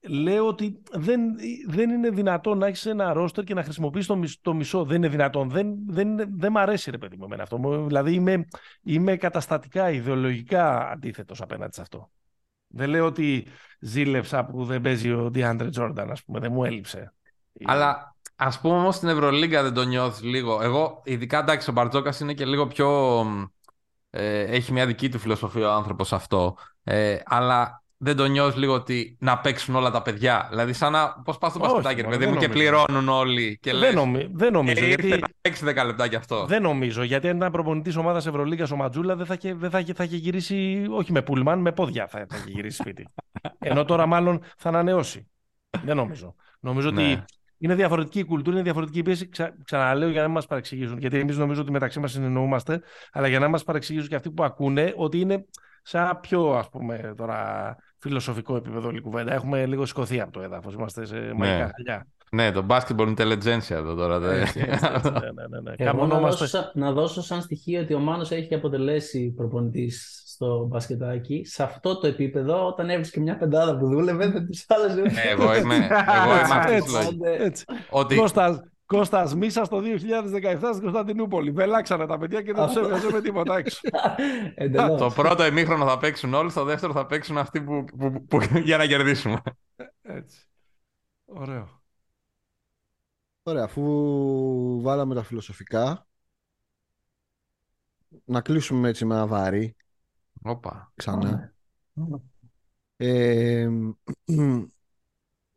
Λέω ότι δεν, δεν είναι δυνατόν να έχεις ένα ρόστερ και να χρησιμοποιήσει το, μισό, το μισό. Δεν είναι δυνατόν. Δεν, δεν, δεν μ' αρέσει, ρε παιδί μου, εμένα αυτό. Δηλαδή είμαι, είμαι καταστατικά, ιδεολογικά αντίθετος απέναντι σε αυτό. Δεν λέω ότι ζήλεψα που δεν παίζει ο DeAndre Jordan, ας πούμε, δεν μου έλειψε. Αλλά ας πούμε όμως στην Ευρωλίγκα δεν το νιώθεις λίγο. Εγώ, ειδικά εντάξει, ο Μπαρτζόκας είναι και λίγο πιο... Ε, έχει μια δική του φιλοσοφία ο άνθρωπος αυτό. Ε, αλλά δεν το νιώθεις λίγο ότι να παίξουν όλα τα παιδιά. Δηλαδή, σαν να. Πώς πας στο μπασκετάκι, παιδί μου, και πληρώνουν όλοι. Και δεν, νομι... δεν νομίζω. Ε, γιατί... να παίξει 10 λεπτά κι αυτό. Δεν νομίζω. Γιατί αν ήταν προπονητής ομάδας Ευρωλίγα ο Ματζούλα, δεν θα είχε, δεν θα, θα είχε γυρίσει. Όχι με πούλμαν, με πόδια θα, θα είχε γυρίσει σπίτι. Ενώ τώρα μάλλον θα ανανεώσει. δεν νομίζω. Νομίζω ότι ναι. είναι διαφορετική η κουλτούρα, είναι διαφορετική η πίεση. Ξα... Ξαναλέω για να μην μας παρεξηγήσουν. Γιατί εμείς νομίζω ότι μεταξύ μας συνεννοούμαστε, αλλά για να μας παρεξηγήσουν και αυτοί που ακούνε ότι είναι σαν πιο ας πούμε τώρα φιλοσοφικό επίπεδο η κουβέντα. Έχουμε λίγο σκοθεί από το έδαφος. Είμαστε σε ναι. μαγικά χαλιά. Ναι, το basketball intelligence εδώ τώρα. ναι, ναι, ναι, ναι. να, δώσω, να δώσω σαν στοιχείο ότι ο Μάνος έχει αποτελέσει προπονητής στο μπασκετάκι. Σε αυτό το επίπεδο, όταν έβρισκε μια πεντάδα που δούλευε, δεν τους άλλαζε. εγώ είμαι, εγώ είμαι αυτή τη Ότι... Κώστας Μίσα το 2017 στην Κωνσταντινούπολη. Βελάξανε τα παιδιά και δεν τους έβγαζε με τίποτα έξω. το πρώτο ημίχρονο θα παίξουν όλοι, στο δεύτερο θα παίξουν αυτοί που, που, που, για να κερδίσουμε. Έτσι. Ωραίο. Ωραία, αφού βάλαμε τα φιλοσοφικά, να κλείσουμε έτσι με ένα βάρη. Όπα. Ξανά. Ε,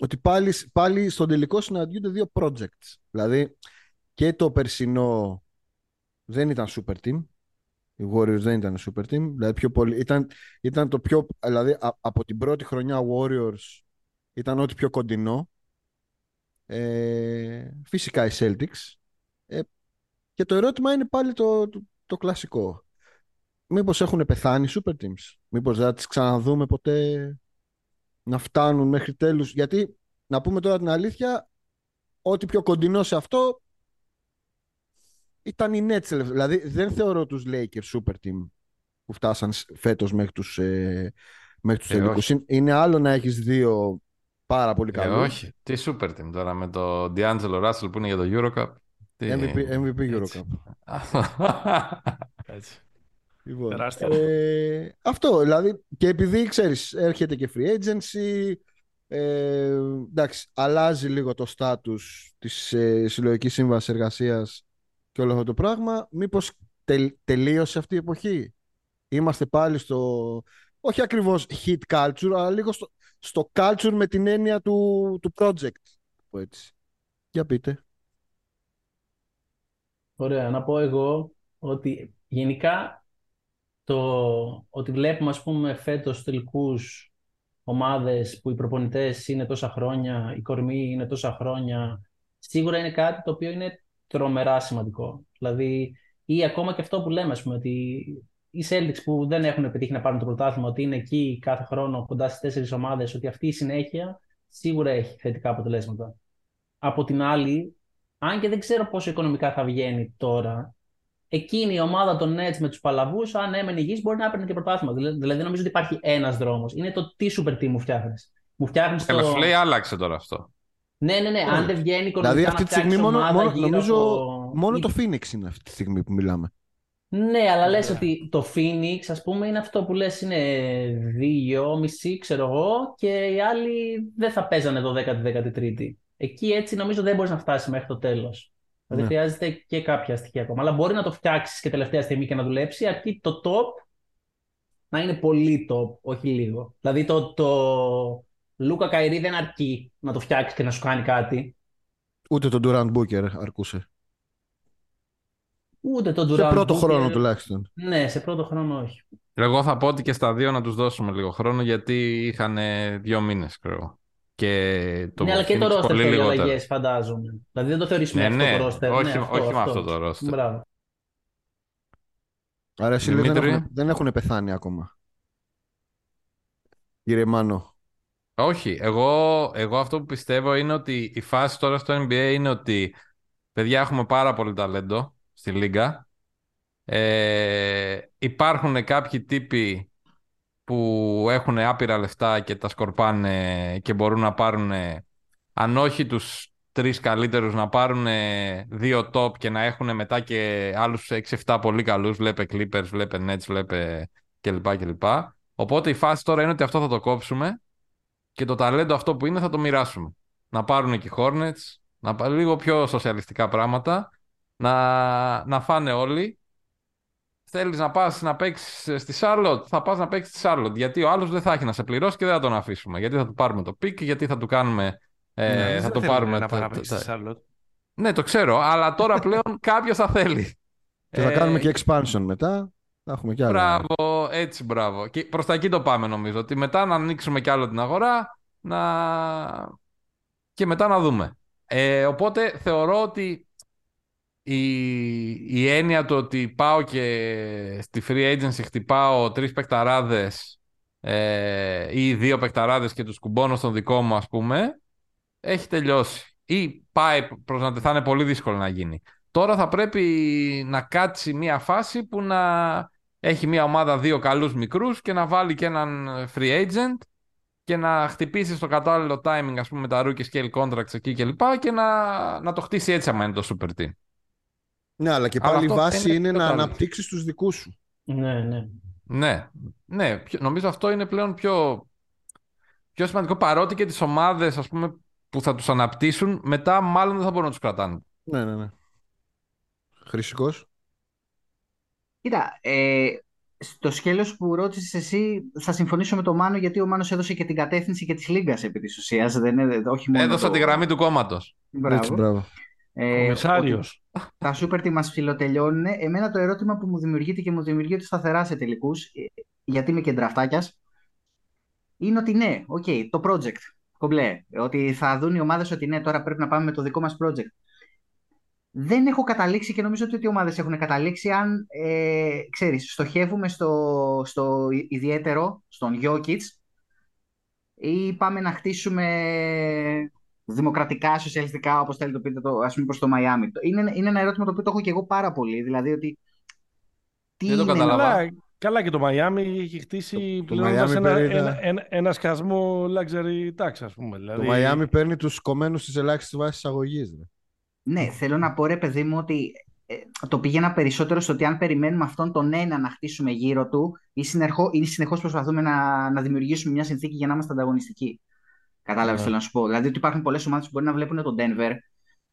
ότι πάλι, πάλι στον τελικό συναντιούνται δύο projects. Δηλαδή και το περσινό δεν ήταν super team. Οι Warriors δεν ήταν super team. Δηλαδή πιο πολύ, ήταν, ήταν το πιο, δηλαδή από την πρώτη χρονιά Warriors ήταν ό,τι πιο κοντινό. Ε, φυσικά οι Celtics. Ε, και το ερώτημα είναι πάλι το, το, το κλασικό. Μήπως έχουν πεθάνει super teams; Μήπως δεν θα τις ξαναδούμε ποτέ; Να φτάνουν μέχρι τέλους. Γιατί, να πούμε τώρα την αλήθεια, ό,τι πιο κοντινό σε αυτό ήταν οι Nets. Δηλαδή, δεν θεωρώ τους Lakers super team που φτάσαν φέτος μέχρι τους, ε, μέχρι τους ε, τελικούς. Είναι άλλο να έχεις δύο πάρα πολύ καλούς. Ε, όχι. Τι super team τώρα με το D'Angelo Russell που είναι για το Eurocup. Τι... MVP, MVP Eurocup. Έτσι. Λοιπόν, ε, αυτό δηλαδή και επειδή ξέρεις έρχεται και free agency ε, εντάξει αλλάζει λίγο το στάτους της ε, συλλογικής σύμβασης εργασίας και όλο αυτό το πράγμα μήπως τελείωσε αυτή η εποχή; Είμαστε πάλι στο όχι ακριβώς hit culture αλλά λίγο στο, στο culture με την έννοια του, του project έτσι. για πείτε Ωραία, να πω εγώ ότι γενικά το ότι βλέπουμε ας πούμε φέτος τελικούς ομάδες που οι προπονητές είναι τόσα χρόνια, η κορμοί είναι τόσα χρόνια, σίγουρα είναι κάτι το οποίο είναι τρομερά σημαντικό. Δηλαδή, ή ακόμα και αυτό που λέμε, ας πούμε, ότι οι Celtics που δεν έχουν πετύχει να πάρουν το πρωτάθλημα, ότι είναι εκεί κάθε χρόνο κοντά στις τέσσερις ομάδες, ότι αυτή η συνέχεια σίγουρα έχει θετικά αποτελέσματα. Από την άλλη, αν και δεν ξέρω πόσο οικονομικά θα βγαίνει τώρα, εκείνη η ομάδα των Nets με τους παλαβούς, αν έμενε υγιής, μπορεί να έπαιρνε και πρωτάθλημα. Δηλαδή, νομίζω ότι υπάρχει ένας δρόμος. Είναι το τι super team μου φτιάχνεις. Μου φτιάχνεις το. λέει, άλλαξε τώρα αυτό. Ναι, ναι, ναι. Αν δεν βγαίνει οικονομικά. Δηλαδή, αυτή τη στιγμή μόνο, μόνο, νομίζω από... μόνο το Phoenix είναι αυτή τη στιγμή που μιλάμε. Ναι, αλλά λες ότι το Phoenix, ας πούμε, είναι αυτό που λες είναι δύο, μισή, ξέρω εγώ, και οι άλλοι δεν θα παίζανε 12η-13η. Εκεί έτσι νομίζω δεν μπορείς να φτάσεις μέχρι το τέλος. Δηλαδή ναι. χρειάζεται και κάποια στοιχεία ακόμα. Αλλά μπορεί να το φτιάξεις και τελευταία στιγμή και να δουλέψει, αρκεί το top να είναι πολύ top, όχι λίγο. Δηλαδή το, το Λούκα Καϊρή δεν αρκεί να το φτιάξει και να σου κάνει κάτι. Ούτε τον Durant Booker αρκούσε. Ούτε τον Durant Σε πρώτο χρόνο τουλάχιστον. Ναι, σε πρώτο χρόνο όχι. Εγώ θα πω ότι και στα δύο να τους δώσουμε λίγο χρόνο γιατί είχαν δύο μήνες, ξέρω. Και το ναι, αλλά και το ρόστερ θέλει αλλαγές, φαντάζομαι. Δηλαδή δεν το θεωρήσουμε ναι, αυτό ναι. το ρόστερ. Όχι, ναι, αυτό, όχι αυτό. με αυτό το ρόστερ. Μπράβο. Άρα εσύ δεν, έχουν, δεν έχουν πεθάνει ακόμα. Κύριε Μάνο. Όχι. Εγώ, εγώ αυτό που πιστεύω είναι ότι η φάση τώρα στο NBA είναι ότι παιδιά έχουμε πάρα πολύ ταλέντο στη Λίγκα. Ε, υπάρχουν κάποιοι τύποι που έχουν άπειρα λεφτά και τα σκορπάνε και μπορούν να πάρουν, αν όχι τους τρεις καλύτερους, να πάρουν δύο top και να έχουν μετά και άλλους 6-7 πολύ καλούς, βλέπε Clippers, βλέπε Nets, βλέπε κλπ. κλπ. Οπότε η φάση τώρα είναι ότι αυτό θα το κόψουμε και το ταλέντο αυτό που είναι θα το μοιράσουμε. Να πάρουν και οι Hornets, να πάρουν λίγο πιο σοσιαλιστικά πράγματα, να, να φάνε όλοι θέλεις να πας να παίξεις στη Σάρλοτ, θα πας να παίξεις στη Σάρλοτ. Γιατί ο άλλος δεν θα έχει να σε πληρώσει και δεν θα τον αφήσουμε. Γιατί θα του πάρουμε το pick, γιατί θα του κάνουμε. Ε, ναι, θα το πάρουμε. Να πάει στη Σάρλοτ. Ναι, το ξέρω, αλλά τώρα πλέον κάποιος θα θέλει. Και θα κάνουμε και expansion μετά. Θα έχουμε κι άλλα. Μπράβο, έτσι μπράβο. Και προς τα εκεί το πάμε νομίζω. Ότι μετά να ανοίξουμε κι άλλο την αγορά να... και μετά να δούμε. Ε, οπότε θεωρώ ότι η, η έννοια του ότι πάω και στη free agency χτυπάω τρεις παικταράδες ε, ή δύο παικταράδες και τους κουμπώνω στον δικό μου ας πούμε έχει τελειώσει ή πάει προς να θα είναι πολύ δύσκολο να γίνει. Τώρα θα πρέπει να κάτσει μια φάση που να έχει μια ομάδα δύο καλούς μικρούς και να βάλει και έναν free agent και να χτυπήσει στο κατάλληλο timing ας πούμε με τα rookie scale contracts εκεί και λοιπά και να, να το χτίσει έτσι άμα είναι το super team. Ναι, αλλά και πάλι η βάση είναι, να αναπτύξεις τους δικούς σου. Ναι, ναι. Ναι, ναι. Νομίζω αυτό είναι πλέον πιο, πιο σημαντικό παρότι και τις ομάδες που θα τους αναπτύσσουν μετά μάλλον δεν θα μπορούν να τους κρατάνε. Ναι, ναι, ναι. Χρυσικός. Κοίτα, ε, στο σκέλος που ρώτησες εσύ θα συμφωνήσω με τον Μάνο γιατί ο Μάνος έδωσε και την κατεύθυνση και της Λίγκας επί της ουσίας. Δεν είναι, όχι μόνο Έδωσα το... τη γραμμή του κόμματος. Μπράβο. Έτσι, μπράβο. Ε, commissioner. ότι Τα super teams φίλε τελειώνουν. Εμένα το ερώτημα που μου δημιουργείται και μου δημιουργείται σταθερά σε τελικούς, ε, γιατί είμαι και draftάκιας, είναι ότι ναι, οκ, το project, κομπλέ, ότι θα δουν οι ομάδες ότι ναι, τώρα πρέπει να πάμε με το δικό μας project. Δεν έχω καταλήξει και νομίζω ότι οι ομάδες έχουν καταλήξει αν, ε, ξέρεις, στοχεύουμε στο, στο ιδιαίτερο, στον Jokic ή πάμε να χτίσουμε δημοκρατικά, σοσιαλιστικά, όπως θέλετε το πείτε, το, ας πούμε προς το Μαϊάμι. Είναι, είναι ένα ερώτημα το οποίο το έχω και εγώ πάρα πολύ, δηλαδή ότι τι Δεν το είναι- καταλαβαίνω. Καλά, καλά και το Μαϊάμι έχει χτίσει Το- το πληρώνοντας Miami ένα, παίρνει ένα, τα- ένα, ένα σκασμό luxury tax, ας πούμε. Το Δηλαδή, Μαϊάμι παίρνει τους κομμένους της ελάχιστης βάσης αγωγής. ρε. Ναι, θέλω να πω ρε παιδί μου ότι ε, το πήγαινα περισσότερο στο ότι αν περιμένουμε αυτόν τον ένα να χτίσουμε γύρω του ή, συνεχώ, ή συνεχώς προσπαθούμε να, να δημιουργήσουμε μια συνθήκη για να είμαστε ανταγωνιστικοί. Κατάλαβες Ναι. θέλω να σου πω. Δηλαδή ότι υπάρχουν πολλές ομάδες που μπορεί να βλέπουν τον Denver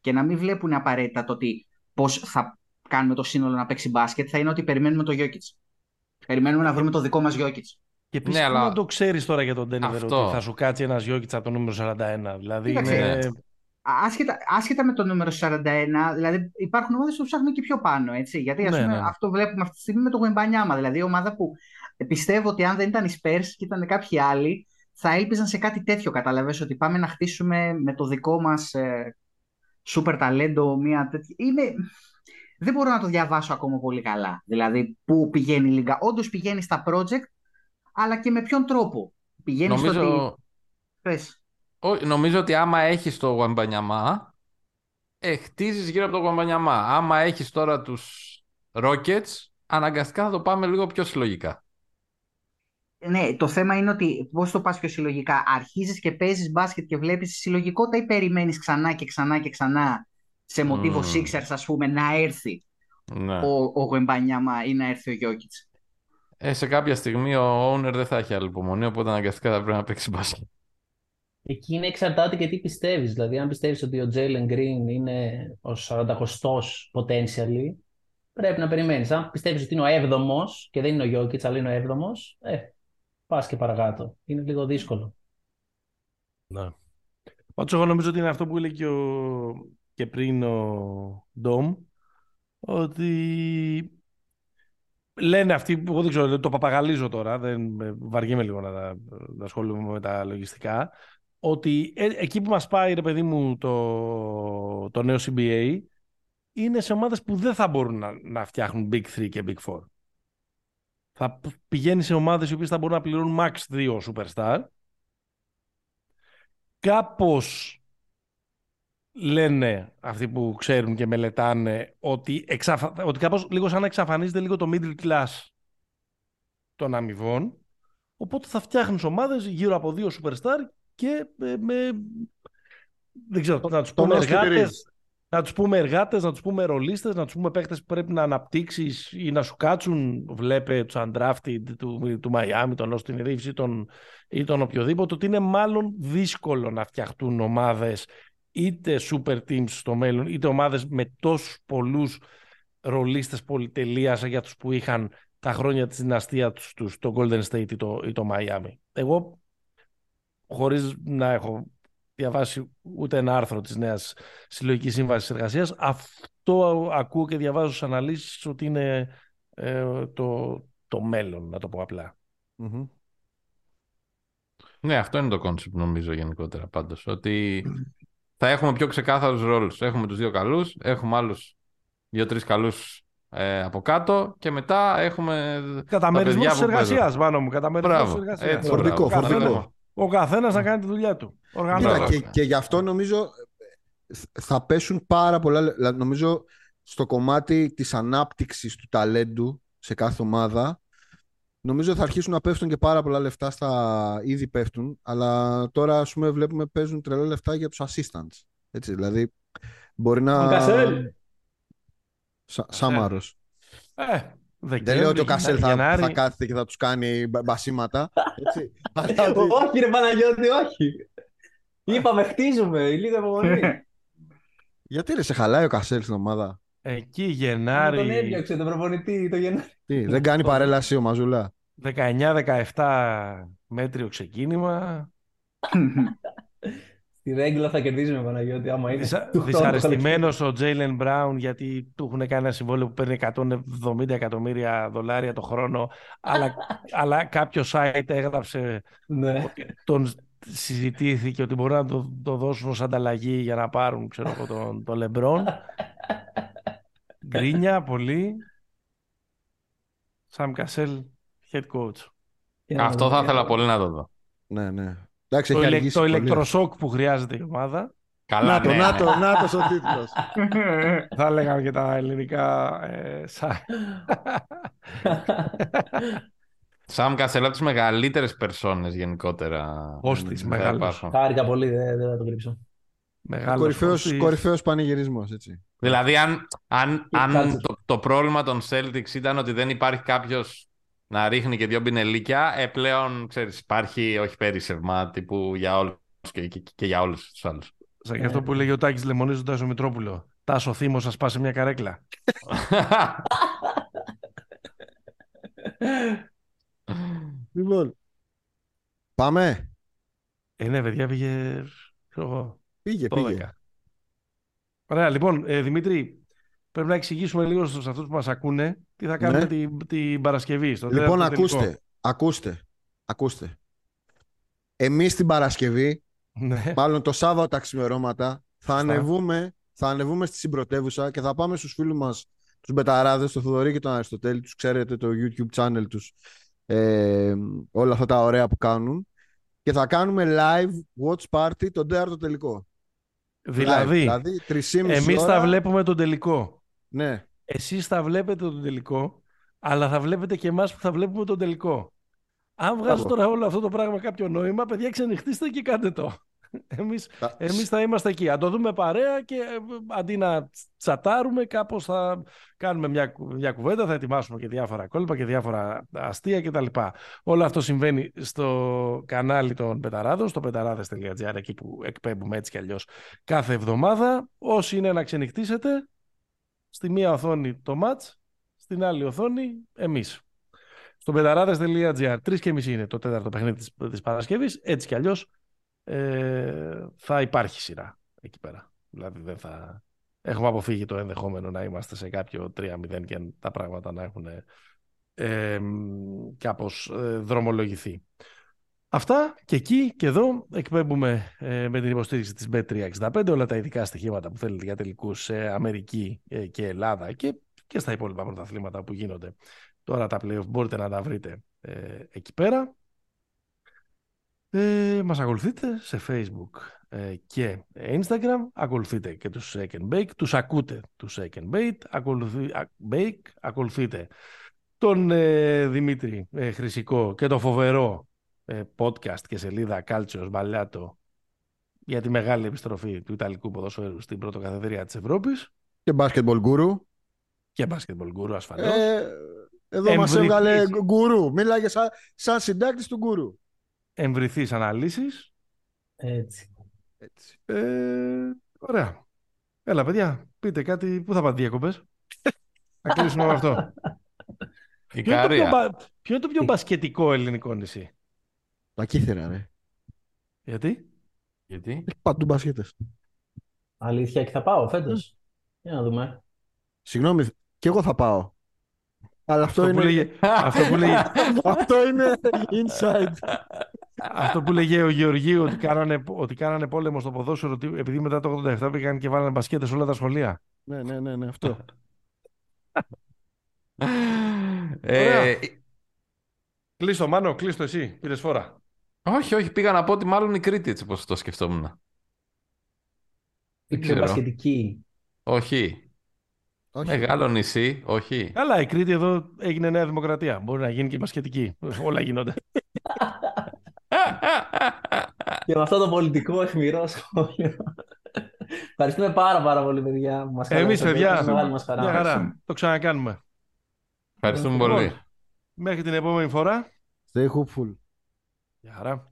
και να μην βλέπουν απαραίτητα το ότι πώς θα κάνουμε το σύνολο να παίξει μπάσκετ, θα είναι ότι περιμένουμε το Jokic. Περιμένουμε να βρούμε το δικό μας Jokic. Και επίσης Ναι, πού αλλά- να το ξέρεις τώρα για τον Denver Αυτό. ότι θα σου κάτσει ένας Jokic από το νούμερο 41. Δηλαδή Κοίταξε, είναι... Άσχετα, άσχετα με το νούμερο 41, δηλαδή υπάρχουν ομάδες που ψάχνουν και πιο πάνω. Έτσι, γιατί ας Ναι, πούμε, ναι, ναι. αυτό βλέπουμε αυτή τη στιγμή με το Γουεμπανιάμα. Δηλαδή, η ομάδα που πιστεύω ότι αν δεν ήταν οι Spurs και ήταν κάποιοι άλλοι, θα έλπιζαν σε κάτι τέτοιο. Καταλαβαίνεις ότι πάμε να χτίσουμε με το δικό μας ε, super ταλέντο μια τέτοια. Είμαι... Δεν μπορώ να το διαβάσω ακόμα πολύ καλά. Δηλαδή, πού πηγαίνει η Λίγκα. Όντως πηγαίνει στα project, αλλά και με ποιον τρόπο. Πηγαίνεις στο ότι. Νομίζω, Πες. Ό, νομίζω ότι άμα έχεις το Γουαμπανιαμά, ε, χτίζεις γύρω από το Γουαμπανιαμά. Άμα έχεις τώρα τους Rockets, αναγκαστικά θα το πάμε λίγο πιο συλλογικά. Ναι, το θέμα είναι ότι πώς το πας πιο συλλογικά. Αρχίζεις και παίζεις μπάσκετ και βλέπεις τη συλλογικότητα ή περιμένεις ξανά και ξανά και ξανά σε μοτίβο Μμμ. Sixers, ας πούμε, να έρθει Ναι. ο, ο Γουεμπανιάμα ή να έρθει ο Γιώκητς; Ε, σε κάποια στιγμή ο owner δεν θα έχει άλλη υπομονή, οπότε αναγκαστικά θα πρέπει να παίξει μπάσκετ. Εκεί είναι εξαρτάται και τι πιστεύεις. Δηλαδή, αν πιστεύεις ότι ο Jalen Green είναι ο 40 potentially, πρέπει να περιμένεις. Αν πιστεύεις ότι είναι ο 7ο και δεν είναι ο Jokic, αλλά είναι ο 7ο, ε, πας και παρακάτω. Είναι λίγο δύσκολο. Ναι. Πάντως εγώ νομίζω ότι είναι αυτό που έλεγε και, ο... και πριν ο Ντόμ, ότι λένε αυτοί, που εγώ δεν ξέρω, το παπαγαλίζω τώρα, δεν με- βαριέμαι λίγο να, τα- να ασχολούμαι με τα λογιστικά, ότι ε, εκεί που μας πάει, ρε παιδί μου, το, το νέο CBA, είναι σε ομάδες που δεν θα μπορούν να, να φτιάχνουν Big 3 και Big 4. Θα π- πηγαίνει σε ομάδες οι οποίες θα μπορούν να πληρώνουν max 2 superstar. Κάπως λένε αυτοί που ξέρουν και μελετάνε ότι, εξαφα... ότι κάπως λίγο σαν να εξαφανίζεται λίγο το middle class των αμοιβών. Οπότε θα φτιάχνουν ομάδες γύρω από δύο superstar και ε, με... δεν ξέρω, να τους το πούμε Νόσκι Πυρίζ. εργάτες να τους πούμε εργάτες, να τους πούμε ρολίστες, να τους πούμε παίχτες που πρέπει να αναπτύξεις ή να σου κάτσουν, βλέπε τους undrafted του, του Miami, τον Austin Reeves ή τον, ή τον οποιοδήποτε, ότι είναι μάλλον δύσκολο να φτιαχτούν ομάδες είτε super teams στο μέλλον, είτε ομάδες με τόσους πολλούς ρολίστες πολυτελείας για τους που είχαν τα χρόνια της δυναστεία τους, τους το Golden State ή το, ή το Miami. Εγώ, χωρίς να έχω διαβάσει ούτε ένα άρθρο της νέας συλλογικής σύμβασης εργασίας, αυτό ακούω και διαβάζω στις αναλύσεις ότι είναι ε, το, το μέλλον, να το πω απλά. Μμμ. Ναι, αυτό είναι το concept νομίζω γενικότερα πάντως. Ότι θα έχουμε πιο ξεκάθαρους ρόλους. Έχουμε τους δύο καλούς, έχουμε άλλους δύο-τρεις καλούς ε, από κάτω και μετά έχουμε Καταμερισμός παιδιά της που παίζουν. εργασίας, πάνω μου. Καταμερισμός της Μπράβο. εργασίας. Έτσι, Φορτικό, Ο καθένας- φορτικό. Ο καθένας να κάνει τη δουλειά του. Κοίτα, Οργανώδα. Μπράβο. και, και γι' αυτό νομίζω ε, θα πέσουν πάρα πολλά. λε- δηλαδή, νομίζω στο κομμάτι της ανάπτυξης του ταλέντου σε κάθε ομάδα νομίζω θα αρχίσουν να πέφτουν και πάρα πολλά λεφτά στα ήδη πέφτουν αλλά τώρα ας πούμε βλέπουμε παίζουν τρελά λεφτά για τους assistants έτσι δηλαδή μπορεί να Ο Κασέλ. Σα, Σάμαρος Ε, δεν λέω ότι ο Κασέλ θα, Γενάρη, θα κάθεται και θα τους κάνει μπα- μπασίματα έτσι. αλλά ότι- όχι ρε Παναγιώτη, όχι. Είπαμε, χτίζουμε, λίγο υπομονή. γιατί ρε σε χαλάει ο Κασέλ στην ομάδα; Ε, Εκεί Γενάρη. Τον έδιωξε τον προπονητή το Γενάρη. Τι, δεν κάνει παρέλαση ο Μαζούλα; 19-17 μέτριο ξεκίνημα. Στη ρέγγυλα θα κερδίζουμε Παναγιώτη άμα είναι. Δυσα... Δυσαρεστημένος ο Τζέιλεν Μπράουν γιατί του έχουν κάνει ένα συμβόλαιο που παίρνει 170 εκατομμύρια δολάρια το χρόνο αλλά, αλλά κάποιο site έγραψε ναι. τον συζητήθηκε ότι μπορεί να το, το δώσουν ως ανταλλαγή για να πάρουν ξέρω, τον, τον Λεμπρόν. Γκρίνια πολύ. Σαμ Κασέλ, head coach. Αυτό θα ήθελα πολύ να το δω. Ναι, ναι. Εντάξει, το, έχει ηλε... αργήσει το πολύ. ηλεκτροσόκ που χρειάζεται η ομάδα. Καλά, Να το, ναι. να το, να το ο τίτλος. Θα έλεγαν και τα ελληνικά ε, site. Σαμ Κασέλ από τις μεγαλύτερες περσόνες γενικότερα. Χώστης, θα μεγάλος. υπάρχουν. Χάρηκα πολύ, δεν, δεν θα το κρύψω. Μεγάλος Κορυφαίος, χώστης. κορυφαίος πανηγυρισμός, έτσι. Δηλαδή, αν, αν, αν κάτσε. το, το πρόβλημα των Celtics ήταν ότι δεν υπάρχει κάποιος να ρίχνει και δύο πινελίκια, ε, πλέον ξέρεις, υπάρχει όχι πέρυσευμα τύπου για όλους και, και, και για όλους τους άλλους. Σαν και αυτό που λέγει ο Τάκης Λεμονίζοντας ο Μητρόπουλο. Τάσο Θήμος σας πάσε μια καρέκλα. Λοιπόν, πάμε. Ε, ναι, παιδιά, πήγε, ξέρω εγώ, Πήγε, 12. πήγε. Ωραία, λοιπόν, ε, Δημήτρη, πρέπει να εξηγήσουμε λίγο στους αυτούς που μας ακούνε τι θα κάνουμε Ναι. την, την Παρασκευή. Στο Λοιπόν, τέταρτο τελικό. ακούστε, ακούστε, ακούστε. Εμείς την Παρασκευή, Ναι. μάλλον το Σάββατο τα ξημερώματα, θα Σωστά. ανεβούμε, θα ανεβούμε στη συμπρωτεύουσα και θα πάμε στους φίλους μας, τους Μπεταράδες, τον Θοδωρή και τον Αριστοτέλη, τους ξέρετε το YouTube channel τους, ε, όλα αυτά τα ωραία που κάνουν και θα κάνουμε live watch party τον τέταρτο τελικό. Live, Δηλαδή, δηλαδή 3,5 εμείς ώρα, θα βλέπουμε τον τελικό. Ναι, Εσείς θα βλέπετε τον τελικό, αλλά θα βλέπετε και εμάς που θα βλέπουμε τον τελικό. Αν βγάζει Μπράβο. τώρα όλο αυτό το πράγμα κάποιο νόημα, παιδιά, ξενυχτήστε και κάντε το. Εμείς, Θα- εμείς θα είμαστε εκεί. Αν το δούμε παρέα και ε, αντί να τσατάρουμε, κάπως θα κάνουμε μια, κου- μια κουβέντα, θα ετοιμάσουμε και διάφορα κόλπα και διάφορα αστεία κτλ. Όλο αυτό συμβαίνει στο κανάλι των Πεταράδων, στο πεταράδες.gr, εκεί που εκπέμπουμε έτσι κι αλλιώς κάθε εβδομάδα. Όσοι είναι να ξενυχτήσετε, στη μία οθόνη το match, στην άλλη οθόνη εμείς. Στο πεταράδες.gr, τρεις και μισή είναι το τέταρτο παιχνίδι της, της Παρασκευής, έτσι κι αλλιώς ε, θα υπάρχει σειρά εκεί πέρα. Δηλαδή δεν θα... Έχουμε αποφύγει το ενδεχόμενο να είμαστε σε κάποιο 3-0 και τα πράγματα να έχουν ε, κάπως ε, δρομολογηθεί. Αυτά και εκεί και εδώ εκπέμπουμε ε, με την υποστήριξη της Bet365 όλα τα ειδικά στοιχήματα που θέλετε για τελικούς σε Αμερική ε, και Ελλάδα και, και στα υπόλοιπα πρωταθλήματα που γίνονται. Τώρα τα playoff μπορείτε να τα βρείτε ε, εκεί πέρα. Ε, μας ακολουθείτε σε Facebook ε, και Instagram. Ακολουθείτε και τους Shake and Bake. Τους ακούτε τους Shake and Bake. Ακολουθεί, α, bake. Ακολουθείτε τον ε, Δημήτρη ε, Χρυσικό και το φοβερό ε, podcast και σελίδα Calcios Μπαλιάτο για τη μεγάλη επιστροφή του Ιταλικού ποδοσφαίρου στην πρωτοκαθεδρία της Ευρώπης και basketball guru. και basketball guru ασφαλώς. Ε, εδώ μας Εμβρι- έβγαλε γκουρού. Μίλαγε σαν, σαν συντάκτης του γκουρού. Εμβρηθείς αναλύσεις. Έτσι. Έτσι. Ε, ωραία. Έλα, παιδιά, πείτε κάτι. Πού θα πάτε διακοπές; θα κλείσουμε με αυτό. Η Ποιο είναι, το πιο, Κάρια. μπα- ποιο είναι το πιο μπασκετικό ελληνικό νησί; Τα κύθερα, ρε. Γιατί; Γιατί; Έχει παντού μπασκέτες. Αλήθεια και θα πάω φέτος; Για να δούμε. Συγγνώμη, και εγώ θα πάω. Αλλά αυτό, Αυτό που, είναι... λέγε, αυτό, που λέγε, αυτό είναι inside. αυτό που λέγε ο Γεωργίου ότι κάνανε, ότι κάνανε πόλεμο στο ποδόσφαιρο ότι επειδή μετά το 87 πήγαν και βάλανε μπασκέτες σε όλα τα σχολεία. ναι, ναι, ναι, ναι, αυτό. Ε, Κλείστο, Μάνο, κλείστο εσύ. Πήρες φορά. Όχι, όχι, πήγα να πω ότι μάλλον η Κρήτη έτσι όπως το σκεφτόμουν. Η Δεν πιο ξέρω. μπασκετική. Όχι. Όχι. Μεγάλο νησί, όχι. Καλά, η Κρήτη εδώ έγινε νέα δημοκρατία. Μπορεί να γίνει και μπασκετική. Όλα γίνονται. Και με αυτό το πολιτικό αιχμηρό σχόλιο. Ευχαριστούμε πάρα πάρα πολύ, παιδιά. που Μας Εμείς, καλέσατε. παιδιά, Ήταν Μεγάλη μας χαρά. Μια χαρά. Το ξανακάνουμε. Ευχαριστούμε Λοιπόν, πολύ. Μέχρι την επόμενη φορά. Stay hopeful. Γεια χαρά.